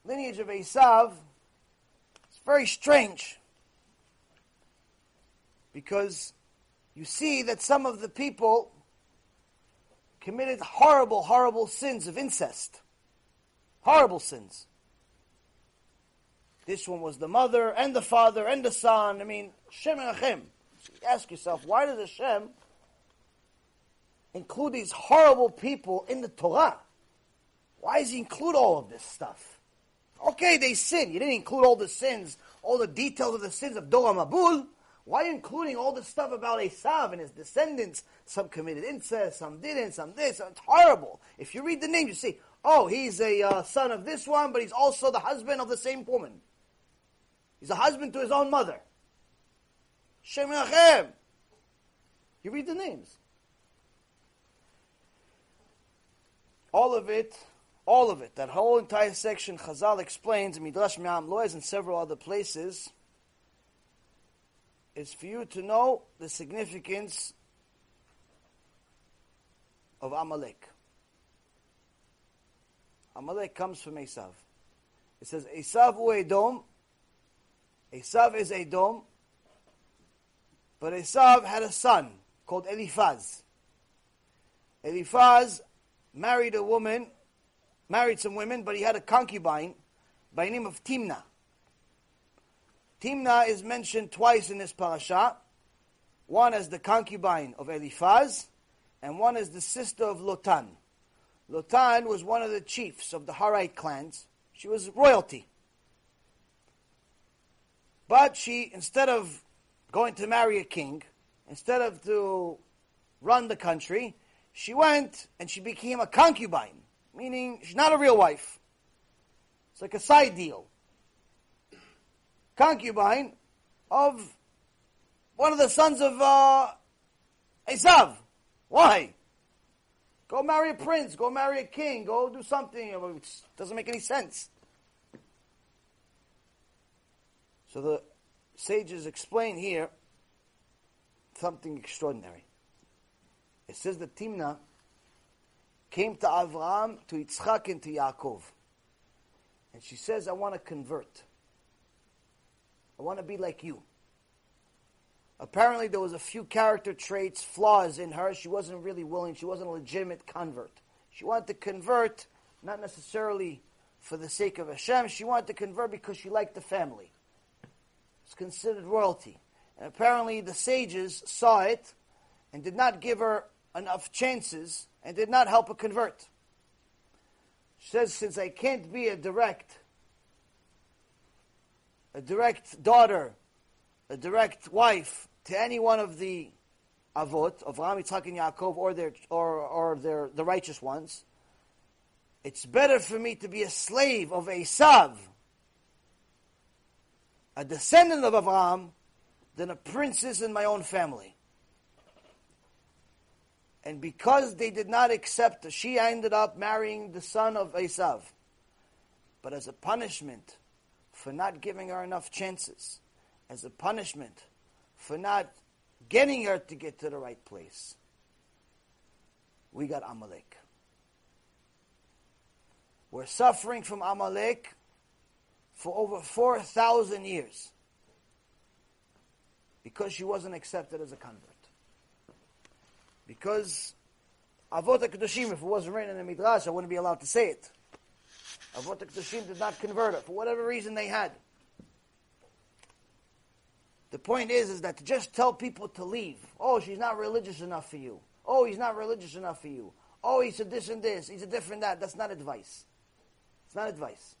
[SPEAKER 1] Lineage of Esav is very strange because you see that some of the people committed horrible, horrible sins of incest. Horrible sins. This one was the mother and the father and the son. I mean, Shem and Achim. Ask yourself, why does Hashem include these horrible people in the Torah? Why does he include all of this stuff? Okay, they sin. You didn't include all the sins, all the details of the sins of Dor HaMabul. Why including all the stuff about Esav and his descendants? Some committed incest, some didn't, some this. It's horrible. If you read the name, you see, oh, he's a uh, son of this one, but he's also the husband of the same woman. He's a husband to his own mother. Shem Menachem. You read the names. All of it, all of it, that whole entire section, Chazal explains, in Midrash Me'am Loez and several other places, is for you to know the significance of Amalek. Amalek comes from Esav. It says, Esav u Edom, Esav is Edom, but Esav had a son called Eliphaz. Eliphaz married a woman, married some women, but he had a concubine by the name of Timnah. Timnah is mentioned twice in this parasha. One as the concubine of Eliphaz, and one as the sister of Lotan. Lotan was one of the chiefs of the Horite clans. She was royalty. But she, instead of going to marry a king, instead of to run the country, she went and she became a concubine, meaning she's not a real wife. It's like a side deal. Concubine of one of the sons of uh, Esav. Why? Go marry a prince, go marry a king, go do something. It doesn't make any sense. So the sages explain here something extraordinary. It says that Timnah came to Avram, to Yitzchak, and to Yaakov. And she says, I want to convert. I want to be like you. Apparently, there was a few character traits, flaws in her. She wasn't really willing. She wasn't a legitimate convert. She wanted to convert, not necessarily for the sake of Hashem. She wanted to convert because she liked the family It's considered royalty. And apparently the sages saw it and did not give her enough chances and did not help her convert. She says, since I can't be a direct, a direct daughter, a direct wife to any one of the avot of Ram, Yitzchak, and Yaakov, or their or or their the righteous ones, it's better for me to be a slave of Esav a descendant of Avram, than a princess in my own family. And because they did not accept, she ended up marrying the son of Esav. but as a punishment for not giving her enough chances, as a punishment for not getting her to get to the right place, we got Amalek. We're suffering from Amalek for over 4,000 years because she wasn't accepted as a convert. Because Avot HaKadoshim, if it wasn't written in the Midrash, I wouldn't be allowed to say it. Avot HaKadoshim did not convert her for whatever reason they had. The point is, is that to just tell people to leave. Oh, she's not religious enough for you. Oh, he's not religious enough for you. Oh, he's a this and this. He's a different that. That's not advice. It's not advice.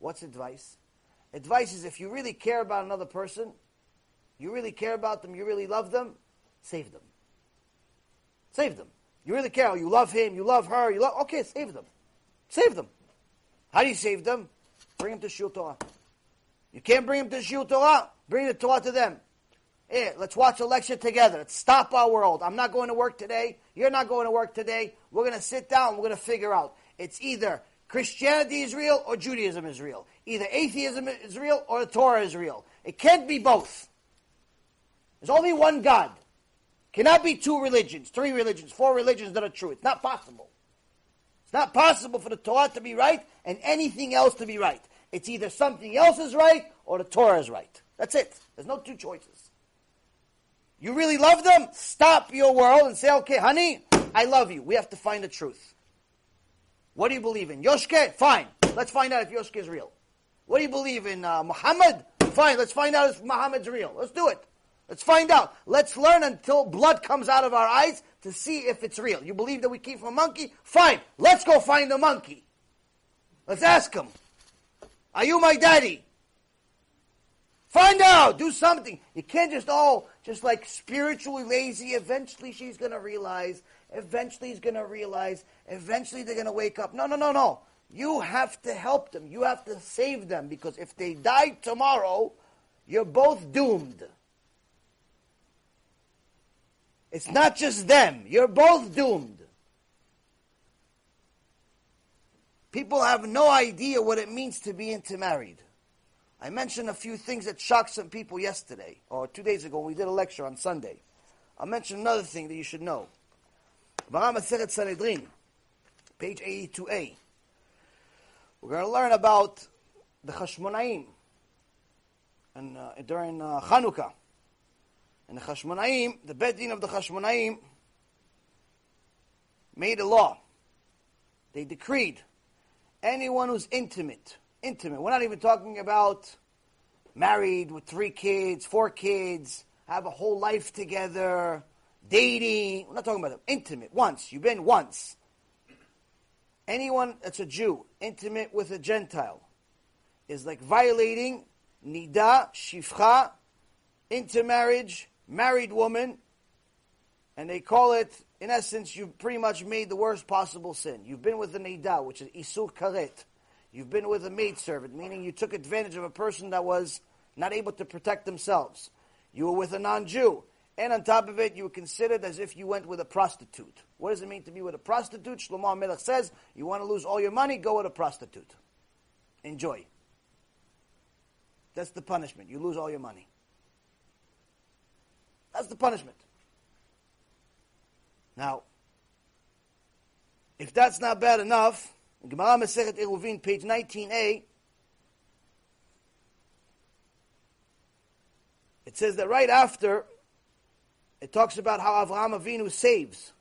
[SPEAKER 1] What's advice? Advice is if you really care about another person, you really care about them, you really love them, save them. Save them. You really care. Oh, you love him, you love her, you love okay, save them. Save them. How do you save them? Bring them to Shul Torah. You can't bring them to Shul Torah, bring the Torah to them. Here, let's watch a lecture together. Let's stop our world. I'm not going to work today. You're not going to work today. We're going to sit down. We're going to figure out. It's either Christianity is real or Judaism is real. Either atheism is real or the Torah is real. It can't be both. There's only one God. Cannot be two religions, three religions, four religions that are true. It's not possible. It's not possible for the Torah to be right and anything else to be right. It's either something else is right or the Torah is right. That's it. There's no two choices. You really love them? Stop your world and say, okay, honey, I love you. We have to find the truth. What do you believe in? Yoshke? Fine. Let's find out if Yoshke is real. What do you believe in? Uh, Muhammad? Fine. Let's find out if Muhammad's real. Let's do it. Let's find out. Let's learn until blood comes out of our eyes to see if it's real. You believe that we came from a monkey? Fine. Let's go find the monkey. Let's ask him. Are you my daddy? Find out. Do something. You can't just, all just like spiritually lazy. Eventually she's going to realize Eventually he's going to realize. Eventually they're going to wake up. No, no, no, no. You have to help them. You have to save them because if they die tomorrow, you're both doomed. It's not just them. You're both doomed. People have no idea what it means to be intermarried. I mentioned a few things that shocked some people yesterday, or two days ago. when We did a lecture on Sunday. I'll mention another thing that you should know. Gemara Masechet Sanhedrin, page 82a. We're going to learn about the Chashmonaim and uh, during uh, Chanukah. And the Chashmonaim, the Beit Din of the Chashmonaim, made a law. They decreed anyone who's intimate, intimate. We're not even talking about married with three kids, four kids, have a whole life together, dating. We're not talking about intimate. Once. You've been once. Anyone that's a Jew, intimate with a Gentile, is like violating nida, shifcha, intermarriage, married woman, and they call it, in essence, you've pretty much made the worst possible sin. You've been with a nida, which is isur karet. You've been with a maidservant, meaning you took advantage of a person that was not able to protect themselves. You were with a non-Jew. And on top of it, you were considered as if you went with a prostitute. What does it mean to be with a prostitute? Shlomo Melech says, you want to lose all your money, go with a prostitute. Enjoy. That's the punishment. You lose all your money. That's the punishment. Now, if that's not bad enough, Gemara Masechet Eruvin, page 19a, it says that right after it talks about how Avraham Avinu saves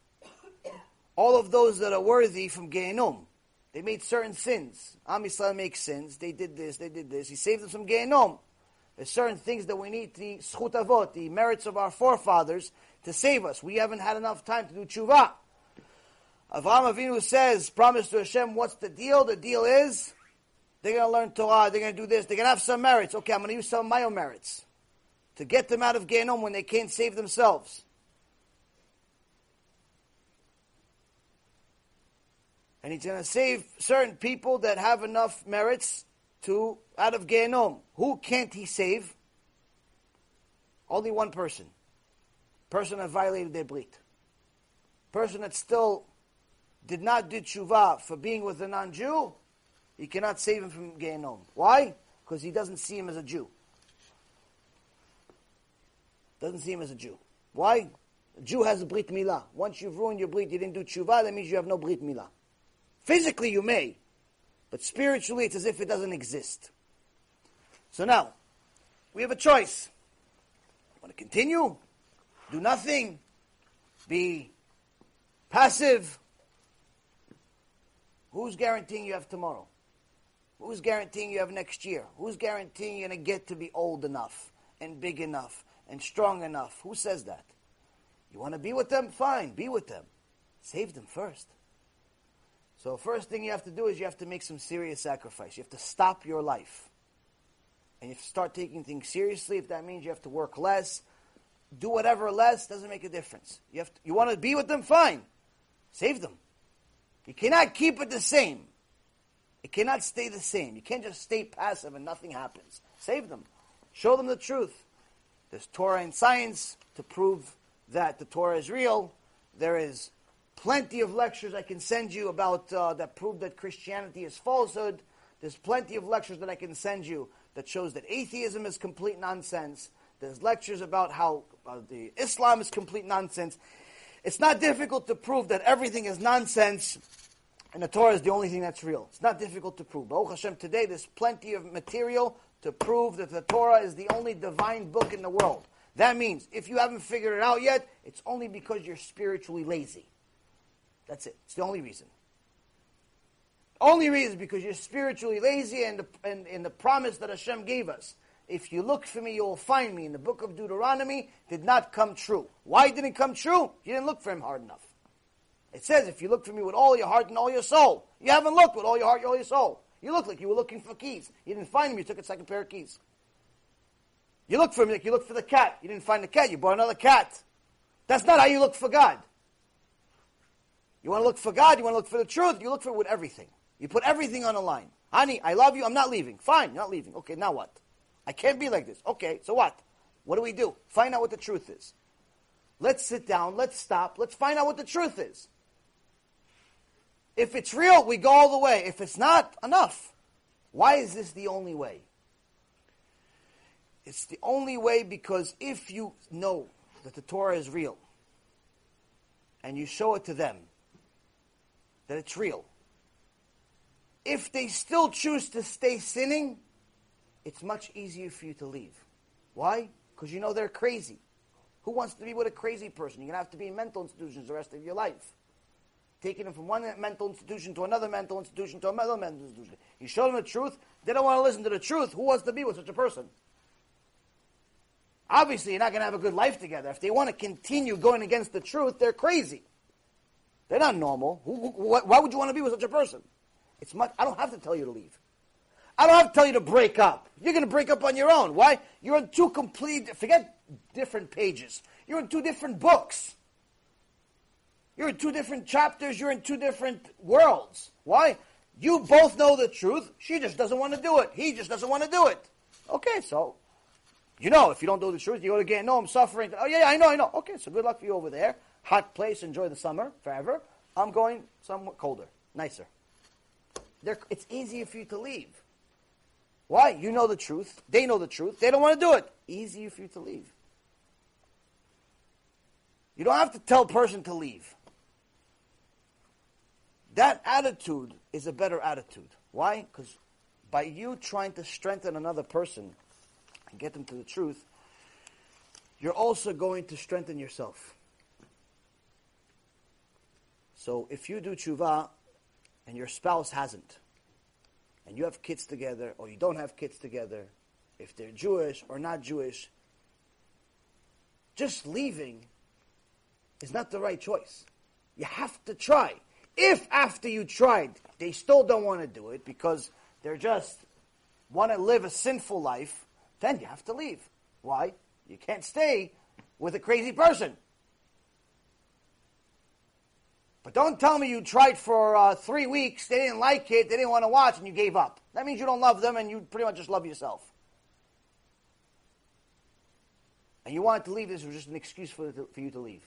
[SPEAKER 1] all of those that are worthy from Gehenom. They made certain sins. Am Yisrael makes sins. They did this, they did this. He saved them from Gehenom. There's certain things that we need, the zechut avot, the merits of our forefathers, to save us. We haven't had enough time to do tshuva. Avraham Avinu says, promise to Hashem, what's the deal? The deal is, they're going to learn Torah, they're going to do this, they're going to have some merits. Okay, I'm going to use some of my own merits to get them out of Gehenom when they can't save themselves. And he's going to save certain people that have enough merits to out of Gehenom. Who can't he save? Only one person. Person that violated their brit. Person that still did not do tshuva for being with a non-Jew, He cannot save him from Gehenom. Why? Because he doesn't see him as a Jew. Doesn't see him as a Jew. Why? A Jew has a Brit Milah. Once you've ruined your Brit, you didn't do tshuva, that means you have no Brit Milah. Physically, you may, but spiritually, it's as if it doesn't exist. So now, we have a choice. Want to continue? Do nothing? Be passive? Who's guaranteeing you have tomorrow? Who's guaranteeing you have next year? Who's guaranteeing you're going to get to be old enough and big enough and strong enough? Who says that? You want to be with them? Fine, be with them. Save them first. So first thing you have to do is you have to make some serious sacrifice. You have to stop your life. And you start taking things seriously. If that means you have to work less, do whatever less, doesn't make a difference. You, have to, you want to be with them? Fine. Save them. You cannot keep it the same. It cannot stay the same. You can't just stay passive and nothing happens. Save them. Show them the truth. There's Torah and science to prove that the Torah is real. There is plenty of lectures I can send you about uh, that prove that Christianity is falsehood. There's plenty of lectures that I can send you that shows that atheism is complete nonsense. There's lectures about how uh, the Islam is complete nonsense. It's not difficult to prove that everything is nonsense and the Torah is the only thing that's real. It's not difficult to prove. Baruch Hashem, today there's plenty of material to prove that the Torah is the only divine book in the world. That means if you haven't figured it out yet, it's only because you're spiritually lazy. That's it. It's the only reason. Only reason is because you're spiritually lazy and the, and, and the promise that Hashem gave us. If you look for me, you will find me in the book of Deuteronomy did not come true. Why didn't it come true? You didn't look for him hard enough. It says, if you look for me with all your heart and all your soul, you haven't looked with all your heart and all your soul. You look like you were looking for keys. You didn't find them, you took a second pair of keys. You look for him like you look for the cat. You didn't find the cat, you bought another cat. That's not how you look for God. You want to look for God, you want to look for the truth, you look for it with everything. You put everything on the line. Honey, I love you, I'm not leaving. Fine, you're not leaving. Okay, now what? I can't be like this. Okay, so what? What do we do? Find out what the truth is. Let's sit down, let's stop, let's find out what the truth is. If it's real, we go all the way. If it's not, enough. Why is this the only way? It's the only way because if you know that the Torah is real and you show it to them, that it's real, if they still choose to stay sinning, it's much easier for you to leave. Why? Because you know they're crazy. Who wants to be with a crazy person? You're going to have to be in mental institutions the rest of your life taking them from one mental institution to another mental institution to another mental institution. You show them the truth, they don't want to listen to the truth. Who wants to be with such a person? Obviously, you're not going to have a good life together. If they want to continue going against the truth, they're crazy. They're not normal. Who, who, why would you want to be with such a person? It's much. I don't have to tell you to leave. I don't have to tell you to break up. You're going to break up on your own. Why? You're on two complete. Forget different pages. You're in two different books. You're in two different chapters, you're in two different worlds. Why? You both know the truth. She just doesn't want to do it. He just doesn't want to do it. Okay, so you know if you don't do the truth, you go to get no, I'm suffering. Oh yeah, yeah, I know, I know. Okay, so good luck for you over there. Hot place, enjoy the summer forever. I'm going somewhat colder, nicer. It's easier for you to leave. Why? You know the truth. They know the truth. They don't want to do it. Easier for you to leave. You don't have to tell a person to leave. That attitude is a better attitude. Why? Because by you trying to strengthen another person and get them to the truth, you're also going to strengthen yourself. So if you do tshuva and your spouse hasn't, and you have kids together or you don't have kids together, if they're Jewish or not Jewish, just leaving is not the right choice. You have to try. If after you tried, they still don't want to do it because they're just want to live a sinful life, then you have to leave. Why? You can't stay with a crazy person. But don't tell me you tried for uh, three weeks, they didn't like it, they didn't want to watch, and you gave up. That means you don't love them and you pretty much just love yourself. And you wanted to leave, this was just an excuse for, for you to leave.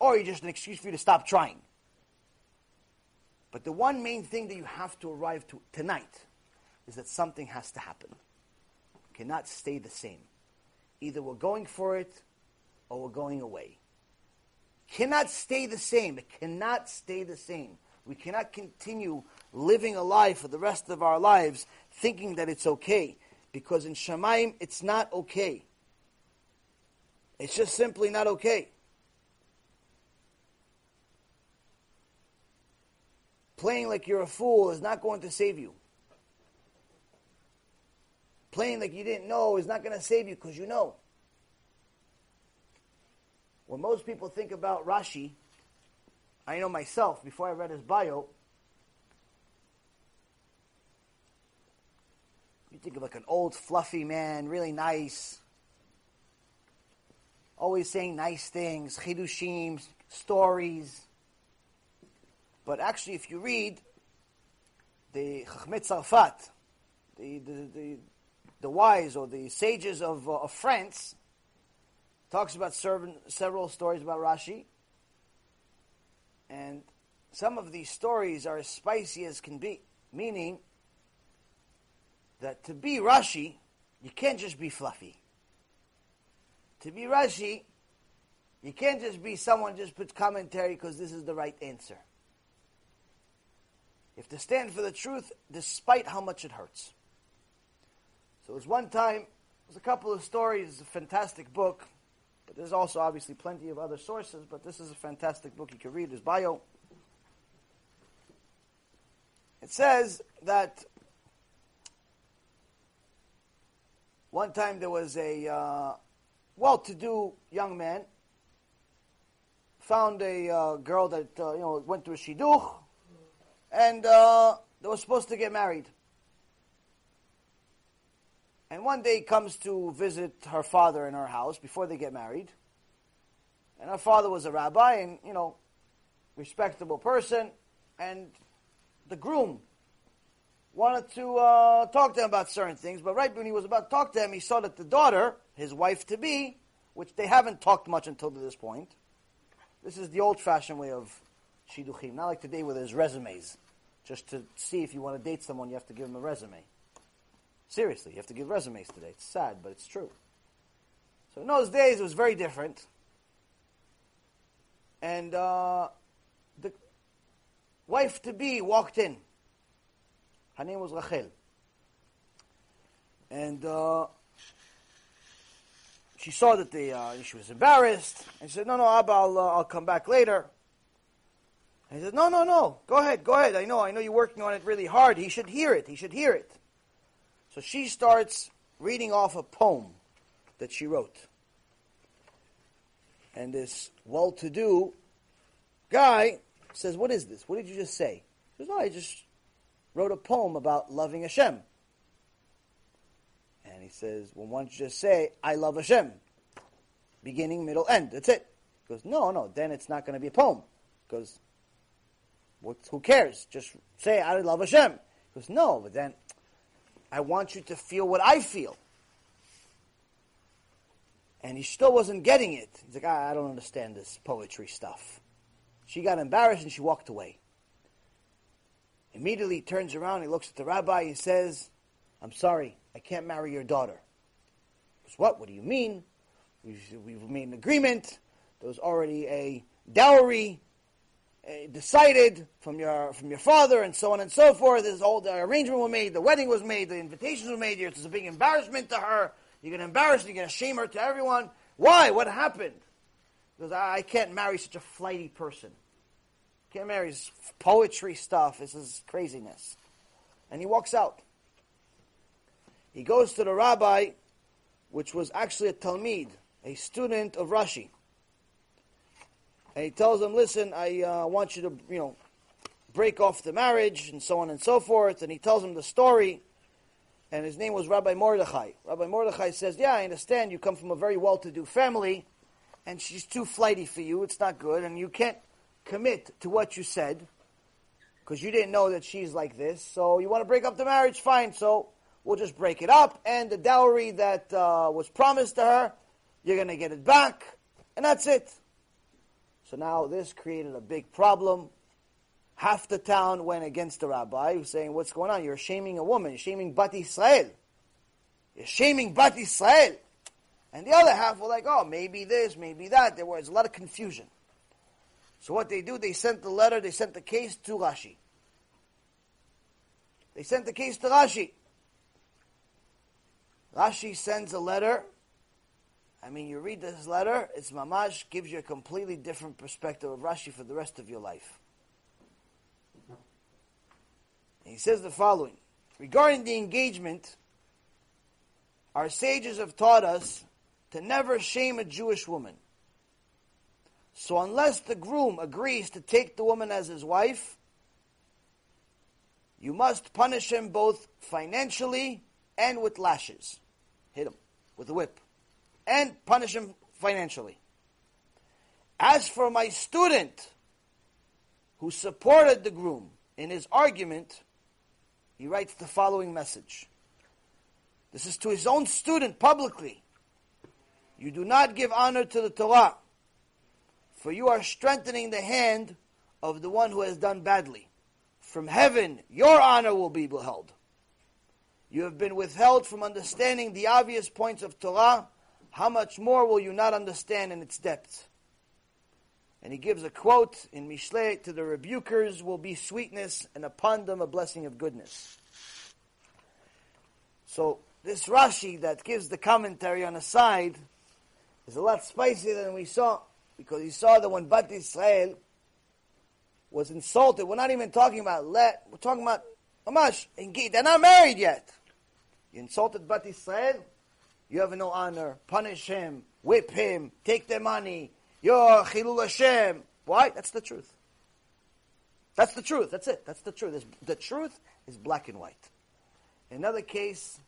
[SPEAKER 1] Or you just an excuse for you to stop trying. But the one main thing that you have to arrive to tonight is that something has to happen. It cannot stay the same. Either we're going for it or we're going away. Cannot stay the same. It cannot stay the same. We cannot continue living a life for the rest of our lives thinking that it's okay. Because in Shemaim, it's not okay. It's just simply not okay. Playing like you're a fool is not going to save you. Playing like you didn't know is not going to save you because you know. When most people think about Rashi, I know myself, before I read his bio, you think of like an old, fluffy man, really nice, always saying nice things, chidushim, stories. But actually, if you read the Chachmei Tzarfat, the, the, the, the wise or the sages of, uh, of France, talks about several stories about Rashi. And some of these stories are as spicy as can be, meaning that to be Rashi, you can't just be fluffy. To be Rashi, you can't just be someone just puts commentary because this is the right answer. You have to stand for the truth despite how much it hurts. So it was one time, there's a couple of stories, a fantastic book, but there's also obviously plenty of other sources, but this is a fantastic book you can read, his bio. It says that one time there was a uh, well-to-do young man found a uh, girl that uh, you know went to a shidduch, and uh, they were supposed to get married. And one day comes to visit her father in her house before they get married. And her father was a rabbi and, you know, respectable person. And the groom wanted to uh, talk to him about certain things. But right when he was about to talk to him, he saw that the daughter, his wife to be, which they haven't talked much until to this point, this is the old fashioned way of shidduchim. Not like today where there's resumes. Just to see if you want to date someone, you have to give them a resume. Seriously, you have to give resumes today. It's sad, but it's true. So in those days, it was very different. And uh, the wife to be walked in. Her name was Rachel. And uh, she saw that the, uh, she was embarrassed. And she said, No, no, Abba, I'll, uh, I'll come back later. And he said, No, no, no. Go ahead, go ahead. I know, I know you're working on it really hard. He should hear it. He should hear it. So she starts reading off a poem that she wrote. And this well to do guy says, What is this? What did you just say? He says, No, oh, I just wrote a poem about loving Hashem. And he says, Well, why don't you just say, I love Hashem? Beginning, middle, end. That's it. He goes, No, no, then it's not going to be a poem. Because who cares? Just say, I love Hashem. He goes, No, but then I want you to feel what I feel. And he still wasn't getting it. He's like, I, I don't understand this poetry stuff. She got embarrassed and she walked away. Immediately he turns around, he looks at the rabbi, he says, I'm sorry, I can't marry your daughter. Goes, what? What do you mean? We've, we've made an agreement. There was already a dowry Uh, decided from your from your father and so on and so forth. This whole the arrangement was made, the wedding was made, the invitations were made. It's a big embarrassment to her. You're going to embarrass her. You're going to shame her to everyone. Why? What happened? Because I, I can't marry such a flighty person. Can't marry his poetry stuff. This is craziness. And he walks out. He goes to the rabbi, which was actually a Talmid, a student of Rashi and he tells them, "Listen, I uh, want you to, you know, break off the marriage and so on and so forth." And he tells them the story. And his name was Rabbi Mordechai. Rabbi Mordechai says, "Yeah, I understand. You come from a very well-to-do family, and she's too flighty for you. It's not good, and you can't commit to what you said because you didn't know that she's like this. So you want to break up the marriage? Fine. So we'll just break it up, and the dowry that uh, was promised to her, you're going to get it back, and that's it." So now this created a big problem. half the town went against the rabbi, saying, "What's going on? You're shaming a woman. You're shaming Bat Israel. You're shaming Bat Israel." And the other half were like, "Oh, maybe this, maybe that." There was a lot of confusion. So what they do, they sent the letter, they sent the case to Rashi. They sent the case to Rashi. Rashi sends a letter. I mean, you read this letter, it's mamash, gives you a completely different perspective of Rashi for the rest of your life. And he says the following Regarding the engagement, our sages have taught us to never shame a Jewish woman. So unless the groom agrees to take the woman as his wife, you must punish him both financially and with lashes. Hit him with a whip. And punish him financially. As for my student who supported the groom in his argument, he writes the following message. This is to his own student publicly. You do not give honor to the Torah for you are strengthening the hand of the one who has done badly. From heaven, your honor will be beheld. You have been withheld from understanding the obvious points of Torah. How much more will you not understand in its depth? And he gives a quote in Mishle to the rebukers will be sweetness, and upon them a blessing of goodness. So, this Rashi that gives the commentary on the side is a lot spicier than we saw because he saw that when Bat Israel was insulted, we're not even talking about let, we're talking about Amash, they're not married yet. You insulted Bat Israel, you have no honor, punish him, whip him, take their money, you're Chilul Hashem. Why? That's the truth. That's the truth. That's it. That's the truth. the truth is black and white. Another case,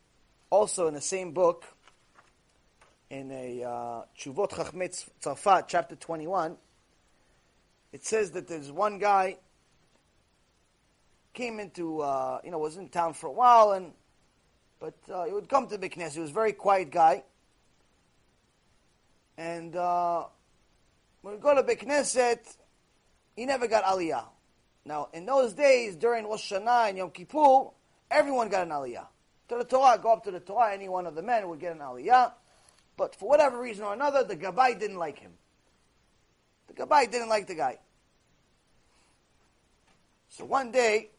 [SPEAKER 1] also in the same book, in a uh, Chuvot Chachmei Tzarfat, chapter 21, it says that there's one guy came into, uh, you know, was in town for a while, and but uh, he would come to Biknes. He was a very quiet guy. And uh, when we go to Bikneset, he never got Aliyah. Now, in those days, during Rosh Hashanah and Yom Kippur, everyone got an Aliyah. To the Torah, go up to the Torah, any one of the men would get an Aliyah. But for whatever reason or another, the Gabbai didn't like him. The Gabbai didn't like the guy. So one day,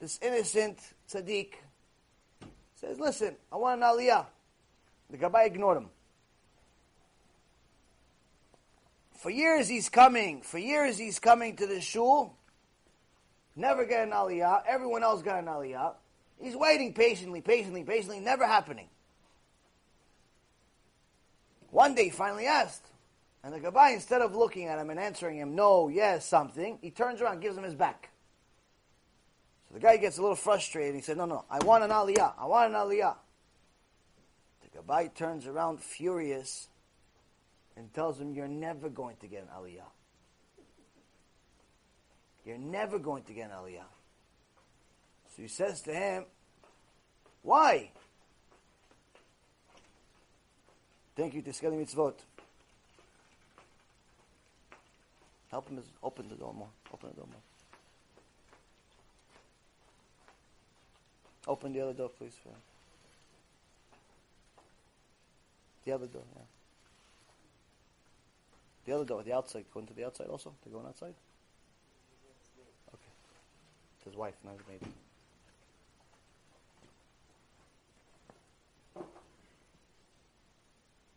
[SPEAKER 1] this innocent tzaddik says, listen, I want an aliyah. The Gabbai ignored him. For years he's coming. For years he's coming to the shul. Never get an aliyah. Everyone else got an aliyah. He's waiting patiently, patiently, patiently. Never happening. One day he finally asked. And the Gabbai, instead of looking at him and answering him, no, yes, something, he turns around gives him his back. So the guy gets a little frustrated. He said, no, no, I want an aliyah. I want an aliyah. The Gabbai turns around furious and tells him, you're never going to get an aliyah. You're never going to get an aliyah. So he says to him, why? Thank you, Tiskeli Mitzvot. Help him open the door more. Open the door more. Open the other door, please. For the other door, yeah. The other door, the outside. Going to the outside also? They're going outside? Okay. It's his wife, not his baby.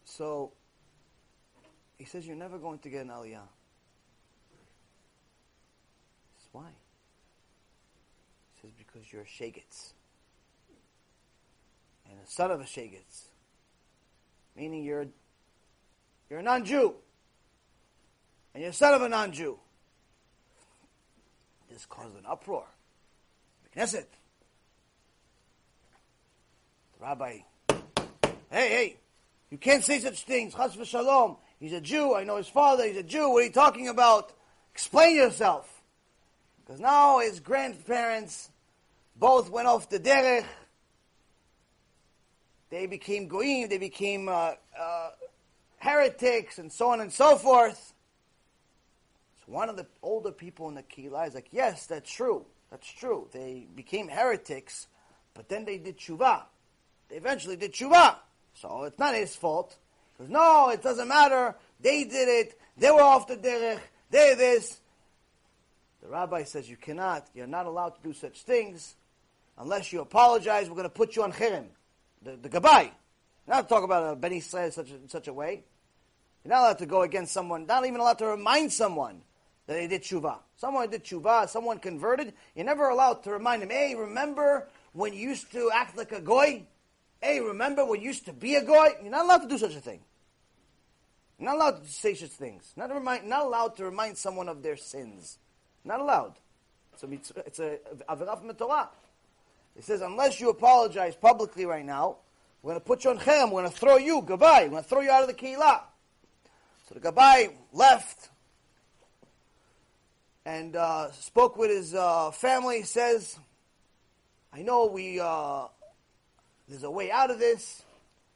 [SPEAKER 1] So he says, You're never going to get an aliyah. He Says, Why? He says, Because you're a son of a shagitz. Meaning you're, you're a non Jew. And you're a son of a non Jew. This caused an uproar. The Knesset. The rabbi, hey, hey, you can't say such things. Chas v'shalom. He's a Jew. I know his father. He's a Jew. What are you talking about? Explain yourself. Because now his grandparents both went off the derech. They became goyim. They became uh, uh, heretics, and so on and so forth. So one of the older people in the Kehillah is like, yes, that's true. That's true. They became heretics, but then they did tshuva. They eventually did tshuva. So it's not his fault. Goes, no, it doesn't matter. They did it. They were off the derech. They this. The rabbi says you cannot, you're not allowed to do such things unless you apologize. We're going to put you on cherem. The, the gabbai. Not to talk about a Ben Israel in such a, in such a way. You're not allowed to go against someone, not even allowed to remind someone that they did tshuva. Someone did tshuva, someone converted. You're never allowed to remind them, hey, remember when you used to act like a goy? Hey, remember when you used to be a goy? You're not allowed to do such a thing. You're not allowed to say such things. Not, remind, not allowed to remind someone of their sins. Not allowed. It's a, it's a avirah from the. It says, unless you apologize publicly right now, we're going to put you on cherem, we're going to throw you, goodbye, we're going to throw you out of the kehillah. So the gabbai left and uh, spoke with his uh, family. He says, "I know we uh, there's a way out of this.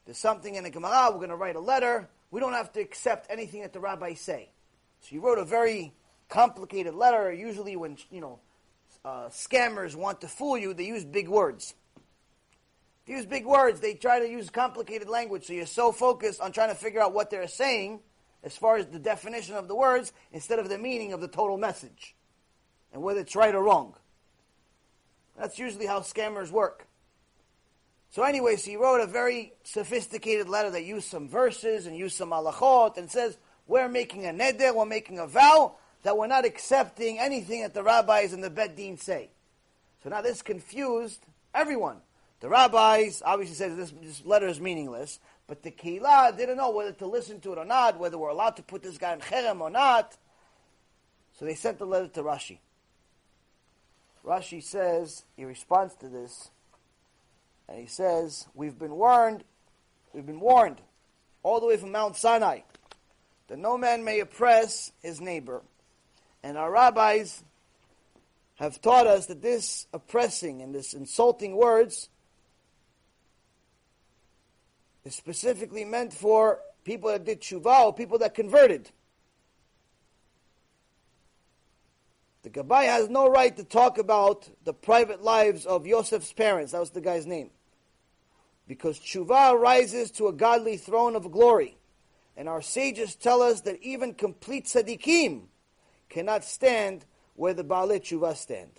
[SPEAKER 1] There's something in the Gemara. We're going to write a letter. We don't have to accept anything that the rabbis say." So he wrote a very complicated letter. Usually, when you know uh, scammers want to fool you, they use big words. They use big words. They try to use complicated language. So you're so focused on trying to figure out what they're saying as far as the definition of the words instead of the meaning of the total message and whether it's right or wrong. That's usually how scammers work. So anyway, so he wrote a very sophisticated letter that used some verses and used some halachot and says, we're making a neder, we're making a vow that we're not accepting anything that the rabbis and the din say. So now this confused everyone. The rabbis obviously said this, this letter is meaningless. But the Kehillah didn't know whether to listen to it or not, whether we're allowed to put this guy in Cherem or not. So they sent the letter to Rashi. Rashi says, he responds to this, and he says, We've been warned, we've been warned, all the way from Mount Sinai, that no man may oppress his neighbor. And our rabbis have taught us that this oppressing and this insulting words is specifically meant for people that did tshuva or people that converted. The Gabbai has no right to talk about the private lives of Yosef's parents. That was the guy's name. Because tshuva rises to a godly throne of glory. And our sages tell us that even complete tzaddikim cannot stand where the Baalei tshuva stand.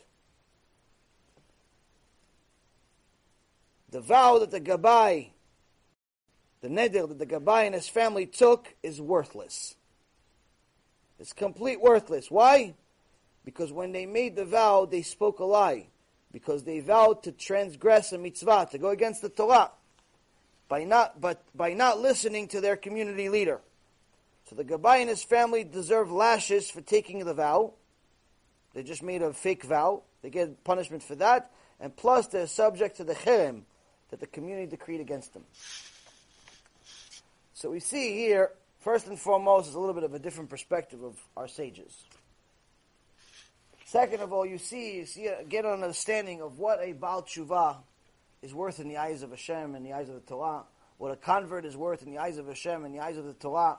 [SPEAKER 1] The vow that the Gabbai the neder that the Gabbai and his family took is worthless. It's complete worthless. Why? Because when they made the vow, they spoke a lie. Because they vowed to transgress a mitzvah, to go against the Torah, by not, but by not listening to their community leader. So the Gabbai and his family deserve lashes for taking the vow. They just made a fake vow. They get punishment for that. And plus, they're subject to the cherem that the community decreed against them. So we see here, first and foremost, is a little bit of a different perspective of our sages. Second of all, you see, you see, uh, get an understanding of what a Baal Tshuva is worth in the eyes of Hashem and the eyes of the Torah, what a convert is worth in the eyes of Hashem and the eyes of the Torah.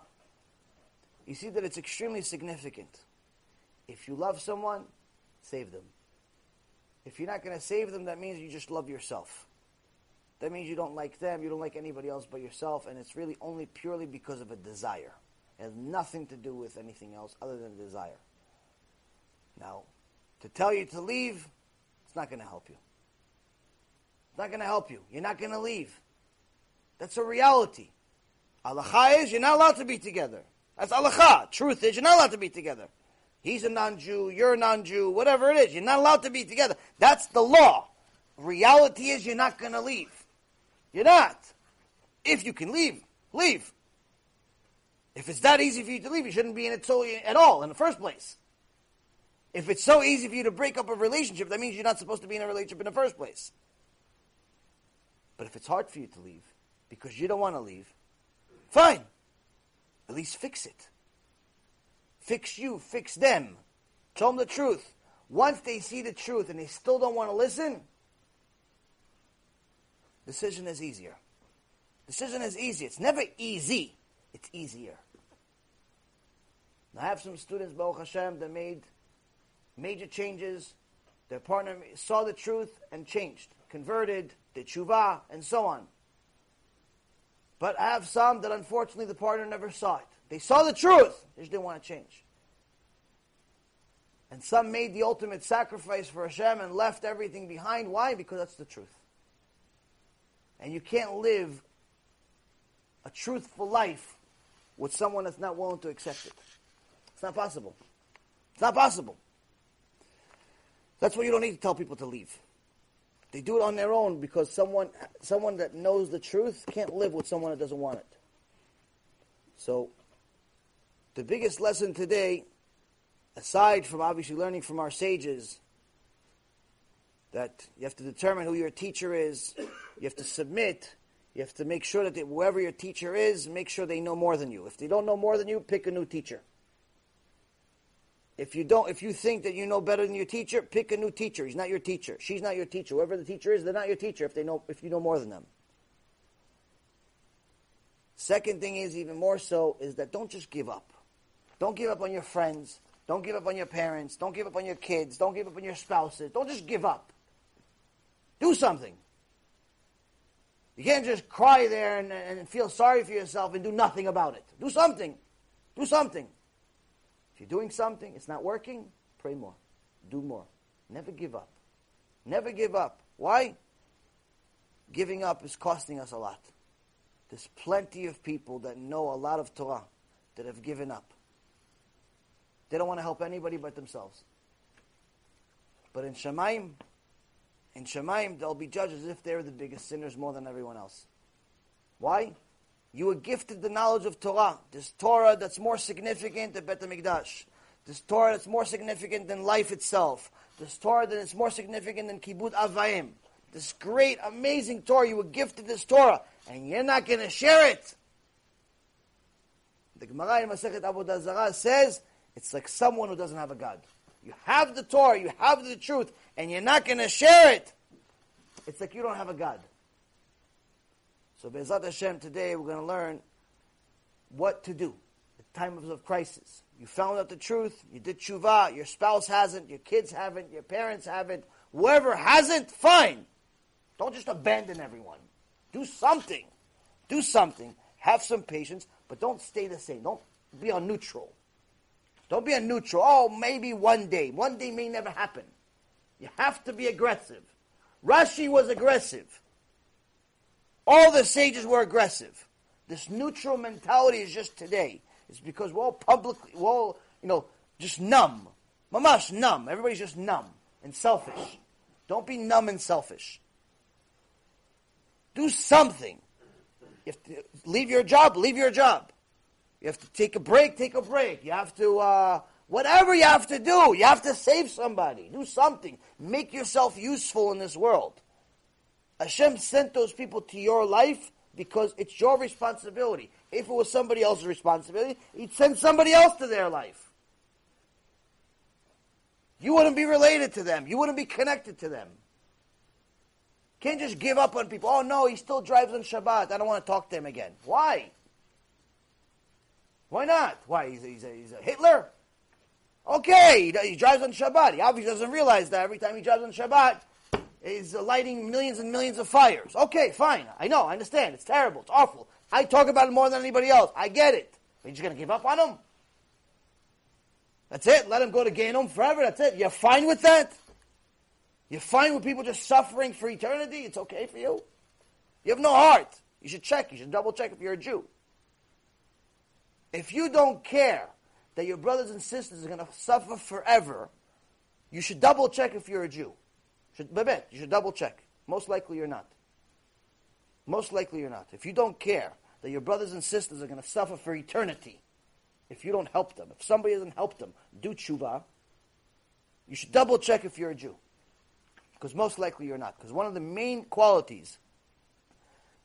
[SPEAKER 1] You see that it's extremely significant. If you love someone, save them. If you're not going to save them, that means you just love yourself that means you don't like them, you don't like anybody else but yourself, and it's really only purely because of a desire. It has nothing to do with anything else other than desire. Now, to tell you to leave, it's not going to help you. It's not going to help you. You're not going to leave. That's a reality. Halacha is you're not allowed to be together. That's Halacha. Truth is you're not allowed to be together. He's a non-Jew, you're a non-Jew, whatever it is, you're not allowed to be together. That's the law. Reality is you're not going to leave. You're not. If you can leave, leave. If it's that easy for you to leave, you shouldn't be in it so at all in the first place. If it's so easy for you to break up a relationship, that means you're not supposed to be in a relationship in the first place. But if it's hard for you to leave because you don't want to leave, fine. At least fix it. Fix you, fix them. Tell them the truth. Once they see the truth and they still don't want to listen, Decision is easier. Decision is easy. It's never easy. It's easier. I have some students, Baruch Hashem, that made major changes. Their partner saw the truth and changed, converted, did tshuva, and so on. But I have some that unfortunately the partner never saw it. They saw the truth, they just didn't want to change. And some made the ultimate sacrifice for Hashem and left everything behind. Why? Because that's the truth. And you can't live a truthful life with someone that's not willing to accept it. It's not possible. It's not possible. That's why you don't need to tell people to leave. They do it on their own because someone, someone that knows the truth can't live with someone that doesn't want it. So, the biggest lesson today, aside from obviously learning from our sages, that you have to determine who your teacher is, you have to submit, you have to make sure that they, whoever your teacher is, make sure they know more than you. If they don't know more than you, pick a new teacher. If you don't, if you think that you know better than your teacher, pick a new teacher. He's not your teacher. She's not your teacher. Whoever the teacher is, they're not your teacher if they know if you know more than them. Second thing is even more so is that don't just give up. Don't give up on your friends. Don't give up on your parents. Don't give up on your kids. Don't give up on your spouses. Don't just give up. Do something. You can't just cry there and, and feel sorry for yourself and do nothing about it. Do something. Do something. If you're doing something, it's not working, pray more. Do more. Never give up. Never give up. Why? Giving up is costing us a lot. There's plenty of people that know a lot of Torah that have given up. They don't want to help anybody but themselves. But in Shemaim, in Shemaim, they'll be judged as if they're the biggest sinners more than everyone else. Why? You were gifted the knowledge of Torah. This Torah that's more significant than Bet HaMikdash. This Torah that's more significant than life itself. This Torah that is more significant than Kibbud Av Va'em. This great, amazing Torah. You were gifted this Torah. And you're not going to share it. The Gemara in Masechet Avodah Zarah says, it's like someone who doesn't have a God. You have the Torah, you have the truth, and you're not going to share it. It's like you don't have a God. So Bezrat Hashem, today we're going to learn what to do at times of crisis. You found out the truth, you did tshuva, your spouse hasn't, your kids haven't, your parents haven't, whoever hasn't, fine. Don't just abandon everyone. Do something. Do something. Have some patience, but don't stay the same. Don't be on neutral. Don't be a neutral. Oh, maybe one day. One day may never happen. You have to be aggressive. Rashi was aggressive. All the sages were aggressive. This neutral mentality is just today. It's because we're all publicly, we're all, you know, just numb. Mamash, numb. Everybody's just numb and selfish. Don't be numb and selfish. Do something. You have to leave your job, leave your job. You have to take a break, take a break. You have to, uh, whatever you have to do, you have to save somebody. Do something. Make yourself useful in this world. Hashem sent those people to your life because it's your responsibility. If it was somebody else's responsibility, he'd send somebody else to their life. You wouldn't be related to them. You wouldn't be connected to them. Can't just give up on people. Oh no, he still drives on Shabbat. I don't want to talk to him again. Why? Why not? Why? He's a, he's a, he's a Hitler? Okay, he, he drives on Shabbat. He obviously doesn't realize that every time he drives on Shabbat, is lighting millions and millions of fires. Okay, fine. I know, I understand. It's terrible. It's awful. I talk about it more than anybody else. I get it. But you're just going to give up on him? That's it. Let him go to Gehinnom forever. That's it. You're fine with that? You're fine with people just suffering for eternity? It's okay for you? You have no heart. You should check. You should double check if you're a Jew. If you don't care that your brothers and sisters are going to suffer forever, you should double check if you're a Jew. Should, Babet, you should double check. Most likely you're not. Most likely you're not. If you don't care that your brothers and sisters are going to suffer for eternity, if you don't help them, if somebody doesn't help them do tshuva, you should double check if you're a Jew. Because most likely you're not. Because one of the main qualities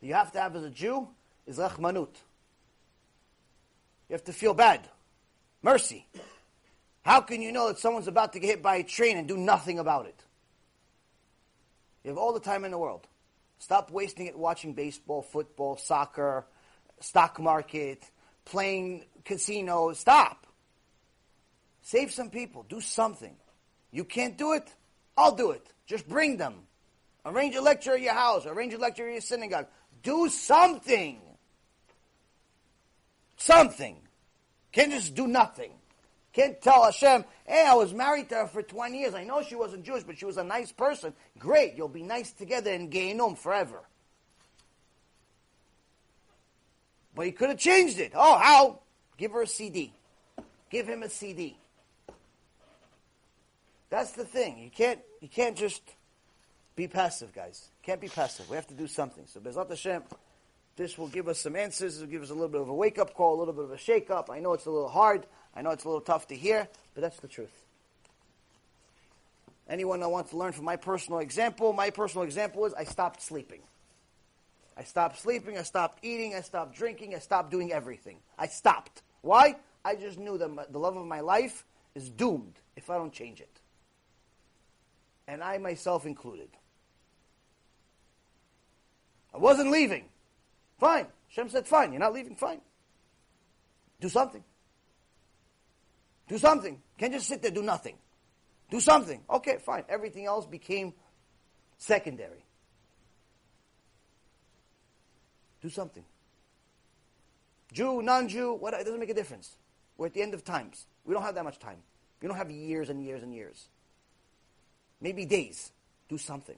[SPEAKER 1] that you have to have as a Jew is rachmanut. You have to feel bad. Mercy. How can you know that someone's about to get hit by a train and do nothing about it? You have all the time in the world. Stop wasting it watching baseball, football, soccer, stock market, playing casinos. Stop. Save some people. Do something. You can't do it? I'll do it. Just bring them. Arrange a lecture at your house. Arrange a lecture at your synagogue. Do something. Something. Can't just do nothing. Can't tell Hashem, hey, I was married to her for 20 years. I know she wasn't Jewish, but she was a nice person. Great, you'll be nice together in Gehinom forever. But he could have changed it. Oh, how? Give her a CD. Give him a CD. That's the thing. You can't, you can't just be passive, guys. Can't be passive. We have to do something. So Bezrat Hashem, this will give us some answers. It'll give us a little bit of a wake-up call, a little bit of a shake-up. I know it's a little hard. I know it's a little tough to hear, but that's the truth. Anyone that wants to learn from my personal example, my personal example is I stopped sleeping. I stopped sleeping, I stopped eating, I stopped drinking, I stopped doing everything. I stopped. Why? I just knew that the love of my life is doomed if I don't change it. And I myself included. I wasn't leaving. Fine. Shem said, fine. You're not leaving? Fine. Do something. Do something. Can't just sit there, do nothing. Do something. Okay, fine. Everything else became secondary. Do something. Jew, non-Jew, what, it doesn't make a difference. We're at the end of times. We don't have that much time. You don't have years and years and years. Maybe days. Do something.